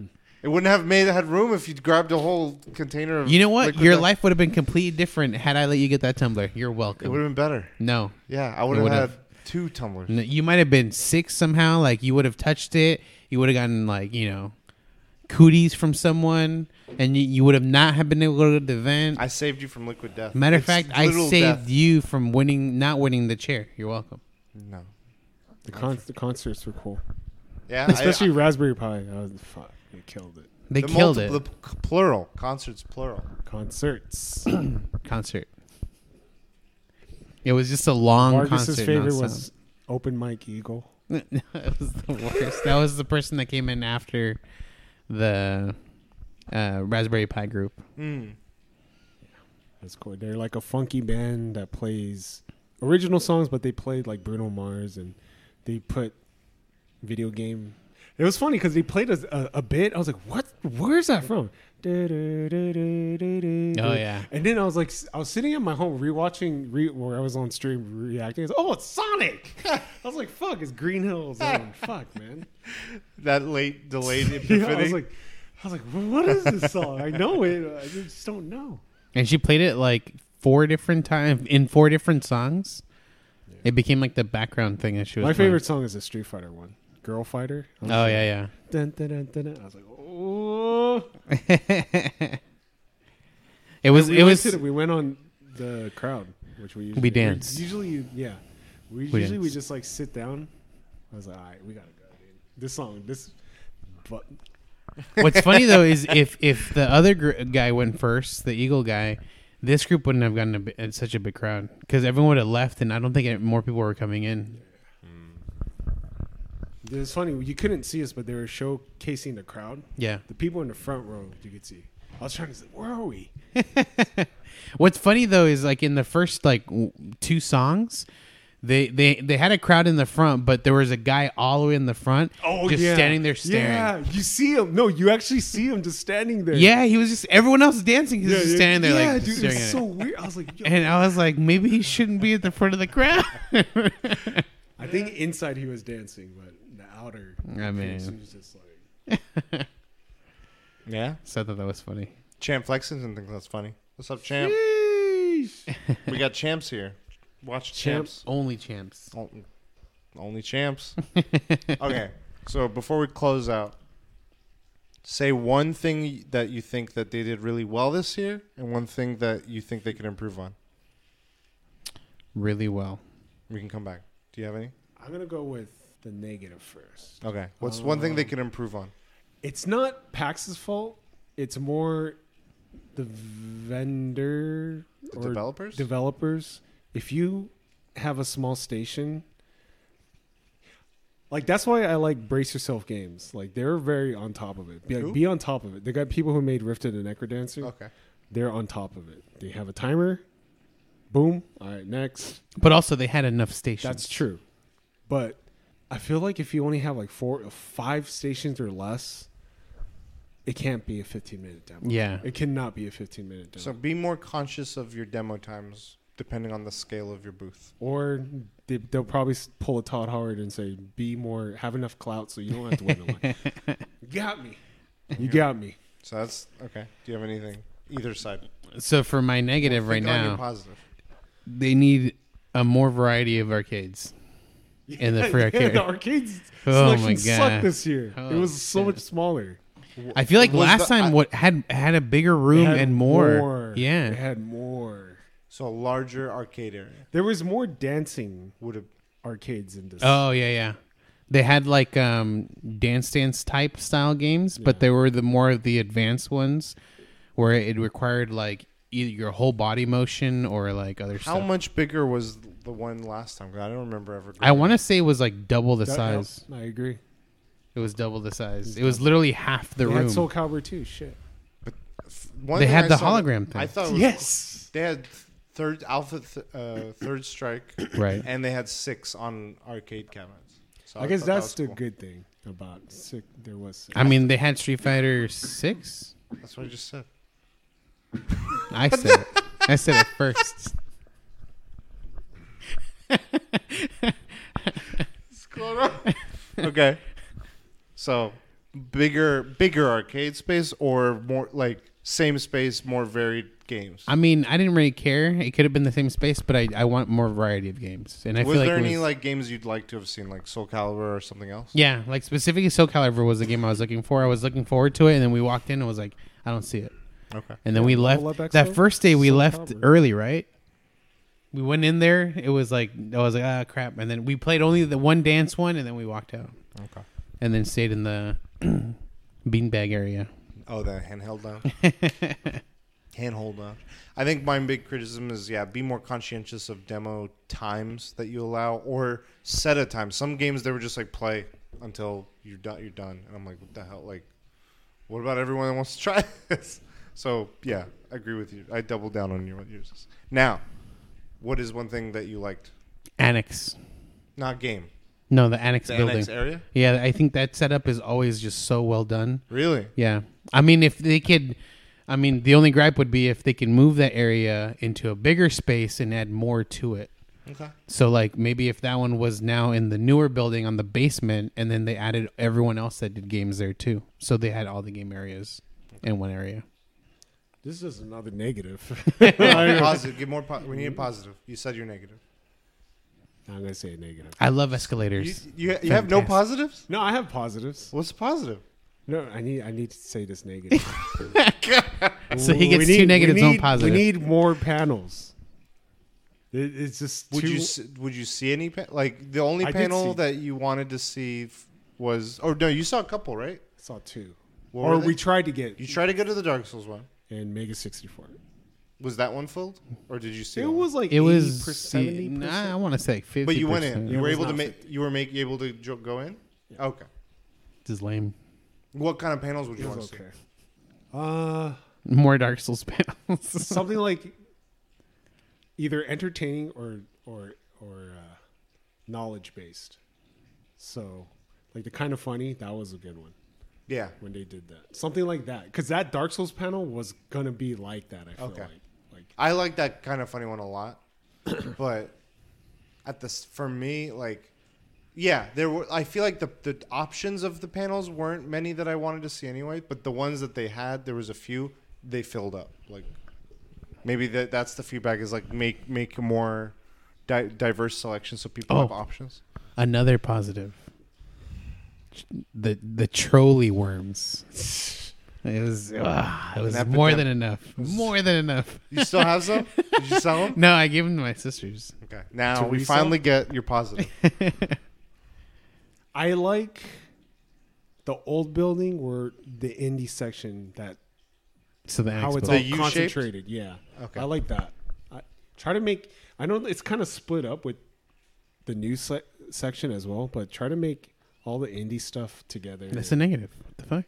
[SPEAKER 1] it wouldn't have made it had room if you'd grabbed a whole container of.
[SPEAKER 2] You know what?
[SPEAKER 1] liquid
[SPEAKER 2] Your
[SPEAKER 1] death.
[SPEAKER 2] life would have been completely different had I let you get that tumbler. You're welcome.
[SPEAKER 1] It
[SPEAKER 2] welcome.
[SPEAKER 1] would have been better.
[SPEAKER 2] No.
[SPEAKER 1] Yeah, I would have
[SPEAKER 2] would've.
[SPEAKER 1] had two tumblers.
[SPEAKER 2] No, You might have been sick somehow. Like you would have touched it. You would have gotten like you know, cooties from someone, and you, you would have not have been able to go to the event.
[SPEAKER 1] I saved you from liquid death.
[SPEAKER 2] Matter of
[SPEAKER 1] It's
[SPEAKER 2] fact, I
[SPEAKER 1] literal
[SPEAKER 2] saved
[SPEAKER 1] death.
[SPEAKER 2] you from winning, not winning the chair. You're welcome.
[SPEAKER 1] No.
[SPEAKER 3] The con- the concerts were cool,
[SPEAKER 1] Yeah, I-
[SPEAKER 3] especially Raspberry Pi. I was fuck. They killed it.
[SPEAKER 2] They
[SPEAKER 1] the
[SPEAKER 2] killed
[SPEAKER 1] multi-
[SPEAKER 2] it.
[SPEAKER 1] The p- plural concerts, plural.
[SPEAKER 3] Concerts. (coughs)
[SPEAKER 2] concert. It was just a long
[SPEAKER 3] Vargas's
[SPEAKER 2] concert.
[SPEAKER 3] favorite was Open Mike Eagle. (laughs)
[SPEAKER 2] that was the worst. that was the person that came in after the uh, Raspberry Pi group.
[SPEAKER 1] Mm.
[SPEAKER 3] That's cool. They're like a funky band that plays original songs, but they played like Bruno Mars and they put video game. It was funny because they played a, a, a bit. I was like, "What? Where's that from?" Oh
[SPEAKER 2] yeah,
[SPEAKER 3] And then I was like, I was sitting at my home rewatching re- where I was on stream reacting. Was, oh, it's Sonic! (laughs) I was like, "Fuck, it's Green Hills. Zone." (laughs) Fuck, man.
[SPEAKER 1] That late delayed (laughs)
[SPEAKER 3] Yeah. I was like, I was like, "What is this song?" I know it. I just don't know.
[SPEAKER 2] and she played it like four different times in four different songs. It became like the background thing that she was.
[SPEAKER 3] My
[SPEAKER 2] playing.
[SPEAKER 3] favorite song is the Street Fighter one, "Girl Fighter."
[SPEAKER 2] Oh
[SPEAKER 3] like,
[SPEAKER 2] yeah,
[SPEAKER 3] Dun, dun, dun, dun. I was like, oh.
[SPEAKER 2] yeah. (laughs) it was.
[SPEAKER 3] we
[SPEAKER 2] It was.
[SPEAKER 3] the- we went on the crowd, which we usually
[SPEAKER 2] We danced.
[SPEAKER 3] Usually, yeah. We
[SPEAKER 2] We
[SPEAKER 3] usually we just like sit down. I was like, all right, we gotta go. Dude. This song, this, but (laughs)
[SPEAKER 2] What's funny though is if if the other gr- guy went first, the Eagle guy, this group wouldn't have gotten a such a big crowd because everyone would have left, and I don't think it, more people were coming in.
[SPEAKER 3] It was funny. You couldn't see us, but they were showcasing the crowd.
[SPEAKER 2] Yeah.
[SPEAKER 3] The people in the front row, you could see. I was trying to say, where are we? (laughs)
[SPEAKER 2] What's funny though is like in the first like w- two songs, they they they had a crowd in the front, but there was a guy all the way in the front, oh, just standing there staring.
[SPEAKER 3] Yeah, you see him. No, you actually see him just standing there.
[SPEAKER 2] Yeah, he was just everyone else dancing. He was
[SPEAKER 3] yeah,
[SPEAKER 2] just
[SPEAKER 3] yeah.
[SPEAKER 2] standing there
[SPEAKER 3] Yeah,
[SPEAKER 2] like
[SPEAKER 3] dude,
[SPEAKER 2] staring
[SPEAKER 3] it's so
[SPEAKER 2] it.
[SPEAKER 3] weird. I was like. (laughs)
[SPEAKER 2] And I was like, maybe he shouldn't be at the front of the crowd. (laughs)
[SPEAKER 3] I think inside he was dancing, but the
[SPEAKER 2] I mean-
[SPEAKER 3] he was just like. (laughs)
[SPEAKER 1] yeah.
[SPEAKER 2] so I thought that was funny.
[SPEAKER 1] Champ Flexington and thinks that's funny. What's up, Champ?
[SPEAKER 3] Sheesh.
[SPEAKER 1] we got champs here. Watch champs.
[SPEAKER 2] Only champs.
[SPEAKER 1] O- Only champs. (laughs) okay, so before we close out, say one thing that you think that they did really well this year, and one thing that you think they could improve on.
[SPEAKER 2] really well.
[SPEAKER 1] We can come back. Do you have any?
[SPEAKER 3] I'm gonna go with the negative first.
[SPEAKER 1] Okay. What's one thing they
[SPEAKER 3] Um,
[SPEAKER 1] can improve on?
[SPEAKER 3] It's not PAX's fault. It's more the vendor
[SPEAKER 1] The
[SPEAKER 3] or
[SPEAKER 1] developers?
[SPEAKER 3] developers. If you have a small station, like that's why I like Brace Yourself games. Like they're very on top of it. Be, like,
[SPEAKER 1] Who?
[SPEAKER 3] be on top of it. They got people who made Rifted and Necrodancer.
[SPEAKER 1] okay.
[SPEAKER 3] They're on top of it. They have a timer. Boom. All right, next.
[SPEAKER 2] But also, they had enough stations.
[SPEAKER 3] That's true. But I feel like if you only have like four, five stations or less, it can't be a 15 minute demo.
[SPEAKER 2] Yeah.
[SPEAKER 3] It cannot be a 15 minute demo.
[SPEAKER 1] So be more conscious of your demo times depending on the scale of your booth.
[SPEAKER 3] or they, they'll probably pull a Todd Howard and say, "Be more, have enough clout, so you don't have to win the line." (laughs) got me. You got me.
[SPEAKER 1] So that's okay. Do you have anything? Either side.
[SPEAKER 2] So for my negative right
[SPEAKER 1] Think on your
[SPEAKER 2] now,
[SPEAKER 1] positive.
[SPEAKER 2] they need a more variety of arcades. (laughs) In the free arcade.
[SPEAKER 3] the arcades
[SPEAKER 2] Oh
[SPEAKER 3] selection
[SPEAKER 2] my
[SPEAKER 3] sucked this year. it
[SPEAKER 2] Oh,
[SPEAKER 3] was so
[SPEAKER 2] shit.
[SPEAKER 3] much smaller.
[SPEAKER 2] I feel like
[SPEAKER 1] Was
[SPEAKER 2] last
[SPEAKER 1] the-
[SPEAKER 2] time
[SPEAKER 1] I-
[SPEAKER 2] what had had a bigger room and more.
[SPEAKER 3] It
[SPEAKER 2] Yeah.
[SPEAKER 3] had more.
[SPEAKER 1] So a larger arcade area
[SPEAKER 3] There was more dancing
[SPEAKER 1] would have.
[SPEAKER 3] arcades in this.
[SPEAKER 2] Oh yeah, yeah. They had like um dance dance type style games, but
[SPEAKER 3] Yeah.
[SPEAKER 2] they were the more of the advanced ones where it required like either your whole body motion or like other
[SPEAKER 1] How
[SPEAKER 2] stuff.
[SPEAKER 1] much bigger was the one last time? 'Cause I don't remember ever.
[SPEAKER 2] I want to say it was like double the
[SPEAKER 3] That-
[SPEAKER 2] size.
[SPEAKER 3] yep, I agree.
[SPEAKER 2] It was double the size. It was literally half the
[SPEAKER 3] they
[SPEAKER 2] room.
[SPEAKER 3] had Soul Calibur too. Shit.
[SPEAKER 1] One
[SPEAKER 2] They
[SPEAKER 1] thing
[SPEAKER 2] had
[SPEAKER 1] I
[SPEAKER 2] the
[SPEAKER 1] saw that-
[SPEAKER 2] hologram thing.
[SPEAKER 1] I thought it was,
[SPEAKER 3] Yes.
[SPEAKER 1] they had third Alpha, th- uh, Third Strike, (coughs)
[SPEAKER 2] right.
[SPEAKER 1] and they had six on arcade cabinets. So
[SPEAKER 3] I guess
[SPEAKER 1] thought that
[SPEAKER 3] that's
[SPEAKER 1] was
[SPEAKER 3] the
[SPEAKER 1] cool.
[SPEAKER 3] good thing about sick. There was. Six.
[SPEAKER 2] I mean, they had Street Fighter Six.
[SPEAKER 1] That's what I just said.
[SPEAKER 2] I said it. I said it (laughs) first.
[SPEAKER 1] What's (laughs) going okay. So bigger, bigger arcade space, or more like same space, more varied games.
[SPEAKER 2] I mean, I didn't really care. It could have been the same space, but I, I want more variety of games. And I
[SPEAKER 1] was
[SPEAKER 2] feel like
[SPEAKER 1] there
[SPEAKER 2] it
[SPEAKER 1] any
[SPEAKER 2] was-
[SPEAKER 1] like games you'd like to have seen, like Soul Calibur or something else?
[SPEAKER 2] Yeah, like specifically Soul Calibur was the game I was looking for. I was looking forward to it, and then we walked in and was like, I don't see it.
[SPEAKER 1] Okay.
[SPEAKER 2] And then
[SPEAKER 3] Yeah,
[SPEAKER 2] we
[SPEAKER 3] Level
[SPEAKER 2] left.
[SPEAKER 3] Up
[SPEAKER 2] That
[SPEAKER 3] XO?
[SPEAKER 2] first day we
[SPEAKER 3] Soul
[SPEAKER 2] left
[SPEAKER 3] Calibur.
[SPEAKER 2] early, right? We went in there. It was like I was like, ah, crap. And then we played only the one dance one, and then we walked out,
[SPEAKER 1] Okay.
[SPEAKER 2] and then stayed in the (clears throat) beanbag area.
[SPEAKER 1] Oh, the handheld down. (laughs) Handhold down. I think my big criticism is yeah, be more conscientious of demo times that you allow, or set a time. Some games they were just like play until you're done. You're done, and I'm like, what the hell? Like, what about everyone that wants to try (laughs) this? So yeah, I agree with you. I double down on your yours. Now, what is one thing that you liked?
[SPEAKER 2] Annex.
[SPEAKER 1] Not game.
[SPEAKER 2] No, the annex
[SPEAKER 1] The
[SPEAKER 2] building.
[SPEAKER 1] annex area.
[SPEAKER 2] Yeah, I think that setup is always just so well done.
[SPEAKER 1] Really?
[SPEAKER 2] Yeah. I mean, if they could, I mean, the only gripe would be if they could move that area into a bigger space and add more to it.
[SPEAKER 1] Okay.
[SPEAKER 2] So, like, maybe if that one was now in the newer building on the basement, and then they added everyone else that did games there too. So they had all the game areas in one area.
[SPEAKER 3] This is another negative. (laughs) (laughs)
[SPEAKER 1] positive. Get more. Po- we need a positive. You said you're negative.
[SPEAKER 3] I'm gonna say a negative.
[SPEAKER 2] I love
[SPEAKER 1] You,
[SPEAKER 2] escalators.
[SPEAKER 1] you, you have no
[SPEAKER 2] Fantastic.
[SPEAKER 1] positives.
[SPEAKER 3] No, I have positives.
[SPEAKER 1] What's the positive?
[SPEAKER 3] No, I need I need to say this negative. (laughs)
[SPEAKER 2] So he gets
[SPEAKER 3] We
[SPEAKER 2] two negatives,
[SPEAKER 3] we
[SPEAKER 2] one
[SPEAKER 3] need,
[SPEAKER 2] positive.
[SPEAKER 3] We need more panels. It, it's just
[SPEAKER 1] Would
[SPEAKER 3] too,
[SPEAKER 1] you s- would you see any pa- like the only
[SPEAKER 3] I did
[SPEAKER 1] panel
[SPEAKER 3] see-
[SPEAKER 1] that you wanted to see f- was or no you saw a couple right?
[SPEAKER 3] I saw two,
[SPEAKER 1] What
[SPEAKER 3] or
[SPEAKER 1] were they?
[SPEAKER 3] we tried to get
[SPEAKER 1] you tried to go to the Dark Souls one.
[SPEAKER 3] In Mega 64.
[SPEAKER 1] Was that one filled or did you see?
[SPEAKER 3] It
[SPEAKER 1] one?
[SPEAKER 3] was like
[SPEAKER 2] it was
[SPEAKER 3] 80%, 70
[SPEAKER 2] Nah, I want to say fifty.
[SPEAKER 1] But you went in.
[SPEAKER 3] It
[SPEAKER 1] You were able to
[SPEAKER 3] not
[SPEAKER 1] make. You were make able to jo- go in.
[SPEAKER 3] Yeah.
[SPEAKER 1] Okay.
[SPEAKER 2] This is lame.
[SPEAKER 1] What kind of panels would
[SPEAKER 3] It
[SPEAKER 1] you want
[SPEAKER 3] was
[SPEAKER 1] to see?
[SPEAKER 3] okay. Uh,
[SPEAKER 2] More Dark Souls (laughs) panels.
[SPEAKER 3] something like either entertaining or or or uh, knowledge based. So, like the kind of funny that was a good one
[SPEAKER 1] Yeah.
[SPEAKER 3] when they did that. Something like that, because that Dark Souls panel was gonna be like that. I feel
[SPEAKER 1] Okay.
[SPEAKER 3] like like
[SPEAKER 1] I like that kind of funny one a lot, (coughs) but at this for me, like, yeah, there were. I feel like the the options of the panels weren't many that I wanted to see anyway. But the ones that they had, there was a few they filled up. Like, maybe that that's the feedback is like make make a more di- diverse selection so people
[SPEAKER 2] Oh.
[SPEAKER 1] have options.
[SPEAKER 2] Another positive. The the Trolli worms. It was ah, it was
[SPEAKER 1] An
[SPEAKER 2] more
[SPEAKER 1] epidemic.
[SPEAKER 2] than enough. More than enough.
[SPEAKER 1] You still have some? (laughs) Did you sell them?
[SPEAKER 2] No, I gave them to my sisters.
[SPEAKER 1] Okay. Now we
[SPEAKER 3] resell?
[SPEAKER 1] finally get your positive. (laughs)
[SPEAKER 3] I like the old building where the indie section that
[SPEAKER 2] So the
[SPEAKER 3] how
[SPEAKER 2] expo.
[SPEAKER 3] it's
[SPEAKER 1] The
[SPEAKER 3] all
[SPEAKER 1] U-shaped?
[SPEAKER 3] concentrated. Yeah,
[SPEAKER 1] Okay.
[SPEAKER 3] I like that. I try to make. I know it's kind of split up with the new se- section as well, but try to make all the indie stuff together.
[SPEAKER 2] That's a negative. What the fuck?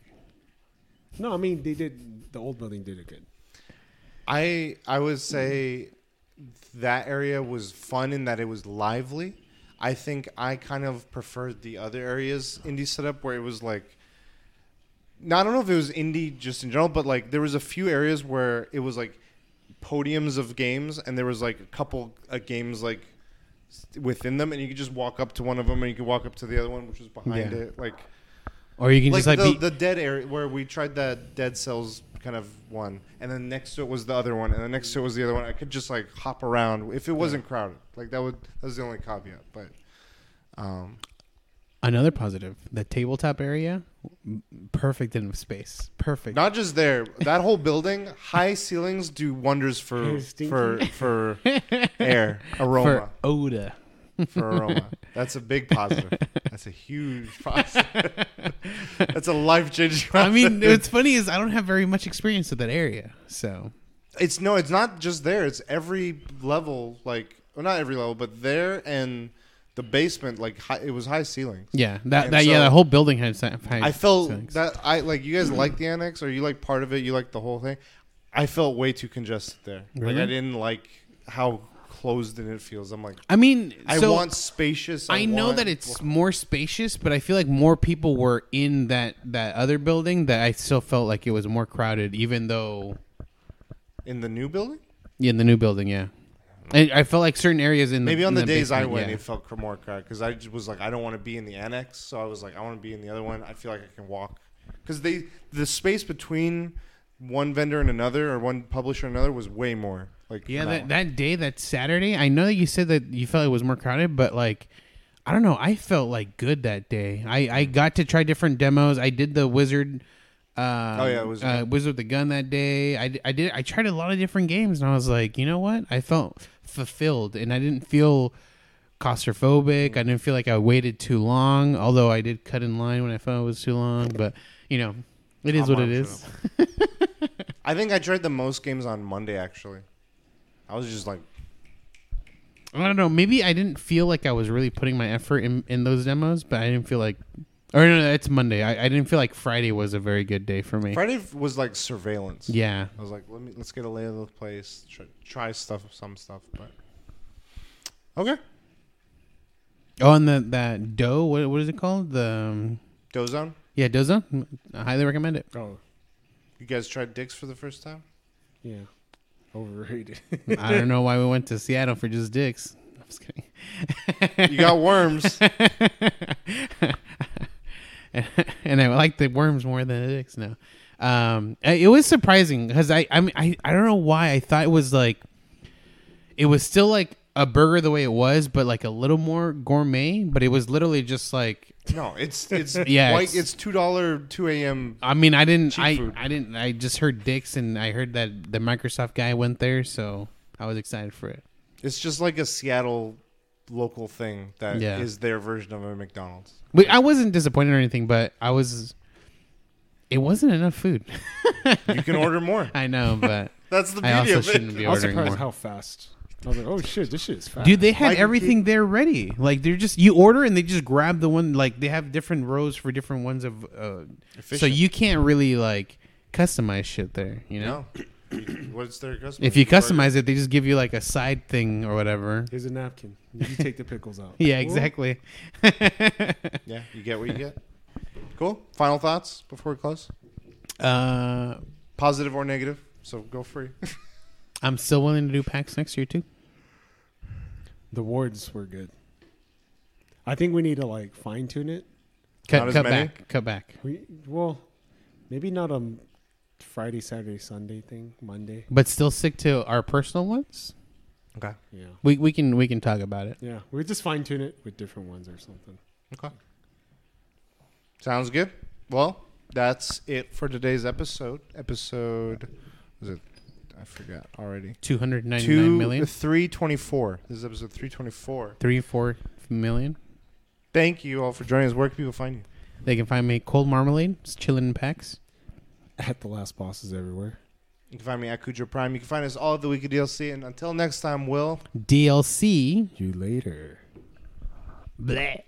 [SPEAKER 3] no, I mean they did. The old building did it good.
[SPEAKER 1] I I would say that area was fun in that it was lively. I think I kind of preferred the other areas indie setup where it was like no, I don't know if it was indie just in general, but like there was a few areas where it was like podiums of games and there was like a couple of games like s- within them and you could just walk up to one of them and you could walk up to the other one which was behind
[SPEAKER 2] Yeah.
[SPEAKER 1] it like
[SPEAKER 2] Or you can
[SPEAKER 1] like,
[SPEAKER 2] just like
[SPEAKER 1] the,
[SPEAKER 2] be,
[SPEAKER 1] the dead area where we tried that dead cells kind of one and then next to it was the other one and then next to it was the other one i could just like hop around if it wasn't crowded like that would that was the only caveat but um
[SPEAKER 2] another positive. The tabletop area, perfect in space. Perfect.
[SPEAKER 1] not just there that whole building (laughs) high ceilings do wonders for
[SPEAKER 3] Air
[SPEAKER 1] for for air (laughs)
[SPEAKER 2] for
[SPEAKER 1] aroma
[SPEAKER 2] Oda.
[SPEAKER 1] for aroma that's a big positive that's a huge (laughs) positive that's a life-changing
[SPEAKER 2] I mean,
[SPEAKER 1] positive.
[SPEAKER 2] what's funny is I don't have very much experience with that area, so
[SPEAKER 1] It's no, it's not just there. It's every level, like well, not every level, but there and the basement. Like high, it was high ceilings.
[SPEAKER 2] yeah, that,
[SPEAKER 1] And
[SPEAKER 2] that yeah,
[SPEAKER 1] so-
[SPEAKER 2] the whole building had. high
[SPEAKER 1] I felt
[SPEAKER 2] ceilings.
[SPEAKER 1] that I like you guys like the annex, or you like part of it. You like the whole thing. I felt way too congested there. Like I didn't like how closed in it feels. I'm like,
[SPEAKER 2] I mean,
[SPEAKER 1] I
[SPEAKER 2] so
[SPEAKER 1] want spacious. I,
[SPEAKER 2] I know
[SPEAKER 1] want-
[SPEAKER 2] that it's more spacious, but I feel like more people were in that that other building that I still felt like it was more crowded, even though
[SPEAKER 1] in the new building.
[SPEAKER 2] yeah, in the new building, yeah. I, I felt like certain areas in the
[SPEAKER 1] Maybe on
[SPEAKER 2] in
[SPEAKER 1] the, days I went,
[SPEAKER 2] yeah.
[SPEAKER 1] it felt more crowded because I just was like, I don't want to be in the annex, so I was like, I want to be in the other one. I feel like I can walk because they the space between one vendor and another or one publisher and another was way more. Like
[SPEAKER 2] Yeah, that, that day, that Saturday, I know that you said that you felt it was more crowded, but like, I don't know. I felt like good that day. I, I got to try different demos. I did the wizard. Uh,
[SPEAKER 1] Oh, yeah, Wizard
[SPEAKER 2] uh, wizard with the gun that day. I, I did. I tried a lot of different games, and I was like, you know what? I felt fulfilled, and I didn't feel claustrophobic. I didn't feel like I waited too long. Although I did cut in line when I felt it was too long, but you know, it is
[SPEAKER 1] I'm
[SPEAKER 2] what it is. (laughs)
[SPEAKER 1] I think I tried the most games on Monday actually. I was just like,
[SPEAKER 2] I don't know. Maybe I didn't feel like I was really putting my effort in, in those demos, but I didn't feel like. Or no, no, it's Monday. I, I didn't feel like Friday was a very good day for me.
[SPEAKER 1] Friday was like surveillance.
[SPEAKER 2] Yeah.
[SPEAKER 1] I was like, let me let's get a lay of the place, try, try stuff, some stuff, but okay.
[SPEAKER 2] Oh, and the that dough. What what is it called? The um,
[SPEAKER 1] Dozone,
[SPEAKER 2] yeah dozo. I highly recommend it.
[SPEAKER 3] Oh
[SPEAKER 1] you guys tried dicks for the first time?
[SPEAKER 3] yeah, overrated.
[SPEAKER 2] I don't know why we went to Seattle for just dicks. I'm just kidding.
[SPEAKER 1] You got worms. (laughs) (laughs)
[SPEAKER 2] and I like the worms more than the dicks now. Um, it was surprising because I, I mean, I, I don't know why I thought it was like, it was still like a burger the way it was, but like a little more gourmet. But it was literally just like,
[SPEAKER 1] No, it's (laughs) it's
[SPEAKER 2] Yeah,
[SPEAKER 1] white,
[SPEAKER 2] it's-
[SPEAKER 1] it's, two dollar two a.m.
[SPEAKER 2] I mean, I didn't, I,
[SPEAKER 1] food.
[SPEAKER 2] I didn't, I just heard dicks and I heard that the Microsoft guy went there, so I was excited for it.
[SPEAKER 1] It's just like a Seattle local thing that is
[SPEAKER 2] Yeah.
[SPEAKER 1] their version of a McDonald's.
[SPEAKER 2] But I wasn't disappointed or anything, but I was. It wasn't enough food.
[SPEAKER 1] You can order more. (laughs)
[SPEAKER 2] I know, but (laughs)
[SPEAKER 1] That's the
[SPEAKER 2] I
[SPEAKER 1] beauty
[SPEAKER 2] also
[SPEAKER 1] of
[SPEAKER 2] shouldn't
[SPEAKER 1] it.
[SPEAKER 2] be
[SPEAKER 3] I was
[SPEAKER 2] ordering
[SPEAKER 3] surprised
[SPEAKER 2] more.
[SPEAKER 3] how fast. I was like, oh shit, this shit is fast.
[SPEAKER 2] Dude, they had
[SPEAKER 1] Like,
[SPEAKER 2] everything there ready. Like they're just you order and they just grab the one. Like they have different rows for different ones of. Uh, so
[SPEAKER 1] Efficient.
[SPEAKER 2] you can't really like customize shit there. You know,
[SPEAKER 1] No. (clears throat) What's their customer?
[SPEAKER 2] if you customize it, they just give you like a side thing or whatever.
[SPEAKER 3] Here's a napkin. You take the pickles out. (laughs)
[SPEAKER 2] Yeah, exactly. (laughs)
[SPEAKER 1] Yeah, you get what you get. Cool. Final thoughts before we close?
[SPEAKER 2] uh,
[SPEAKER 1] Positive or negative? So go free. (laughs)
[SPEAKER 2] I'm still willing to do PAX next year too.
[SPEAKER 3] The wards were good. I think we need to like fine tune it.
[SPEAKER 2] Cut, cut back, cut back.
[SPEAKER 3] We well, maybe not a Friday, Saturday, Sunday thing. Monday.
[SPEAKER 2] But still stick to our personal ones.
[SPEAKER 1] okay.
[SPEAKER 3] Yeah.
[SPEAKER 2] We we can we can talk about it.
[SPEAKER 3] Yeah. We just fine tune it with different ones or something.
[SPEAKER 1] Okay. Sounds good. Well, that's it for today's episode. Episode was it? I forgot already.
[SPEAKER 2] Two hundred ninety
[SPEAKER 1] Two
[SPEAKER 2] nine million.
[SPEAKER 1] three twenty four. This is episode three twenty four.
[SPEAKER 2] Three four million.
[SPEAKER 1] Thank you all for joining us. Where can people find you?
[SPEAKER 2] They can find me cold marmalade, just chilling in packs.
[SPEAKER 3] At the last bosses everywhere.
[SPEAKER 1] You can find me at Cujo Prime. You can find us all at the Weekly DLC. And until next time, Will.
[SPEAKER 2] DLC.
[SPEAKER 3] You later.
[SPEAKER 2] Bleh.